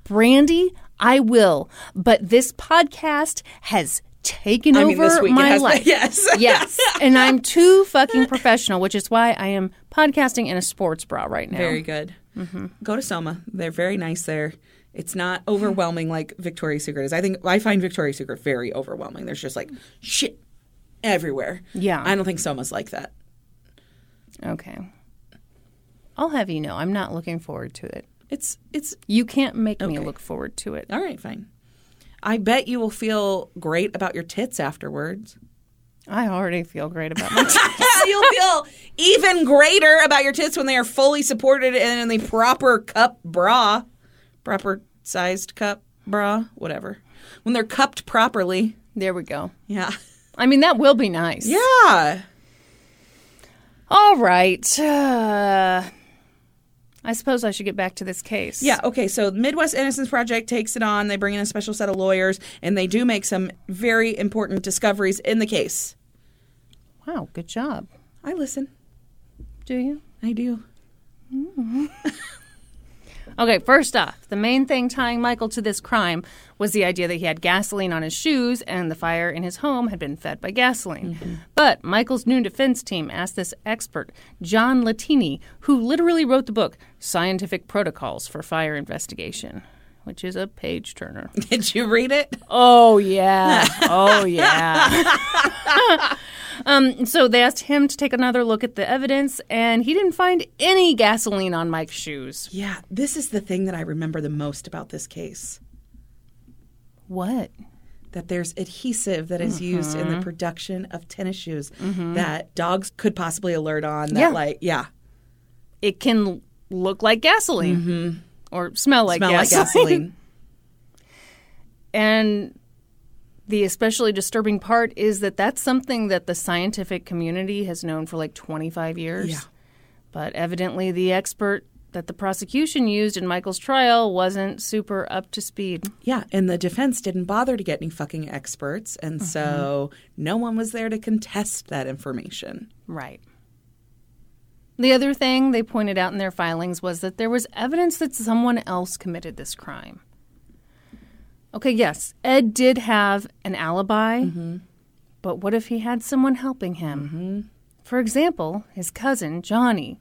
Brandy, I will. But this podcast has taken I over mean, week my been- life. *laughs* yes. yes. *laughs* And I'm too fucking professional, which is why I am podcasting in a sports bra right now. Very good. Mm-hmm. Go to Soma. They're very nice there. It's not overwhelming like Victoria's Secret is. I think I find Victoria's Secret very overwhelming. There's just like shit everywhere. Yeah. I don't think Soma's like that. Okay. I'll have you know, I'm not looking forward to it. It's it's You can't make me look forward to it. all right, fine. I bet you will feel great about your tits afterwards. I already feel great about my *laughs* tits. *laughs* You'll feel even greater about your tits when they are fully supported and in the proper cup bra, proper sized cup bra, whatever. When they're cupped properly. There we go. Yeah. I mean, that will be nice. Yeah. All right. Uh, I suppose I should get back to this case. Yeah, okay. So Midwest Innocence Project takes it on. They bring in a special set of lawyers and they do make some very important discoveries in the case. Wow, good job. I listen. Do you? I do. Mm-hmm. *laughs* Okay, first off, the main thing tying Michael to this crime was the idea that he had gasoline on his shoes and the fire in his home had been fed by gasoline. Mm-hmm. But Michael's new defense team asked this expert, John Lentini, who literally wrote the book Scientific Protocols for Fire Investigation, which is a page turner. *laughs* Did you read it? Oh yeah. Oh yeah. *laughs* um, so they asked him to take another look at the evidence, and he didn't find any gasoline on Mike's shoes. Yeah, this is the thing that I remember the most about this case. What? That there's adhesive that is used in the mm-hmm. production of tennis shoes mm-hmm. that dogs could possibly alert on. That Yeah. like yeah. It can look like gasoline mm-hmm. Or smell like Smell like gasoline. gasoline. *laughs* And the especially disturbing part is that that's something that the scientific community has known for like 25 years. Yeah. But evidently, the expert that the prosecution used in Michael's trial wasn't super up to speed. Yeah, and the defense didn't bother to get any fucking experts, and mm-hmm. so no one was there to contest that information. Right. The other thing they pointed out in their filings was that there was evidence that someone else committed this crime. Okay, yes, Ed did have an alibi, mm-hmm. but what if he had someone helping him? Mm-hmm. For example, his cousin, Johnny,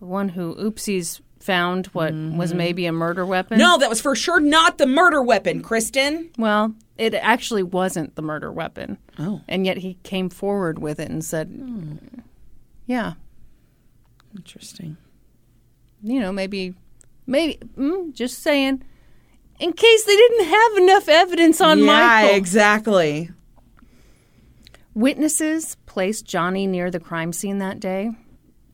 the one who oopsies found what was mm-hmm. maybe a murder weapon. No, that was for sure not the murder weapon, Kristen. Well, it actually wasn't the murder weapon. Oh. And yet he came forward with it and said, hmm. yeah, Interesting. you know, maybe, maybe, mm, just saying, in case they didn't have enough evidence on yeah, Michael. exactly. Witnesses placed Johnny near the crime scene that day.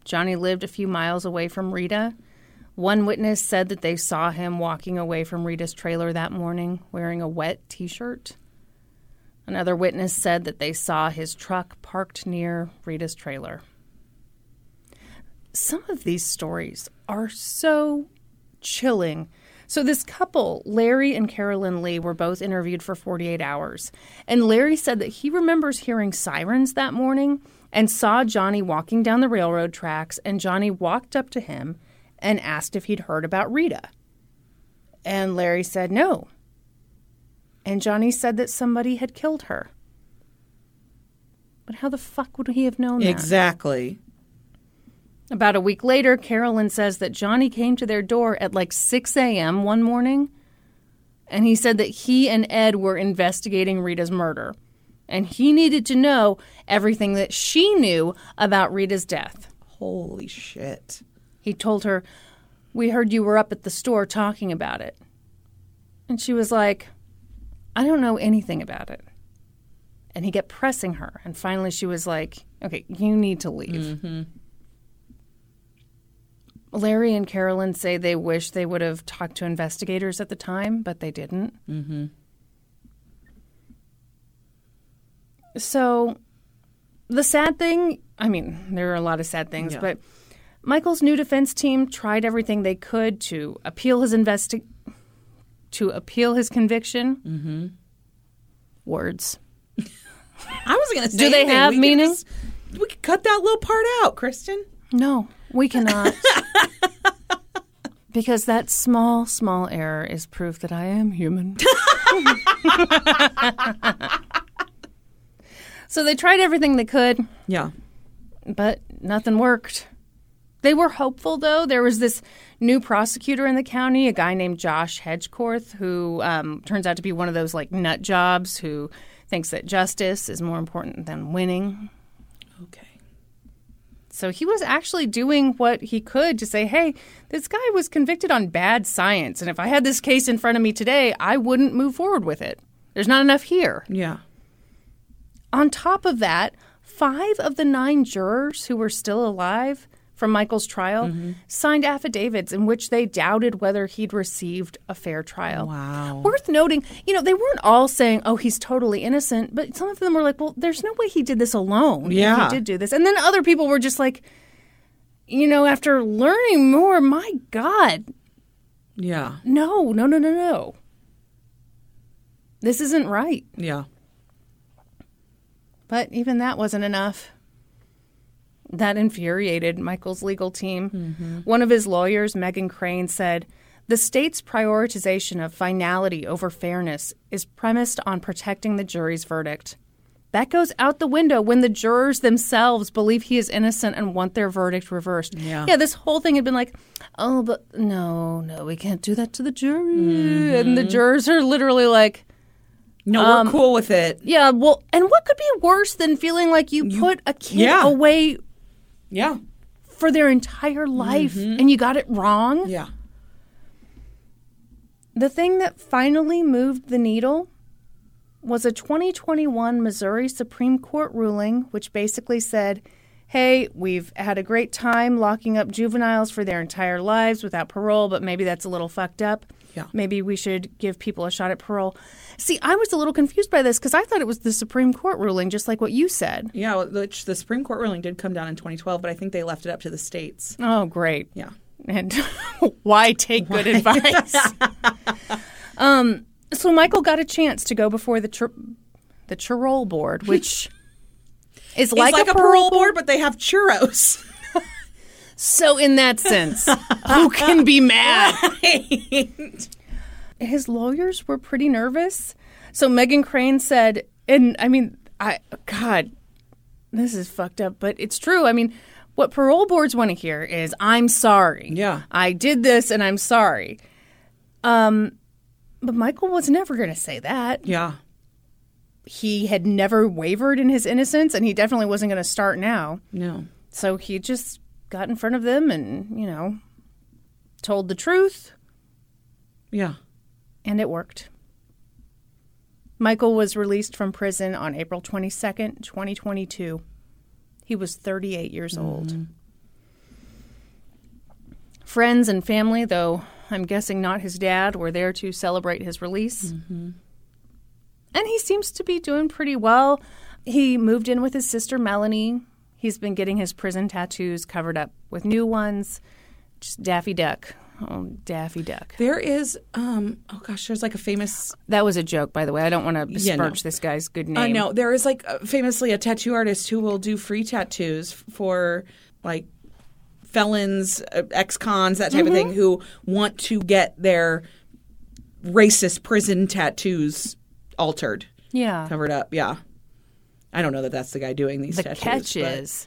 Johnny lived a few miles away from Rita. One witness said that they saw him walking away from Rita's trailer that morning wearing a wet t shirt. Another witness said that they saw his truck parked near Rita's trailer. Some of these stories are so chilling. So, this couple, Larry and Carolyn Lee, were both interviewed for 48 hours. And Larry said that he remembers hearing sirens that morning and saw Johnny walking down the railroad tracks. And Johnny walked up to him and asked if he'd heard about Rita. And Larry said no. And Johnny said that somebody had killed her. But how the fuck would he have known that? Exactly. About a week later, Carolyn says that Johnny came to their door at like 6 a.m. one morning, and he said that he and Ed were investigating Rita's murder, and he needed to know everything that she knew about Rita's death. Holy shit. He told her, We heard you were up at the store talking about it. And she was like, I don't know anything about it. And he kept pressing her, and finally she was like, Okay, you need to leave. Mm-hmm. Larry and Carolyn say they wish they would have talked to investigators at the time, but they didn't. Mm-hmm. So, the sad thing I mean, there are a lot of sad things, Yeah. but Michael's new defense team tried everything they could to appeal his investi- to appeal his conviction. Mm-hmm. Words. *laughs* I was going to say, Do they anything. have We could meaning? just- we could cut that little part out, Kristen. No, we cannot. *laughs* because that small, small error is proof that I am human. *laughs* so they tried everything they could, Yeah. but nothing worked. They were hopeful, though. There was this new prosecutor in the county, a guy named Josh Hedgecorth, who um, turns out to be one of those like nut jobs who thinks that justice is more important than winning. So he was actually doing what he could to say, hey, this guy was convicted on bad science. And if I had this case in front of me today, I wouldn't move forward with it. There's not enough here. Yeah. On top of that, five of the nine jurors who were still alive from Michael's trial mm-hmm. signed affidavits in which they doubted whether he'd received a fair trial. Wow. Worth noting, you know, they weren't all saying, oh, he's totally innocent, but some of them were like, well, there's no way he did this alone. Yeah. he did do this. And then other people were just like, you know, after learning more, my God, Yeah. no, no, no, no, no. This isn't right. Yeah. But even that wasn't enough. That infuriated Michael's legal team. One of his lawyers, Megan Crane, said The state's prioritization of finality over fairness is premised on protecting the jury's verdict. That goes out the window when the jurors themselves believe he is innocent and want their verdict reversed. Yeah. yeah, this whole thing had been like, oh, but no, no, we can't do that to the jury. And the jurors are literally like, No, Um, we're cool with it. yeah, well, and what could be worse than feeling like you, put a kid yeah. away Yeah. for their entire life mm-hmm. and you got it wrong? Yeah. The thing that finally moved the needle was a 2021 Missouri Supreme Court ruling which basically said hey, we've had a great time locking up juveniles for their entire lives without parole, but maybe that's a little fucked up. Yeah. Maybe we should give people a shot at parole. See, I was a little confused by this because I thought it was the Supreme Court ruling, just like what you said. Yeah, which the Supreme Court ruling did come down in 2012, but I think they left it up to the states. Oh, great. Yeah. And *laughs* why take good advice? *laughs* um, so Michael got a chance to go before the tr- the Chirol board, which *laughs* is like, like a, parole board, but they have churros. So, in that sense, who can be mad? His lawyers were pretty nervous. So, Megan Crane said, and I mean, I, God, this is fucked up, but it's true. I mean, what parole boards want to hear is, I'm sorry. Yeah. I did this and I'm sorry. Um, but Michael was never going to say that. yeah. He had never wavered in his innocence, and he definitely wasn't going to start now. No. So he just got in front of them and, you know, told the truth, Yeah. And it worked. Michael was released from prison on April 22nd, 2022. He was 38 years mm-hmm. old. Friends and family, though I'm guessing not his dad, were there to celebrate his release. Mm-hmm. And he seems to be doing pretty well. He moved in with his sister Melanie. He's been getting his prison tattoos covered up with new ones. Just Daffy Duck. Oh, Daffy Duck. There is, um, oh gosh, there's like a famous, That was a joke, by the way. I don't want to Yeah, no. this guy's good name. I know, there is like uh, famously a tattoo artist who will do free tattoos for like felons, uh, ex cons, that type of thing, who want to get their racist prison tattoos altered, Yeah. covered up. Yeah. I don't know that that's the guy doing these The tattoos. catch but- is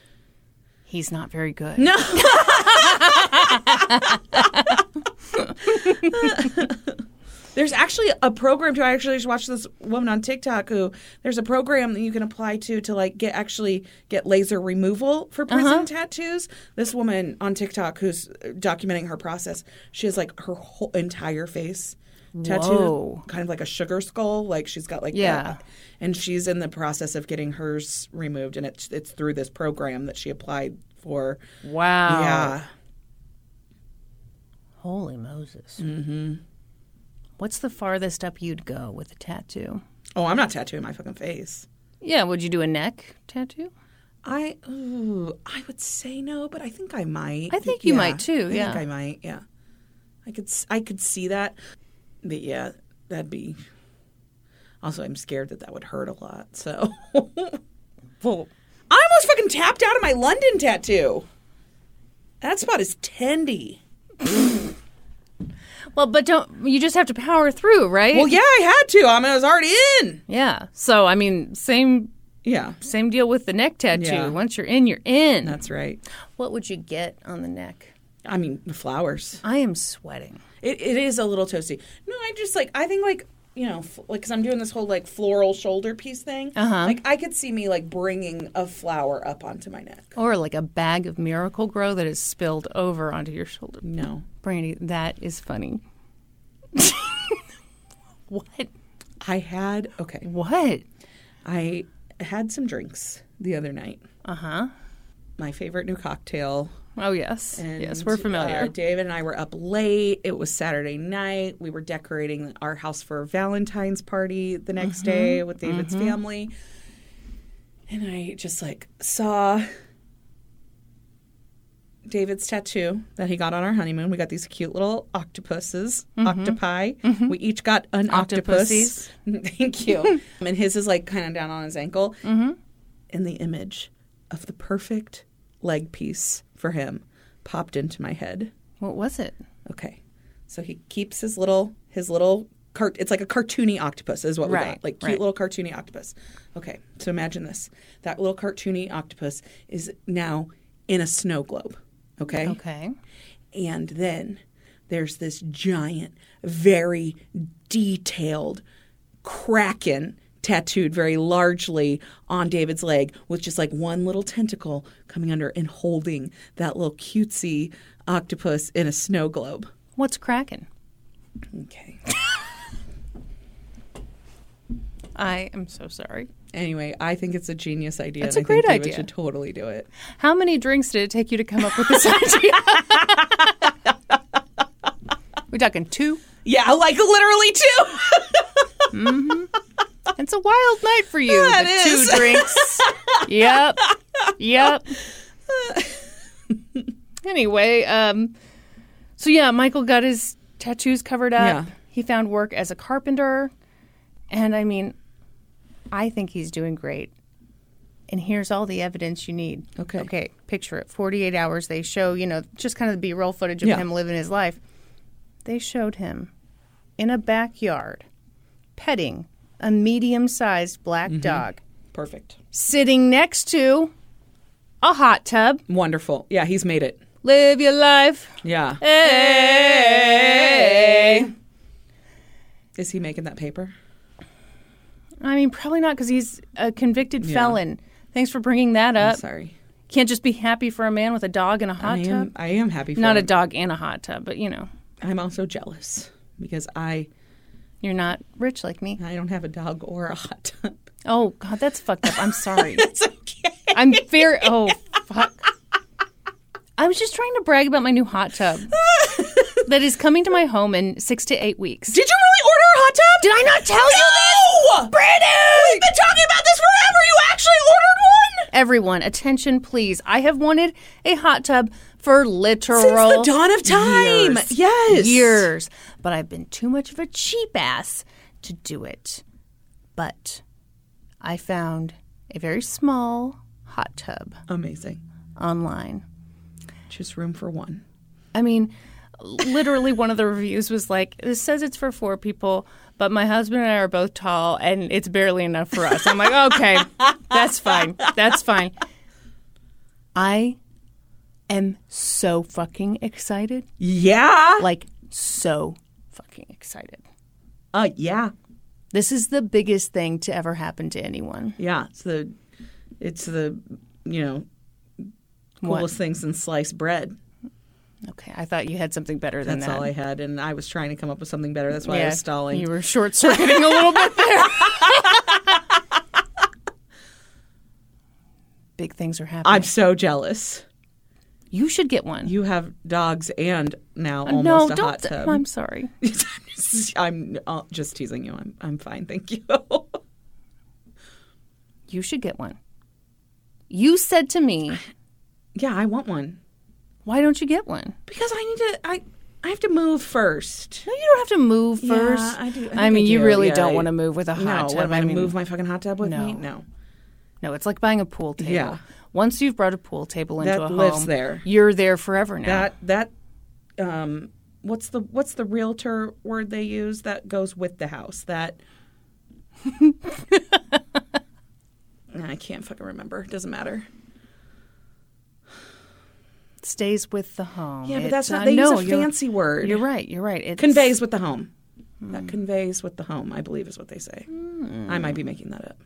he's not very good. No. *laughs* *laughs* *laughs* There's actually a program too. I actually just watched this woman on TikTok who there's a program that you can apply to to like get actually get laser removal for prison Uh-huh. tattoos. This woman on TikTok who's documenting her process, she has like her whole entire face tattooed, Whoa. kind of like a sugar skull. Like she's got like Yeah. that. and she's in the process of getting hers removed, and it's it's through this program that she applied for. Wow. Yeah. Holy Moses. Mm-hmm. What's the farthest up you'd go with a tattoo? Oh, I'm not tattooing my fucking face. Yeah, would you do a neck tattoo? I ooh, I would say no, but I think I might. I think you might too, I yeah. think I might. Yeah, I could. I could see that. But yeah, that'd be. Also, I'm scared that that would hurt a lot. So *laughs* Well, I almost fucking tapped out of my London tattoo. That spot is tendy. Well, but don't you just have to power through, right? Well, yeah, I had to. I mean, I was already in. Yeah. So I mean, same Yeah, same deal with the neck tattoo. Yeah. Once you're in, you're in. that's right. what would you get on the neck? I mean, the flowers. I am sweating. It, it is a little toasty. No, I just like I think like you know f- like because I'm doing this whole like floral shoulder piece thing. Uh-huh. Like I could see me like bringing a flower up onto my neck. Or like a bag of Miracle-Gro that is spilled over onto your shoulder. No, Brandy, that is funny. *laughs* what? I had okay. What? I had some drinks the other night. Uh huh. My favorite new cocktail. Oh yes, And, yes, we're familiar. Uh, David and I were up late. It was Saturday night. We were decorating our house for a Valentine's party the next Mm-hmm. day with David's family. And I just like saw David's tattoo that he got on our honeymoon. We got these cute little octopuses, octopi. We each got an octopus. *laughs* Thank you. *laughs* and his is like kind of down on his ankle. Mm-hmm. And the image of the perfect leg piece for him popped into my head. what was it? Okay. So he keeps his little his little cart it's like a cartoony octopus is what we Right, got. Like cute right. little cartoony octopus. Okay. So imagine this. That little cartoony octopus is now in a snow globe. Okay? Okay. And then there's this giant, very detailed kraken tattooed very largely on David's leg with just like one little tentacle coming under and holding that little cutesy octopus in a snow globe. What's kraken? Okay. *laughs* I am so sorry. Anyway, I think it's a genius idea. That's and a I think great idea. Should totally do it. How many drinks did it take you to come up with this *laughs* idea? We're talking two? Yeah, like literally two. It's a wild night for you. That the is. two drinks. yep. Yep. anyway, um so yeah, Michael got his tattoos covered up. Yeah. He found work as a carpenter. And I mean, I think he's doing great. And here's all the evidence you need. Okay. Okay, picture it. 48 hours they show, you know, just kind of the B-roll footage of Yeah. him living his life. They showed him in a backyard petting a medium-sized black Mm-hmm. dog Perfect. sitting next to a hot tub. Wonderful. Yeah, he's made it. Live your life. Yeah. Hey. Is he making that paper? I mean, probably not because he's a convicted Yeah. felon. Thanks for bringing that I'm up. sorry. Can't just be happy for a man with a dog and a hot I tub. I am happy for Not a dog and a hot tub, but you know, I'm also jealous because I you're not rich like me. I don't have a dog or a hot tub. Oh God, that's fucked up. I'm sorry. *laughs* It's okay. I'm very. Oh fuck. I was just trying to brag about my new hot tub *laughs* that is coming to my home in six to eight weeks. Did you really order a hot tub? Did I not tell you No! Brandon! We've been talking about this forever. You actually ordered one? Everyone, attention, please. I have wanted a hot tub for literal Since the dawn of time. years. Yes. years. But I've been too much of a cheap ass to do it. But I found a very small hot tub Amazing. online. Just room for one. I mean, literally, one of the reviews was like, "This says it's for four people, but my husband and I are both tall, and it's barely enough for us." I'm like, *laughs* "Okay, that's fine. That's fine." I am so fucking excited, Yeah. like so fucking excited. Uh yeah. This is the biggest thing to ever happen to anyone. Yeah. It's the it's the you know What? coolest thing since sliced bread. Okay, I thought you had something better than That's that. all I had, and I was trying to come up with something better. That's why I was stalling. You were short circuiting a little bit there. *laughs* Big things are happening. I'm so jealous. You should get one. You have dogs and now Uh, almost no, a don't. hot tub. I'm *laughs* sorry. I'm uh, just teasing you. I'm I'm fine, thank you. *laughs* You should get one. You said to me, yeah, I want one "Why don't you get one?" because I need to. I I have to move first. No, you don't have to move first. Yeah. I do- I I, mean, I you really yeah. don't want to move with a hot no, tub. what am I, I mean, move my fucking hot tub with me? no. No. no, it's like buying a pool table. Yeah. Once you've brought a pool table into That a home, lives there. You're there forever now. That that um what's the what's the realtor word they use that goes with the house? That *laughs* I can't fucking remember. Doesn't matter. Stays with the home. Yeah, but that's uh, not. They no, use a fancy word. You're right. You're right. It's, Conveys with the home. That conveys with the home. I believe is what they say. I might be making that up.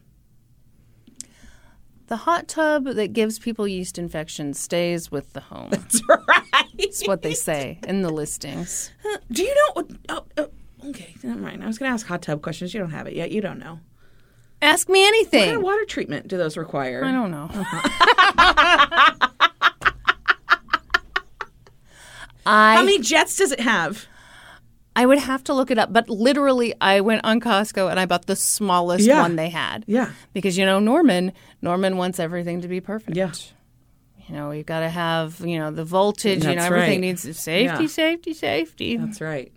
The hot tub that gives people yeast infections stays with the home. *laughs* That's right. That's what they say in the listings. Do you know? Oh, oh, okay, never mind. I was going to ask hot tub questions. You don't have it yet. You don't know. Ask me What kind anything. of water treatment do those require? I don't know. *laughs* *laughs* I How many jets does it have? I would have to look it up, but literally, I went on Costco and I bought the smallest Yeah. one they had. Yeah. because you know Norman. Norman wants everything to be perfect. Yeah. you know you've got to have you know the voltage. you know everything right. needs safety, Yeah. safety, safety. That's right.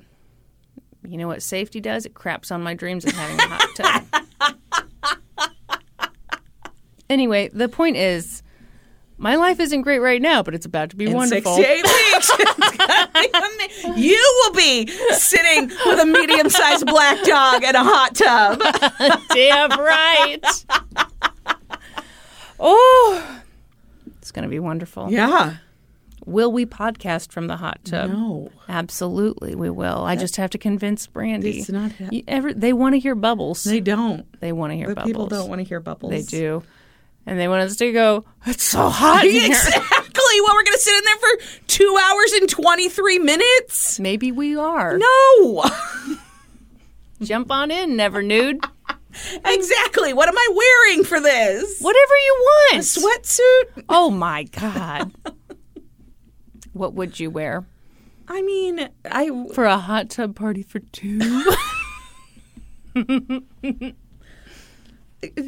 You know what safety does? It craps on my dreams of having a hot tub. *laughs* anyway, the point is, my life isn't great right now, but it's about to be In wonderful. 68 weeks. *laughs* it's gonna be you will be sitting with a medium sized black dog in a hot tub. *laughs* Damn right. *laughs* oh, it's going to be wonderful. Yeah. Will we podcast from the hot tub? No. Absolutely, we will. I just have to convince Brandy. It's not ha- You ever, they want to hear bubbles. They don't. They want to hear The bubbles. people don't want to hear bubbles. They do. And they want us to go, it's so hot in *laughs* here. Exactly. Well, we're going to sit in there for two hours and 23 minutes. Maybe we are. No. *laughs* Jump on in, never nude. *laughs* exactly. What am I wearing for this? Whatever you want. A sweatsuit? Oh my god. what would you wear I mean, I for a hot tub party for two?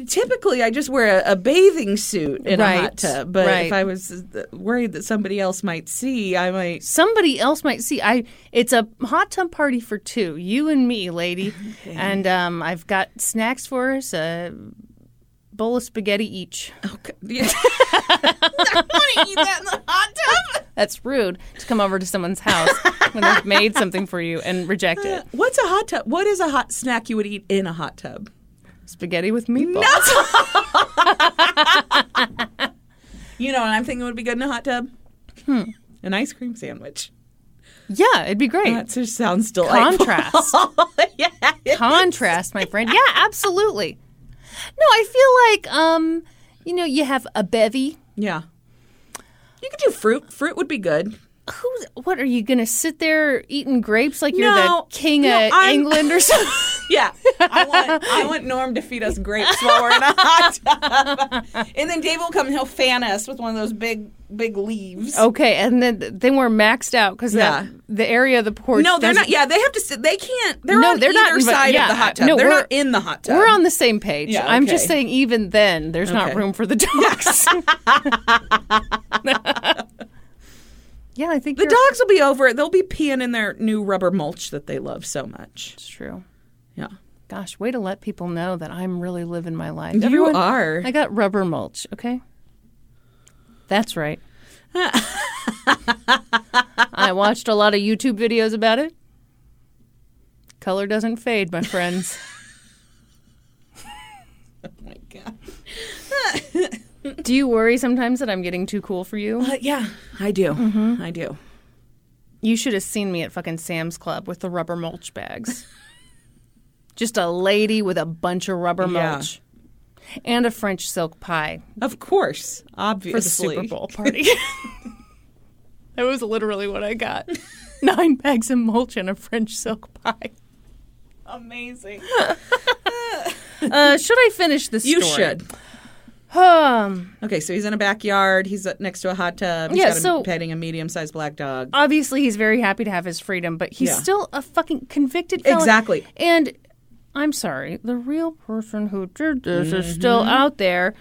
Typically I just wear a, a bathing suit in a hot tub. But right. if I was uh, worried that somebody else might see, I might. Somebody else might see. I. It's a hot tub party for two. You and me, lady. *laughs* And um, I've got snacks for us. A bowl of spaghetti each. Okay. Yeah. *laughs* I want to eat that in the hot tub. That's rude to come over to someone's house when they've made something for you and reject it. What's a hot tub? What is a hot snack you would eat in a hot tub? Spaghetti with meatballs. *laughs* You know what I'm thinking would be good in a hot tub? Hmm. An ice cream sandwich. Yeah, it'd be great. That just sounds delightful. Contrast. *laughs* yeah. Contrast, my friend. Yeah, absolutely. No, I feel like um, you know, you have a bevy. Yeah. You could do fruit. Fruit would be good. Who's what are you gonna sit there eating grapes like you're No, the king no, of I'm- England or *laughs* something? Yeah. I want I want *laughs* Norm to feed us grapes while we're in a hot tub. And then Dave will come and he'll fan us with one of those big big leaves. okay, and then then we're maxed out because Yeah. the area of the porch. No, they're doesn't- Yeah, they have to sit. They can't. They're No, on they're not either invi- side yeah, of the hot uh, tub. no, they're not in the hot tub. We're on the same page. Yeah, I'm just saying, even then, there's not room for the dogs. *laughs* yeah, I think The you're- dogs will be over. They'll be peeing in their new rubber mulch that they love so much. It's true. Yeah. Gosh, way to let people know that I'm really living my life. You Everyone- are. I got rubber mulch, okay? That's right. *laughs* I watched a lot of YouTube videos about it. Color doesn't fade, my friends. *laughs* Oh my god. *laughs* Do you worry sometimes that I'm getting too cool for you? Uh, yeah, I do. Mm-hmm. I do. You should have seen me at fucking Sam's Club with the rubber mulch bags. *laughs* Just a lady with a bunch of rubber Yeah. mulch. And a French silk pie Of course, obviously. for the Super Bowl *laughs* party. *laughs* that was literally what I got. Nine bags of mulch and a French silk pie. Amazing. Uh, should I finish this You story? should. Um, Okay, so he's in a backyard. He's uh, next to a hot tub. He's Yeah, got a, so- petting a medium-sized black dog. obviously, he's very happy to have his freedom, but he's Yeah. still a fucking convicted felon. Exactly. And I'm sorry, the real person who did this is still out there,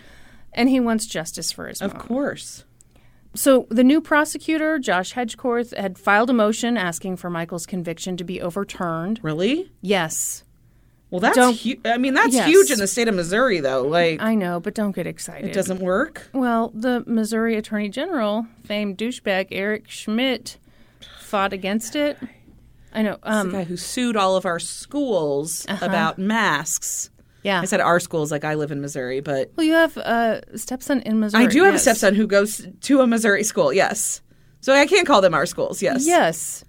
and he wants justice for his Of mom. course. So the new prosecutor, Josh Hedgecorth, had filed a motion asking for Michael's conviction to be overturned. Really? Yes, Well, that's Don't- huge. I mean, that's Yes. huge in the state of Missouri, though. Like, I know, but don't get excited. it doesn't work. Well, the Missouri Attorney General, famed douchebag Eric Schmitt, fought against it. I know. Um, the guy who sued all of our schools about masks. yeah. I said our schools, like I live in Missouri, but well, you have a stepson in Missouri. I do have yes. a stepson who goes to a Missouri school. Yes, so I can't call them our schools. Yes. Yes.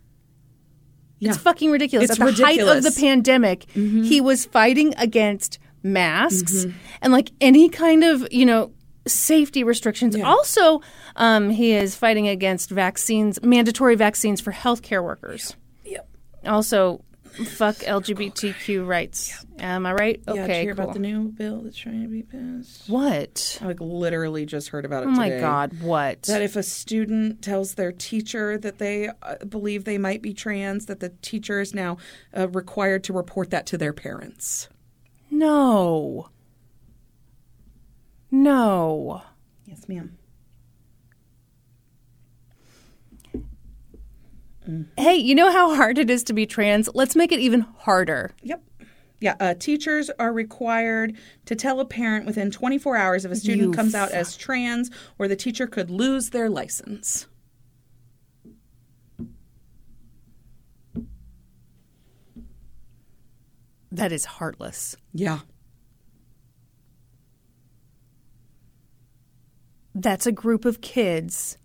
Yeah. It's fucking ridiculous. It's At the height of the pandemic, he was fighting against masks Mm-hmm. and like any kind of, you know, safety restrictions. Also, um, he is fighting against vaccines, mandatory vaccines for healthcare workers. Yep. Also, fuck LGBTQ rights. Am I right? Yeah, did Okay. you hear cool. about the new bill that's trying to be passed? what? I like literally just heard about it. Oh my today. god, what? That if a student tells their teacher that they uh, believe they might be trans, that the teacher is now uh, required to report that to their parents. no. No. Yes, ma'am. Hey, you know how hard it is to be trans? Let's make it even harder. Yep. Yeah, uh, teachers are required to tell a parent within 24 hours if a student You comes out as trans, or the teacher could lose their license. That is heartless. Yeah. That's a group of kids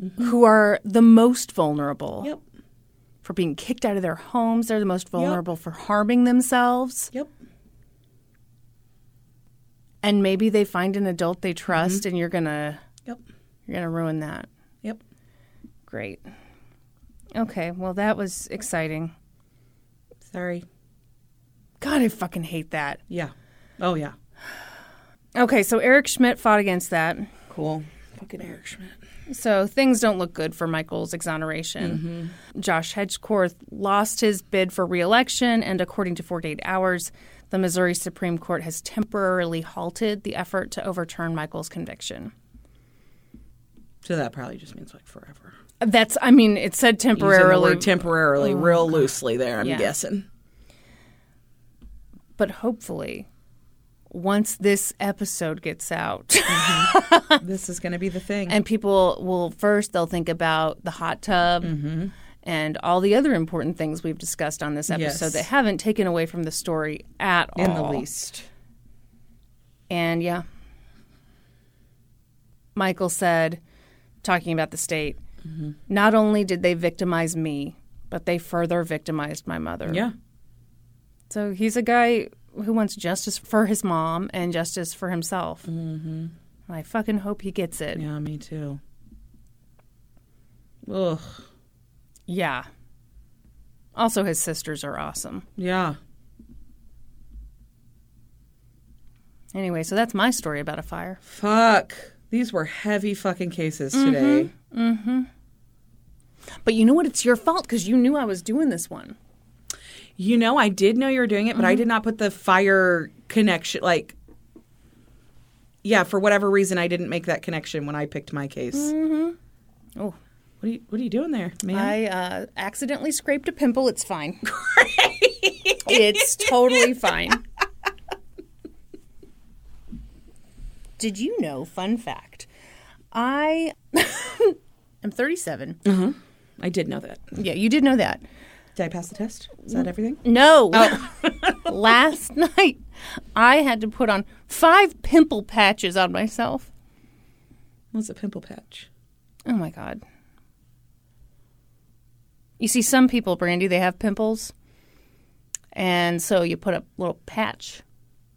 Mm-hmm. who are the most vulnerable Yep. for being kicked out of their homes. They're the most vulnerable for harming themselves. Yep. And maybe they find an adult they trust mm-hmm. and you're going to Yep. you're to ruin that. Yep. Great. Okay, well that was exciting. Sorry. God, I fucking hate that. Yeah. Oh yeah. Okay, so Eric Schmitt fought against that. Cool. Fucking Eric Schmitt. So things don't look good for Michael's exoneration. Mm-hmm. Josh Hedgecorth lost his bid for reelection, and according to 48 Hours, the Missouri Supreme Court has temporarily halted the effort to overturn Michael's conviction. So that probably just means like forever. That's, I mean, it said temporarily, temporarily, real oh, loosely there. I'm Yeah. guessing. but hopefully, once this episode gets out, *laughs* this is going to be the thing. and people will first they'll think about the hot tub and all the other important things we've discussed on this episode Yes. that haven't taken away from the story at in the least. And yeah, Michael said, talking about the state, Mm-hmm. not only did they victimize me, but they further victimized my mother. Yeah. So he's a guy who wants justice for his mom and justice for himself. Mm-hmm. I fucking hope he gets it. Yeah, me too. Ugh. Yeah. Also, his sisters are awesome. Yeah. Anyway, so that's my story about a fire. Fuck. These were heavy fucking cases today. Mm-hmm. But you know what? It's your fault because you knew I was doing this one. You know, I did know you were doing it, but I mm-hmm. did not put the fire connection. Like, yeah, for whatever reason, I didn't make that connection when I picked my case. Mm-hmm. Oh, What are you What are you doing there, man? I uh, accidentally scraped a pimple. It's fine. *laughs* it's totally fine. *laughs* Did you know? Fun fact. I *laughs* am 37. Uh-huh. I did know that. Yeah, you did know that. Did I pass the test? Is that everything? No. Oh. *laughs* Last *laughs* night, I had to put on five pimple patches on myself. What's a pimple patch? Oh my God. You see, some people, Brandy, they have pimples. And so you put a little patch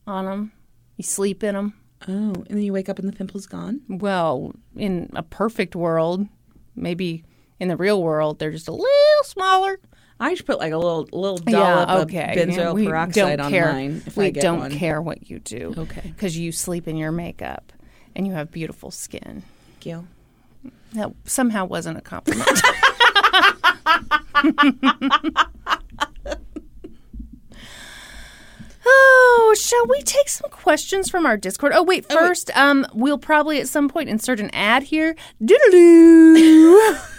on them, you sleep in them. Oh, and then you wake up and the pimple's gone. Well, in a perfect world, maybe in the real world, they're just a little smaller. I just put like a little little dollop of benzoyl Yeah, peroxide on care. mine if we I get don't one. care what you do. Okay. Because you sleep in your makeup and you have beautiful skin. Thank you. That somehow wasn't a compliment. *laughs* oh, shall we take some questions from our Discord? Oh wait, first, um, we'll probably at some point insert an ad here. Doodaloo. *laughs*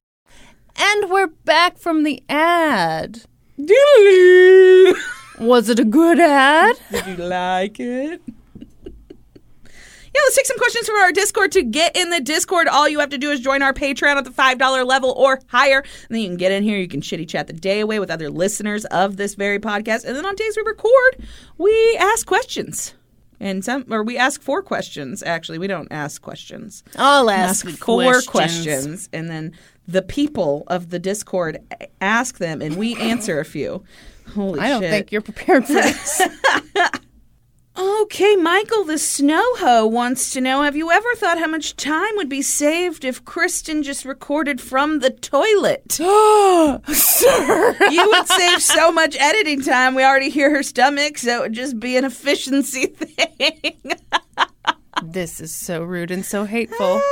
And we're back from the ad. Doodaloo. Was it a good ad? *laughs* Did you like it? Yeah, let's take some questions from our Discord. To get in the Discord, all you have to do is join our Patreon at the $5 level or higher. And then you can get in here. You can shitty chat the day away with other listeners of this very podcast. And then on days we record, we ask questions. And some, or we ask four questions, actually. We don't ask questions. I'll ask ask four questions. questions. and then the people of the Discord ask them, and we answer a few. Holy I don't shit. think you're prepared for this. *laughs* Okay, Michael the Snow Hoe wants to know Have you ever thought how much time would be saved if Kristen just recorded from the toilet? *gasps* Sir. You would save so much editing time. We already hear her stomach, so it would just be an efficiency *laughs* thing. This is so rude and so hateful. *laughs*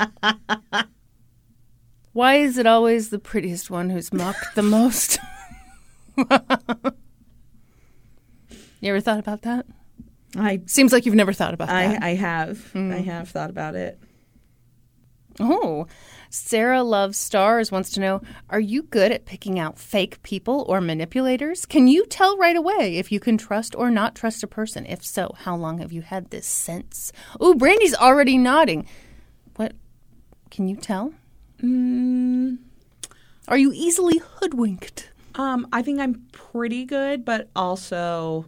*laughs* Why is it always the prettiest one who's mocked the most? *laughs* You ever thought about that? I Seems like you've never thought about I, that. I have hmm. I have thought about it. Oh, Sarah Loves Stars wants to know Are you good at picking out fake people or manipulators? Can you tell right away if you can trust or not trust a person? If so, how long have you had this sense? Ooh, Brandy's already nodding. Can you tell? Mm, Are you easily hoodwinked? um, I think I'm pretty good, but also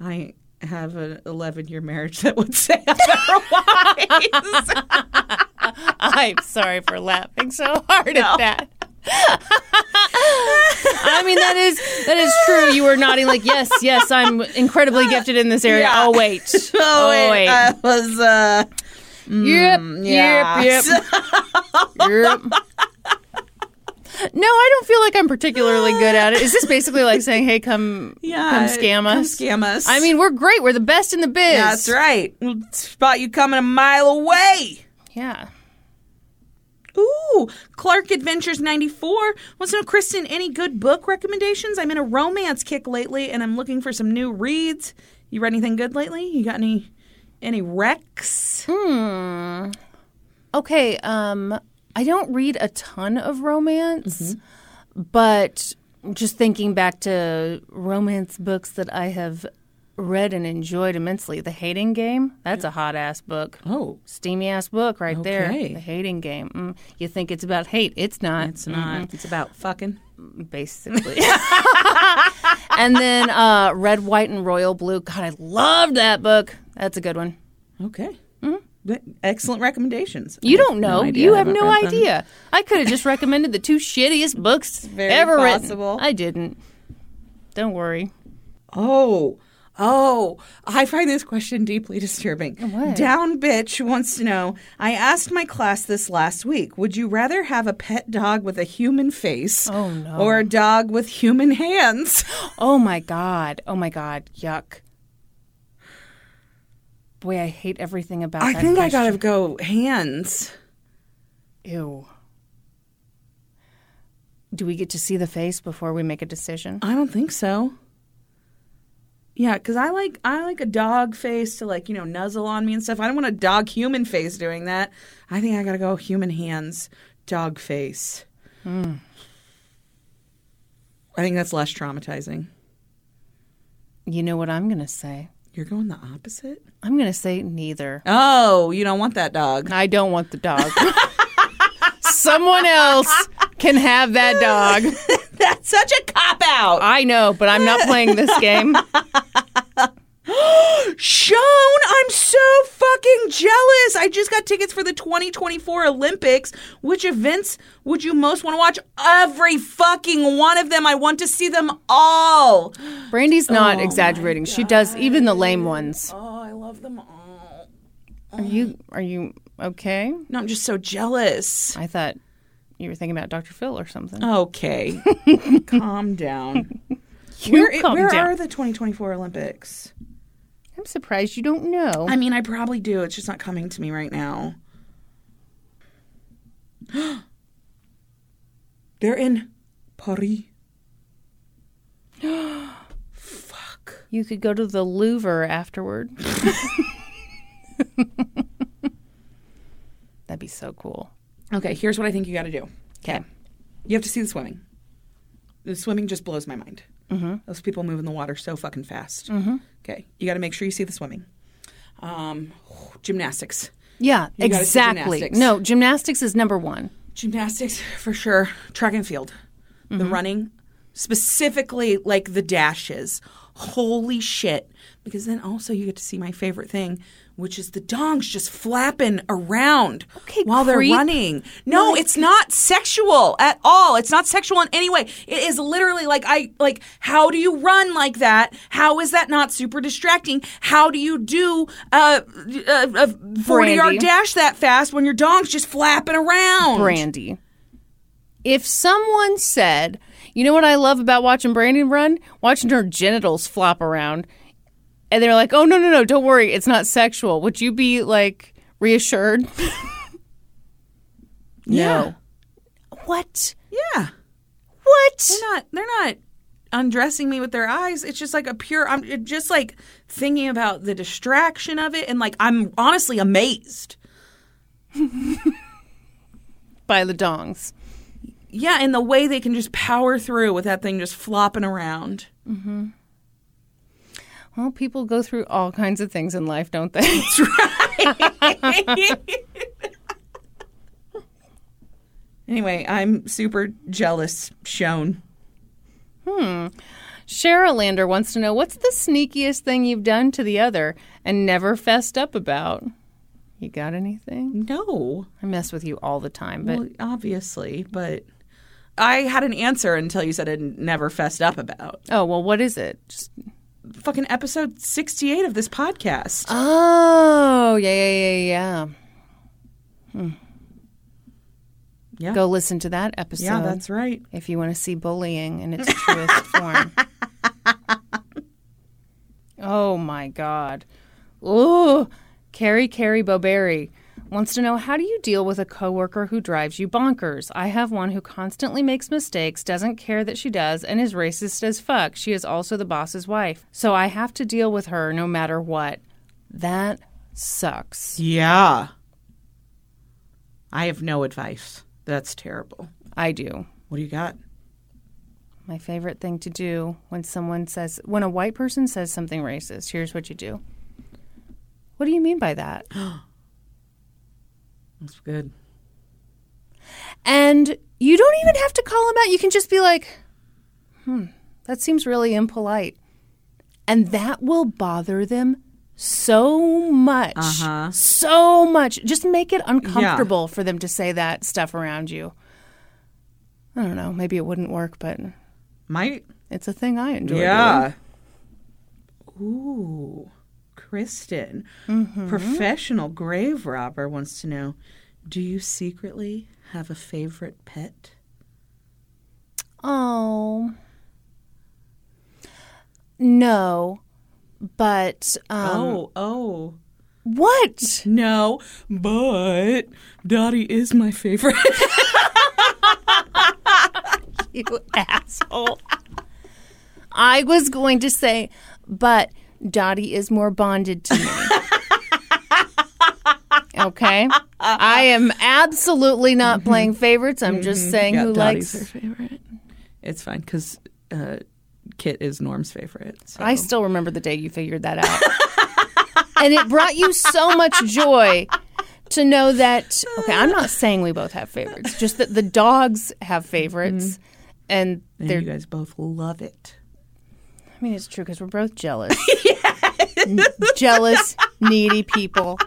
I have an 11 year marriage that would say *laughs* otherwise. *laughs* I'm sorry for laughing so hard at that. *laughs* I mean that is that is true. You were nodding like yes, yes. I'm incredibly gifted in this area. Yeah. Oh wait, oh, wait, I was uh, Mm, yep, yeah. yep, yep, yep. No, I don't feel like I'm particularly good at it. Is this basically like saying, "Hey, come, yeah, come scam come us"? scam us. I mean, we're great. We're the best in the biz. that's right. We'll spot you coming a mile away. Yeah. Ooh, Clark Adventures 94 wants to know, Kristen, any good book recommendations? I'm in a romance kick lately and I'm looking for some new reads. You read anything good lately? You got any any recs? Hmm. Okay. Um, I don't read a ton of romance, but just thinking back to romance books that I have read and enjoyed immensely, The Hating Game. That's a hot ass book. Oh, Steamy ass book right there. The Hating Game. Mm, you think it's about hate? It's not. it's not. It's about fucking. Basically. *laughs* and then uh, Red, White, and Royal Blue. God, I loved that book. That's a good one. Okay. Th- Excellent recommendations. You I don't know. idea. you have no read them. idea. I could have just recommended the two shittiest books ever possible. written. I didn't. Don't worry. Oh, oh, I find this question deeply disturbing. What? Down Bitch wants to know I asked my class this last week Would you rather have a pet dog with a human face Oh, no. or a dog with human hands? *laughs* Oh my god. Oh my god. Yuck. Boy, I hate everything about I think I gotta go hands. Ew. Do we get to see the face before we make a decision? I don't think so. Yeah, because I like I like a dog face to like you know nuzzle on me and stuff. I don't want a dog human face doing that. I think I gotta go human hands, dog face. Hmm. I think that's less traumatizing. You know what I'm going to say? You're going the opposite. I'm going to say neither. Oh, you don't want that dog. I don't want the dog. *laughs* Someone else can have that dog. *laughs* That's such a cop out. I know, but I'm not playing this game. *laughs* *gasps* Sean, I'm so fucking jealous. I just got tickets for the 2024 Olympics. Which events would you most want to watch? Every fucking one of them. I want to see them all. Brandy's not oh exaggerating. She does even the lame ones. Oh, I love them all. Are you are you okay? No, I'm just so jealous. I thought you were thinking about Dr. Phil or something. Okay. *laughs* Calm down. where calm where down. are the 2024 Olympics? I'm surprised you don't know. I mean, I probably do. It's just not coming to me right now. *gasps* They're in Paris. *gasps* Fuck. You could go to the Louvre afterward. *laughs* *laughs* That'd be so cool. Okay, here's what I think you got to do. Okay. You have to see the swimming. The swimming just blows my mind. Mm-hmm. Those people move in the water so fucking fast. Mm-hmm. Okay, you got to make sure you see the swimming. Um, gymnastics. Yeah, You exactly. gymnastics. No, gymnastics is number one. Gymnastics for sure. Track and field. The Mm-hmm. running, specifically like the dashes. Holy shit. Because then also you get to see my favorite thing, which is the dongs just flapping around Okay, while they're running. No, it's not sexual at all. It's not sexual in any way. It is literally like I like how do you run like that? How is that not super distracting? How do you do a, a 40 yard dash that fast when your dong's just flapping around? Brandy. If someone said, you know what I love about watching Brandy run? Watching her genitals flop around. And they're like, oh, no, no, no, don't worry. It's not sexual. Would you be like reassured? *laughs* Yeah. No. What? Yeah. What? They're not they're not undressing me with their eyes. It's just like a pure. I'm just like thinking about the distraction of it, and like I'm honestly amazed. *laughs* By the dongs. Yeah, and the way they can just power through with that thing just flopping around. Mm-hmm. Well, people go through all kinds of things in life, don't they? That's right. *laughs* anyway, I'm super jealous. Sean. Hmm. Cheryl Lander wants to know what's the sneakiest thing you've done to the other and never fessed up about? You got anything? No. I mess with you all the time, but Well, obviously, but I had an answer until you said it never fessed up about. oh well, what is it? Just Fucking episode 68 of this podcast. oh yeah yeah yeah yeah. yeah. Hmm. Go listen to that episode. yeah, that's right. if you want to see bullying in its truest *laughs* form. Oh my God. Ooh. Carrie Carrie Boberry wants to know how do you deal with a coworker who drives you bonkers? I have one who constantly makes mistakes, doesn't care that she does, and is racist as fuck. She is also the boss's wife. So I have to deal with her no matter what. That sucks. Yeah. I have no advice. That's terrible. I do. What do you got? My favorite thing to do when someone says, when a white person says something racist, here's what you do. What do you mean by that? *gasps* That's good. And you don't even have to call them out. You can just be like, hmm, that seems really impolite. And that will bother them so much. Uh-huh. So much. Just make it uncomfortable for them to say that stuff around you. I don't know. Maybe it wouldn't work, but Might. it's a thing I enjoy. doing. Yeah. Ooh. Kristen, professional grave robber, wants to know Do you secretly have a favorite pet? Oh. No. But um oh, oh. what? No, but Dottie is my favorite. *laughs* *laughs* You asshole. I was going to say, but Dottie is more bonded to me. okay? I am absolutely not mm-hmm. playing favorites. I'm just mm-hmm. saying who likes her favorite. It's fine because uh, Kit is Norm's favorite. So. I still remember the day you figured that out. and it brought you so much joy to know that, okay, I'm not saying we both have favorites, just that the dogs have favorites. Mm-hmm. And and they're, you guys both love it. I mean, it's true because we're both jealous. *laughs* N- jealous, needy people.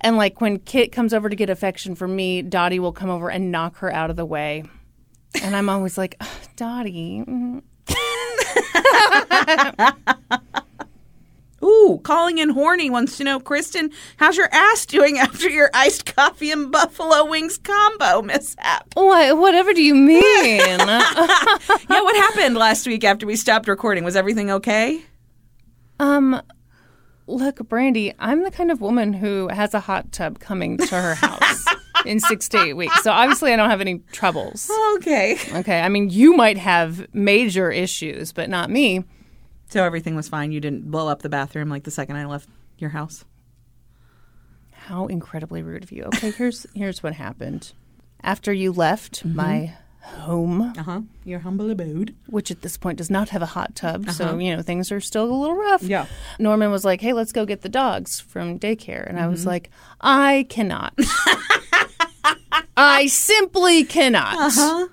And like when Kit comes over to get affection from me, Dottie will come over and knock her out of the way. And I'm always like, "Ugh, Dottie. Mm-hmm. *laughs* mm." Ooh, calling in horny wants to know, Kristen, how's your ass doing after your iced coffee and buffalo wings combo mishap? What, whatever do you mean? *laughs* yeah, what happened last week after we stopped recording? Was everything okay? Um, look, Brandy, I'm the kind of woman who has a hot tub coming to her house *laughs* in six to eight weeks. So obviously, I don't have any troubles. Okay. Okay, I mean, you might have major issues, but not me. So everything was fine. You didn't blow up the bathroom like the second I left your house. How incredibly rude of you. Okay, here's here's what happened. After you left mm-hmm. my home, Uh huh. Your humble abode. which at this point does not have a hot tub, so uh-huh. you know things are still a little rough. Yeah. Norman was like, "Hey, let's go get the dogs from daycare," and I was mm-hmm. like, "I cannot. *laughs* I simply cannot." Uh-huh.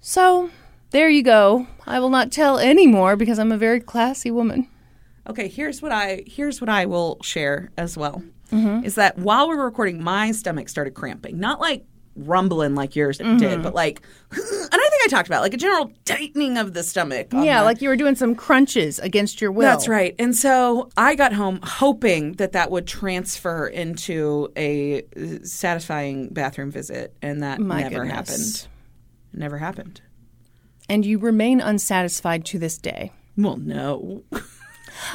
So there you go. I will not tell any more because I'm a very classy woman. Okay, here's what I here's what I will share as well. Mm-hmm. Is that while we were recording, my stomach started cramping. Not like rumbling like yours did, mm-hmm. but like, *gasps* and I think I talked about like a general tightening of the stomach. Yeah, the- like you were doing some crunches against your will. That's right. And so I got home hoping that that would transfer into a satisfying bathroom visit, and that My never goodness. happened. Never happened. And you remain unsatisfied to this day. Well, no. *laughs*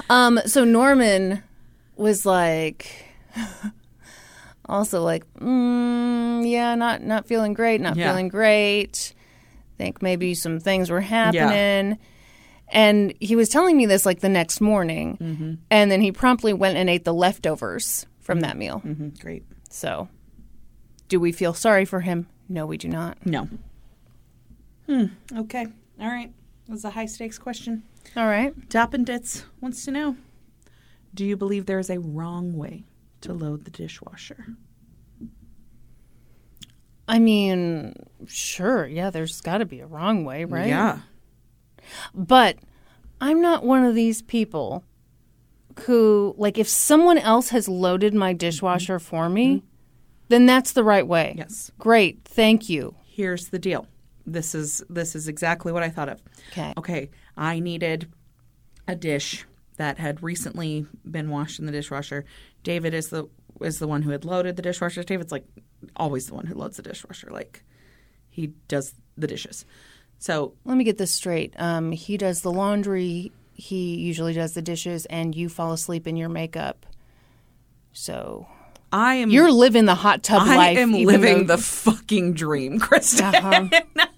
Um, so Norman was like, *laughs* also like, mm, yeah, not not feeling great, not Yeah. feeling great. think maybe some things were happening. And he was telling me this like the next morning. And then he promptly went and ate the leftovers from that meal. hmm Great. So, do we feel sorry for him? No, we do not. No. Hmm. Okay. All right. That was a high stakes question. All right. Toppin Dits wants to know Do you believe there is a wrong way to load the dishwasher? I mean, sure. Yeah, there's got to be a wrong way, right? Yeah. But I'm not one of these people who, like, if someone else has loaded my dishwasher for me, then that's the right way. Yes. Great. Thank you. Here's the deal. This is this is exactly what I thought of. Okay. Okay. I needed a dish that had recently been washed in the dishwasher. David is the is the one who had loaded the dishwasher. David's like always the one who loads the dishwasher. Like he does the dishes. So Let me get this straight. Um, he does the laundry, he usually does the dishes, and you fall asleep in your makeup. So I am you're living the hot tub I life. I am living though- the fucking dream, Kristen. Uh-huh. *laughs*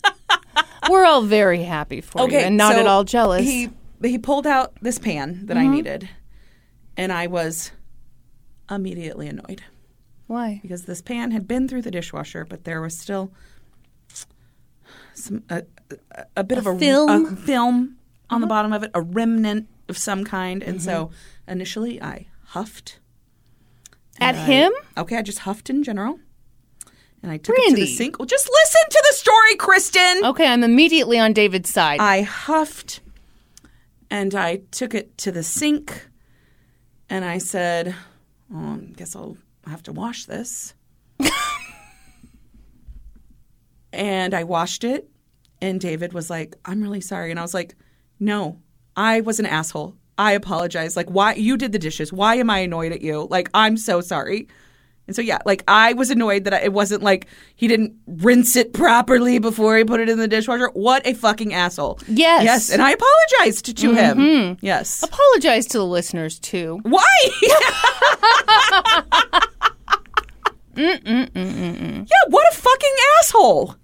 We're all very happy for you and not so at all jealous. He he pulled out this pan that I mm-hmm. needed, and I was immediately annoyed Why? because this pan had been through the dishwasher, but there was still some a, a, a bit of a film? a film on the uh-huh. bottom of it, a remnant of some kind, and so mm-hmm. initially I huffed At I- him? Okay, I just huffed in general. And I took it to the sink. Well, just listen to the story, Kristen. Okay, I'm immediately on David's side. I huffed and I took it to the sink and I said, oh, I guess I'll have to wash this. *laughs* and I washed it and David was like, I'm really sorry. And I was like, no, I was an asshole. I apologize. Like, why you did the dishes? Why am I annoyed at you? Like, I'm so sorry. And so, yeah, like I was annoyed that it wasn't like he didn't rinse it properly before he put it in the dishwasher. What a fucking asshole. Yes. Yes. And I apologized to him. Yes. Apologize to the listeners too. Why? *laughs* *laughs* Mm, Yeah, what a fucking asshole.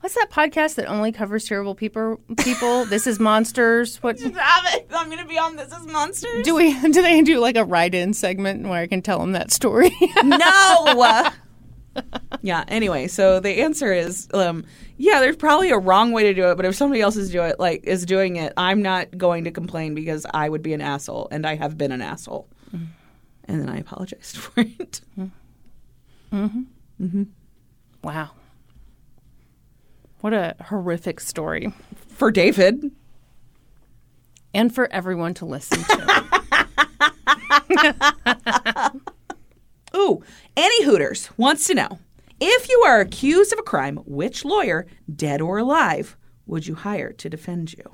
What's that podcast that only covers terrible people? People. *laughs* this is monsters. What. I'm going to be on This Is Monsters. do we? *laughs* Do they do like a write-in segment where I can tell them that story? *laughs* no. yeah. Anyway, so the answer is, um, yeah, there's probably a wrong way to do it, but if somebody else is do it, like is doing it, I'm not going to complain because I would be an asshole, and I have been an asshole, mm-hmm. and then I apologized for it. Mm-hmm. Mm-hmm. wow. What a horrific story, For David, and for everyone to listen to. *laughs* Ooh, Annie Hooters wants to know if you are accused of a crime, which lawyer, dead or alive, would you hire to defend you?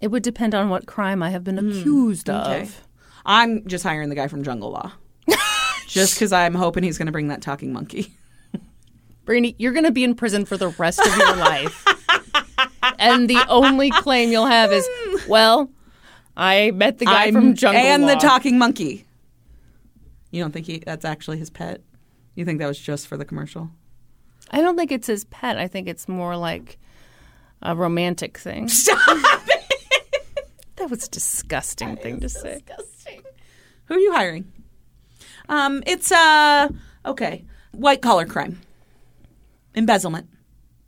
it would depend on what crime I have been hmm, accused Okay. of. I'm just hiring the guy from Jungle Law. *laughs* just because I'm hoping he's going to bring that talking monkey. Brandy, you're going to be in prison for the rest of your life. and the only claim you'll have is, well, I met the guy I'm- from Jungle and Law. the talking monkey. You don't think he that's actually his pet? You think that was just for the commercial? I don't think it's his pet. I think it's more like a romantic thing. *laughs* Stop it! That was a disgusting thing to say. Disgusting. Who are you hiring? Um, it's uh okay, white collar crime, embezzlement.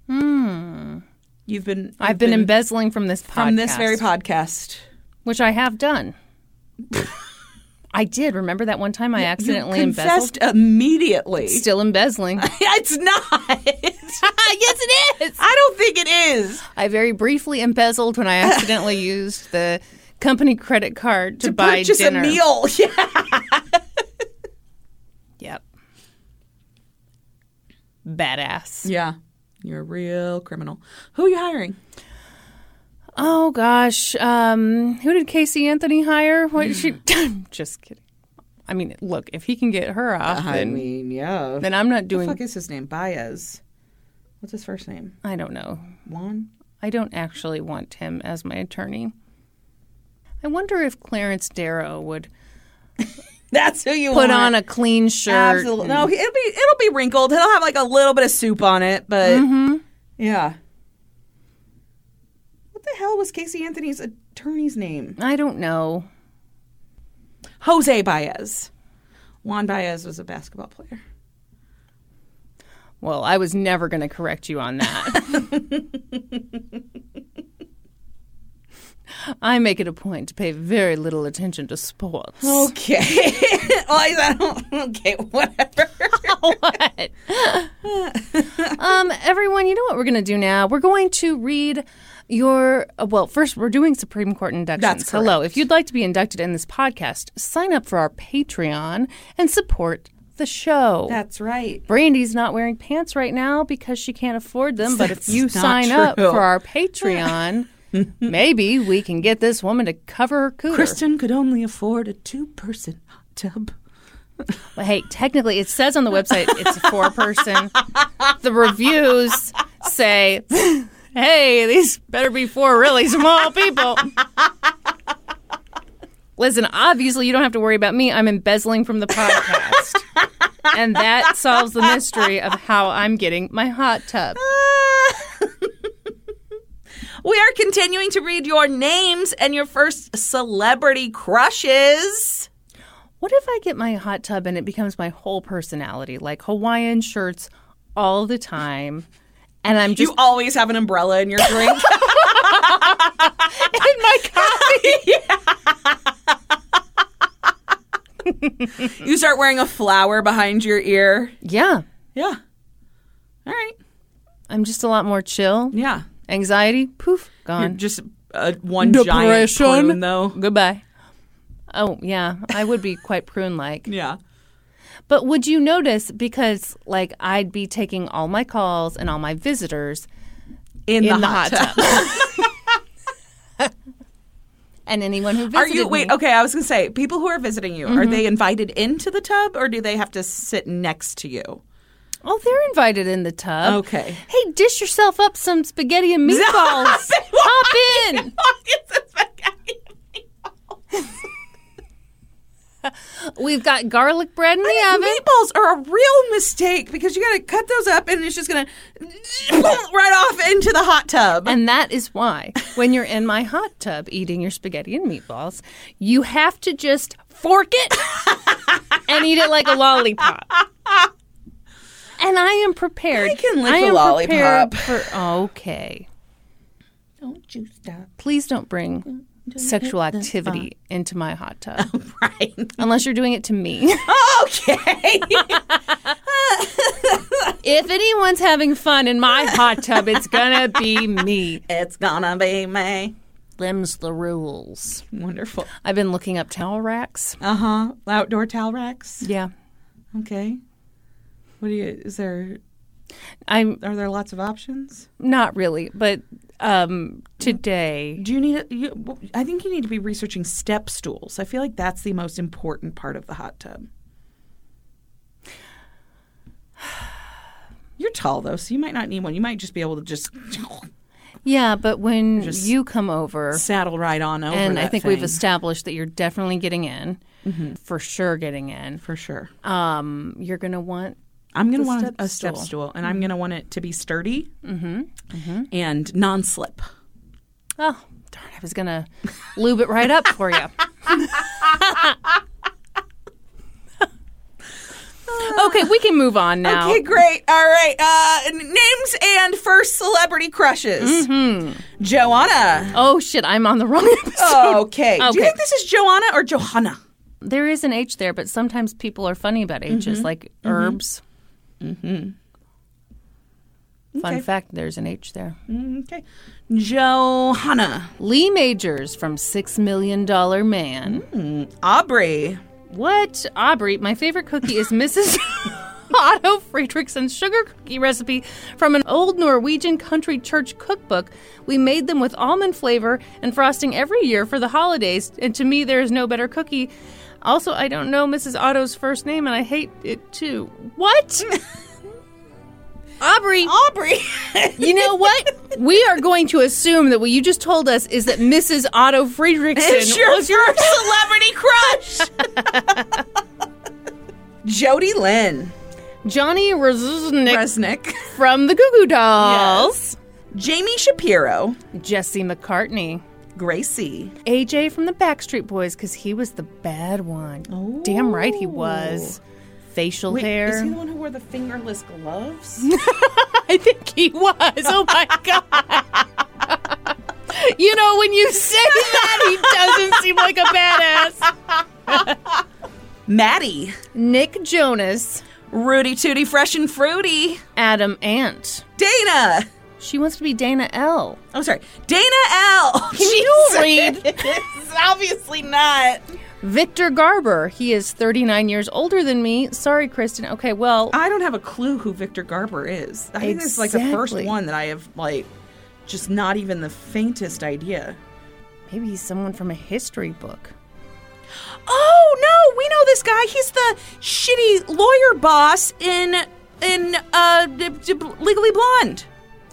Hmm. You've been. you've I've been, embezzling from this podcast. from this very podcast. which I have done. *laughs* I did. Remember that one time I accidentally you embezzled? confessed immediately. Still embezzling. *laughs* it's not. *laughs* yes, it is. I don't think it is. I very briefly embezzled when I accidentally used the company credit card to, To buy purchase dinner. a meal. Yeah. Yep. Badass. Yeah. You're a real criminal. Who are you hiring? Oh gosh, um, who did Casey Anthony hire? What did she? *laughs* Just kidding. I mean, look, if he can get her off, I then, mean, yeah. then I'm not What the doing. fuck is his name? Baez. What's his first name? I don't know. Juan? I don't actually want him as my attorney. I wonder if Clarence Darrow would That's who you put want. on a clean shirt. Absolutely. No, it'll be it'll be wrinkled. It'll have like a little bit of soup on it, but Mm-hmm. yeah. What the hell was Casey Anthony's attorney's name? I don't know. Jose Baez. Juan Baez was a basketball player. Well, I was never going to correct you on that. *laughs* I make it a point to pay very little attention to sports. Okay. *laughs* well, I don't, okay, whatever. *laughs* what? *laughs* um, everyone, you know what we're going to do now? We're going to read your. uh, Well, first, we're doing Supreme Court inductions. That's Hello. If you'd like to be inducted in this podcast, sign up for our Patreon and support the show. That's right. Brandy's not wearing pants right now because she can't afford them. But if you sign up for our Patreon, maybe we can get this woman to cover her cooter. Kristen could only afford a two person hot tub. Well, hey, technically, it says on the website it's a four person. the reviews say, hey, these better be four really small people. Listen, obviously, you don't have to worry about me. I'm embezzling from the podcast. and that solves the mystery of how I'm getting my hot tub. We are continuing to read your names and your first celebrity crushes. What if I get my hot tub and it becomes my whole personality, like Hawaiian shirts all the time? And I'm just You always have an umbrella in your drink. *laughs* in my coffee. *laughs* you start wearing a flower behind your ear. Yeah. Yeah. All right. I'm just a lot more chill. Yeah. Anxiety, poof, You're gone. just uh, one giant prune, though. Goodbye. Oh, yeah. I would be quite prune like. *laughs* Yeah. But would you notice because like I'd be taking all my calls and all my visitors In, in the, the hot, hot tub. *laughs* and anyone who visited Are you wait? me- Okay, I was gonna say, people who are visiting you, are they invited into the tub or do they have to sit next to you? Oh, they're invited in the tub. Okay. Hey, dish yourself up some spaghetti and *laughs* meatballs. Hop in. *laughs* We've got garlic bread in the oven. Meatballs are a real mistake because you got to cut those up and it's just gonna *laughs* right off into the hot tub. And that is why, when you're in my hot tub eating your spaghetti and meatballs, you have to just fork it and eat it like a lollipop. And I am prepared. I can lick I a lollipop. For, okay. Don't you stop. Please don't bring sexual activity into my hot tub. *laughs* Right. Unless you're doing it to me. *laughs* Okay. *laughs* if anyone's having fun in my hot tub, it's gonna be me. it's gonna be me. Them's the rules. Wonderful. I've been looking up towel racks. Uh huh. Outdoor towel racks. Yeah. Okay. What do you? Is there? I'm Are there lots of options? not really, but um today Do you need? A, you, I think you need to be researching step stools. I feel like that's the most important part of the hot tub. *sighs* You're tall though, so you might not need one. You might just be able to just *laughs* Yeah, but when Just you come over saddle right on over. and I think we've established that you're definitely getting in. For sure getting in. for sure. Um you're going to want I'm going to want step a step stool. stool, and I'm mm-hmm. going to want it to be sturdy mm-hmm. Mm-hmm. and non-slip. Oh, darn, I was going *laughs* to lube it right up for you. *laughs* okay, we can move on now. Okay, great. All right. Uh, names and first celebrity crushes. Joanna. Oh shit, I'm on the wrong *laughs* episode. Okay. Do you think this is Joanna or Johanna? There is an H there, but sometimes people are funny about H's, Mm-hmm. like herbs. Mm-hmm. Fun Okay. fact: there's an H there. Mm, Okay. Johanna. Lee Majors from Six Million Dollar Man. Aubrey. What? Aubrey, my favorite cookie is Mrs. *laughs* Otto Friedrichsen's sugar cookie recipe from an old Norwegian country church cookbook. We made them with almond flavor and frosting every year for the holidays, and to me, there is no better cookie. Also, I don't know Mrs. Otto's first name, and I hate it too. What? *laughs* Aubrey, Aubrey. *laughs* you know what? We are going to assume that what you just told us is that Mrs. Otto Friedrichsen it's your was your *laughs* celebrity crush. Jody Lynn. Johnny Reznick Resnick. from the Goo Goo Dolls. Jamie Shapiro, Jesse McCartney. Gracie, AJ from the Backstreet Boys because he was the bad one. Damn right he was. Facial Wait, hair. is he the one who wore the fingerless gloves? *laughs* I think he was. Oh my *laughs* god. you know, when you say that, he doesn't seem like a badass. Maddie, Nick Jonas, Rudy Tooty Fresh and Fruity, Adam Ant. Dana. She wants to be Dana L. Oh, sorry, Dana L. *laughs* Can you read? *laughs* It's obviously not. Victor Garber. He is 39 years older than me. Sorry, Kristen. Okay, well, I don't have a clue who Victor Garber is. I think this is like the first one that I have like just not even the faintest idea. maybe he's someone from a history book. Oh no, we know this guy. He's the shitty lawyer boss in in uh Legally Blonde.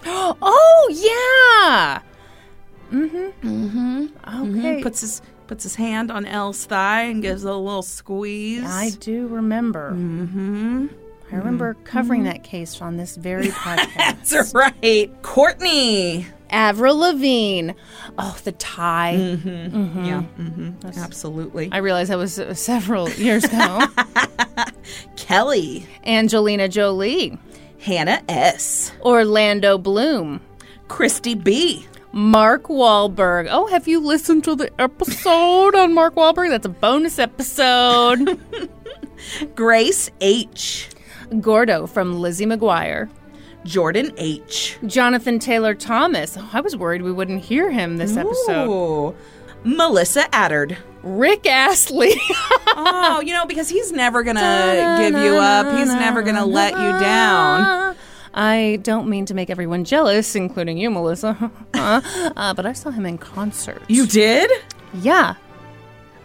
*gasps* Oh, yeah. Mm-hmm. Mm-hmm. Okay. Puts his puts his hand on Elle's thigh and gives a little squeeze. I do remember. Mm-hmm. I remember covering that case on this very *laughs* podcast. That's right. Courtney. Avril Lavigne. Oh, the tie. Yeah. hmm Absolutely. I realized that was uh, several years ago. *laughs* Kelly. Angelina Jolie. Hannah S. Orlando Bloom. Christy B. Mark Wahlberg. Oh, have you listened to the episode on Mark Wahlberg? That's a bonus episode. *laughs* Grace H. Gordo from Lizzie McGuire. Jordan H. Jonathan Taylor Thomas. Oh, I was worried we wouldn't hear him this episode. Ooh. Melissa Addard. Rick Astley. Oh, you know, because he's never gonna give you up. He's never gonna let you down. I don't mean to make everyone jealous, including you, Melissa. *laughs* uh, uh, but I saw him in concert. You did? Yeah.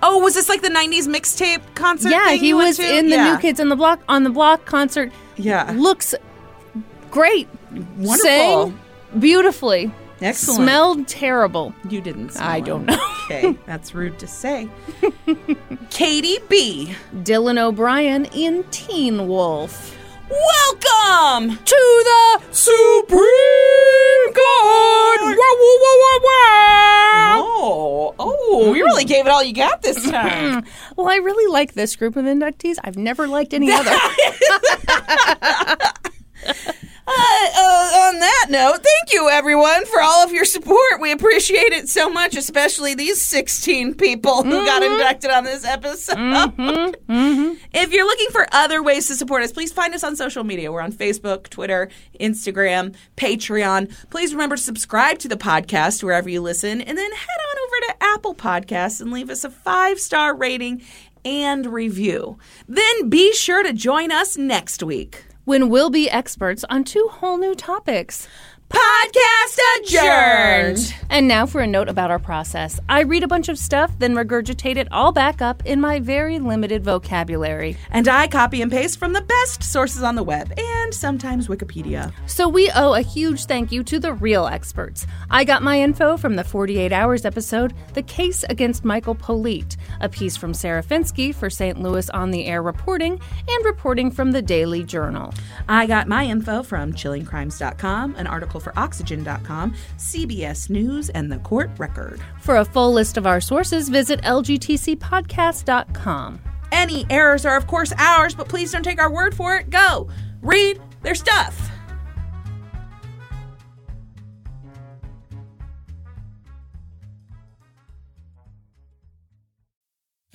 Oh, was this like the '90s mixtape concert? Yeah, he was to? in the Yeah. New Kids on the Block on the Block concert. Yeah. Looks great. Wonderful. Sang beautifully. Excellent. Smelled terrible. You didn't. Smell I don't know. *laughs* okay, *laughs* that's rude to say. *laughs* Katie B. Dylan O'Brien in Teen Wolf. Welcome To the Supreme Court. Wah. Oh, oh, you really mm-hmm. gave it all you got this mm-hmm. time. Well, I really like this group of inductees. I've never liked any other. Uh, uh, on that note, thank you everyone for all of your support. We appreciate it so much, especially these 16 people who got inducted on this episode. If you're looking for other ways to support us, please find us on social media. We're on Facebook, Twitter, Instagram, Patreon. Please remember to subscribe to the podcast wherever you listen, and then head on over to Apple Podcasts and leave us a five star rating and review. Then be sure to join us next week. When we'll be experts on two whole new topics. Podcast adjourned. And now for a note about our process. I read a bunch of stuff, then regurgitate it all back up in my very limited vocabulary. And I copy and paste from the best sources on the web and sometimes Wikipedia. So we owe a huge thank you to the real experts. I got my info from the 48 Hours episode, The Case Against Michael Politte, a piece from Sarah Fenske for St. Louis On the Air Reporting, and reporting from the Daily Journal. I got my info from chillingcrimes.com, an article for oxygen.com, CBS News, and the Court Record. For a full list of our sources, visit lgtcpodcast.com. Any errors are, of course, ours, but please don't take our word for it. Go read their stuff.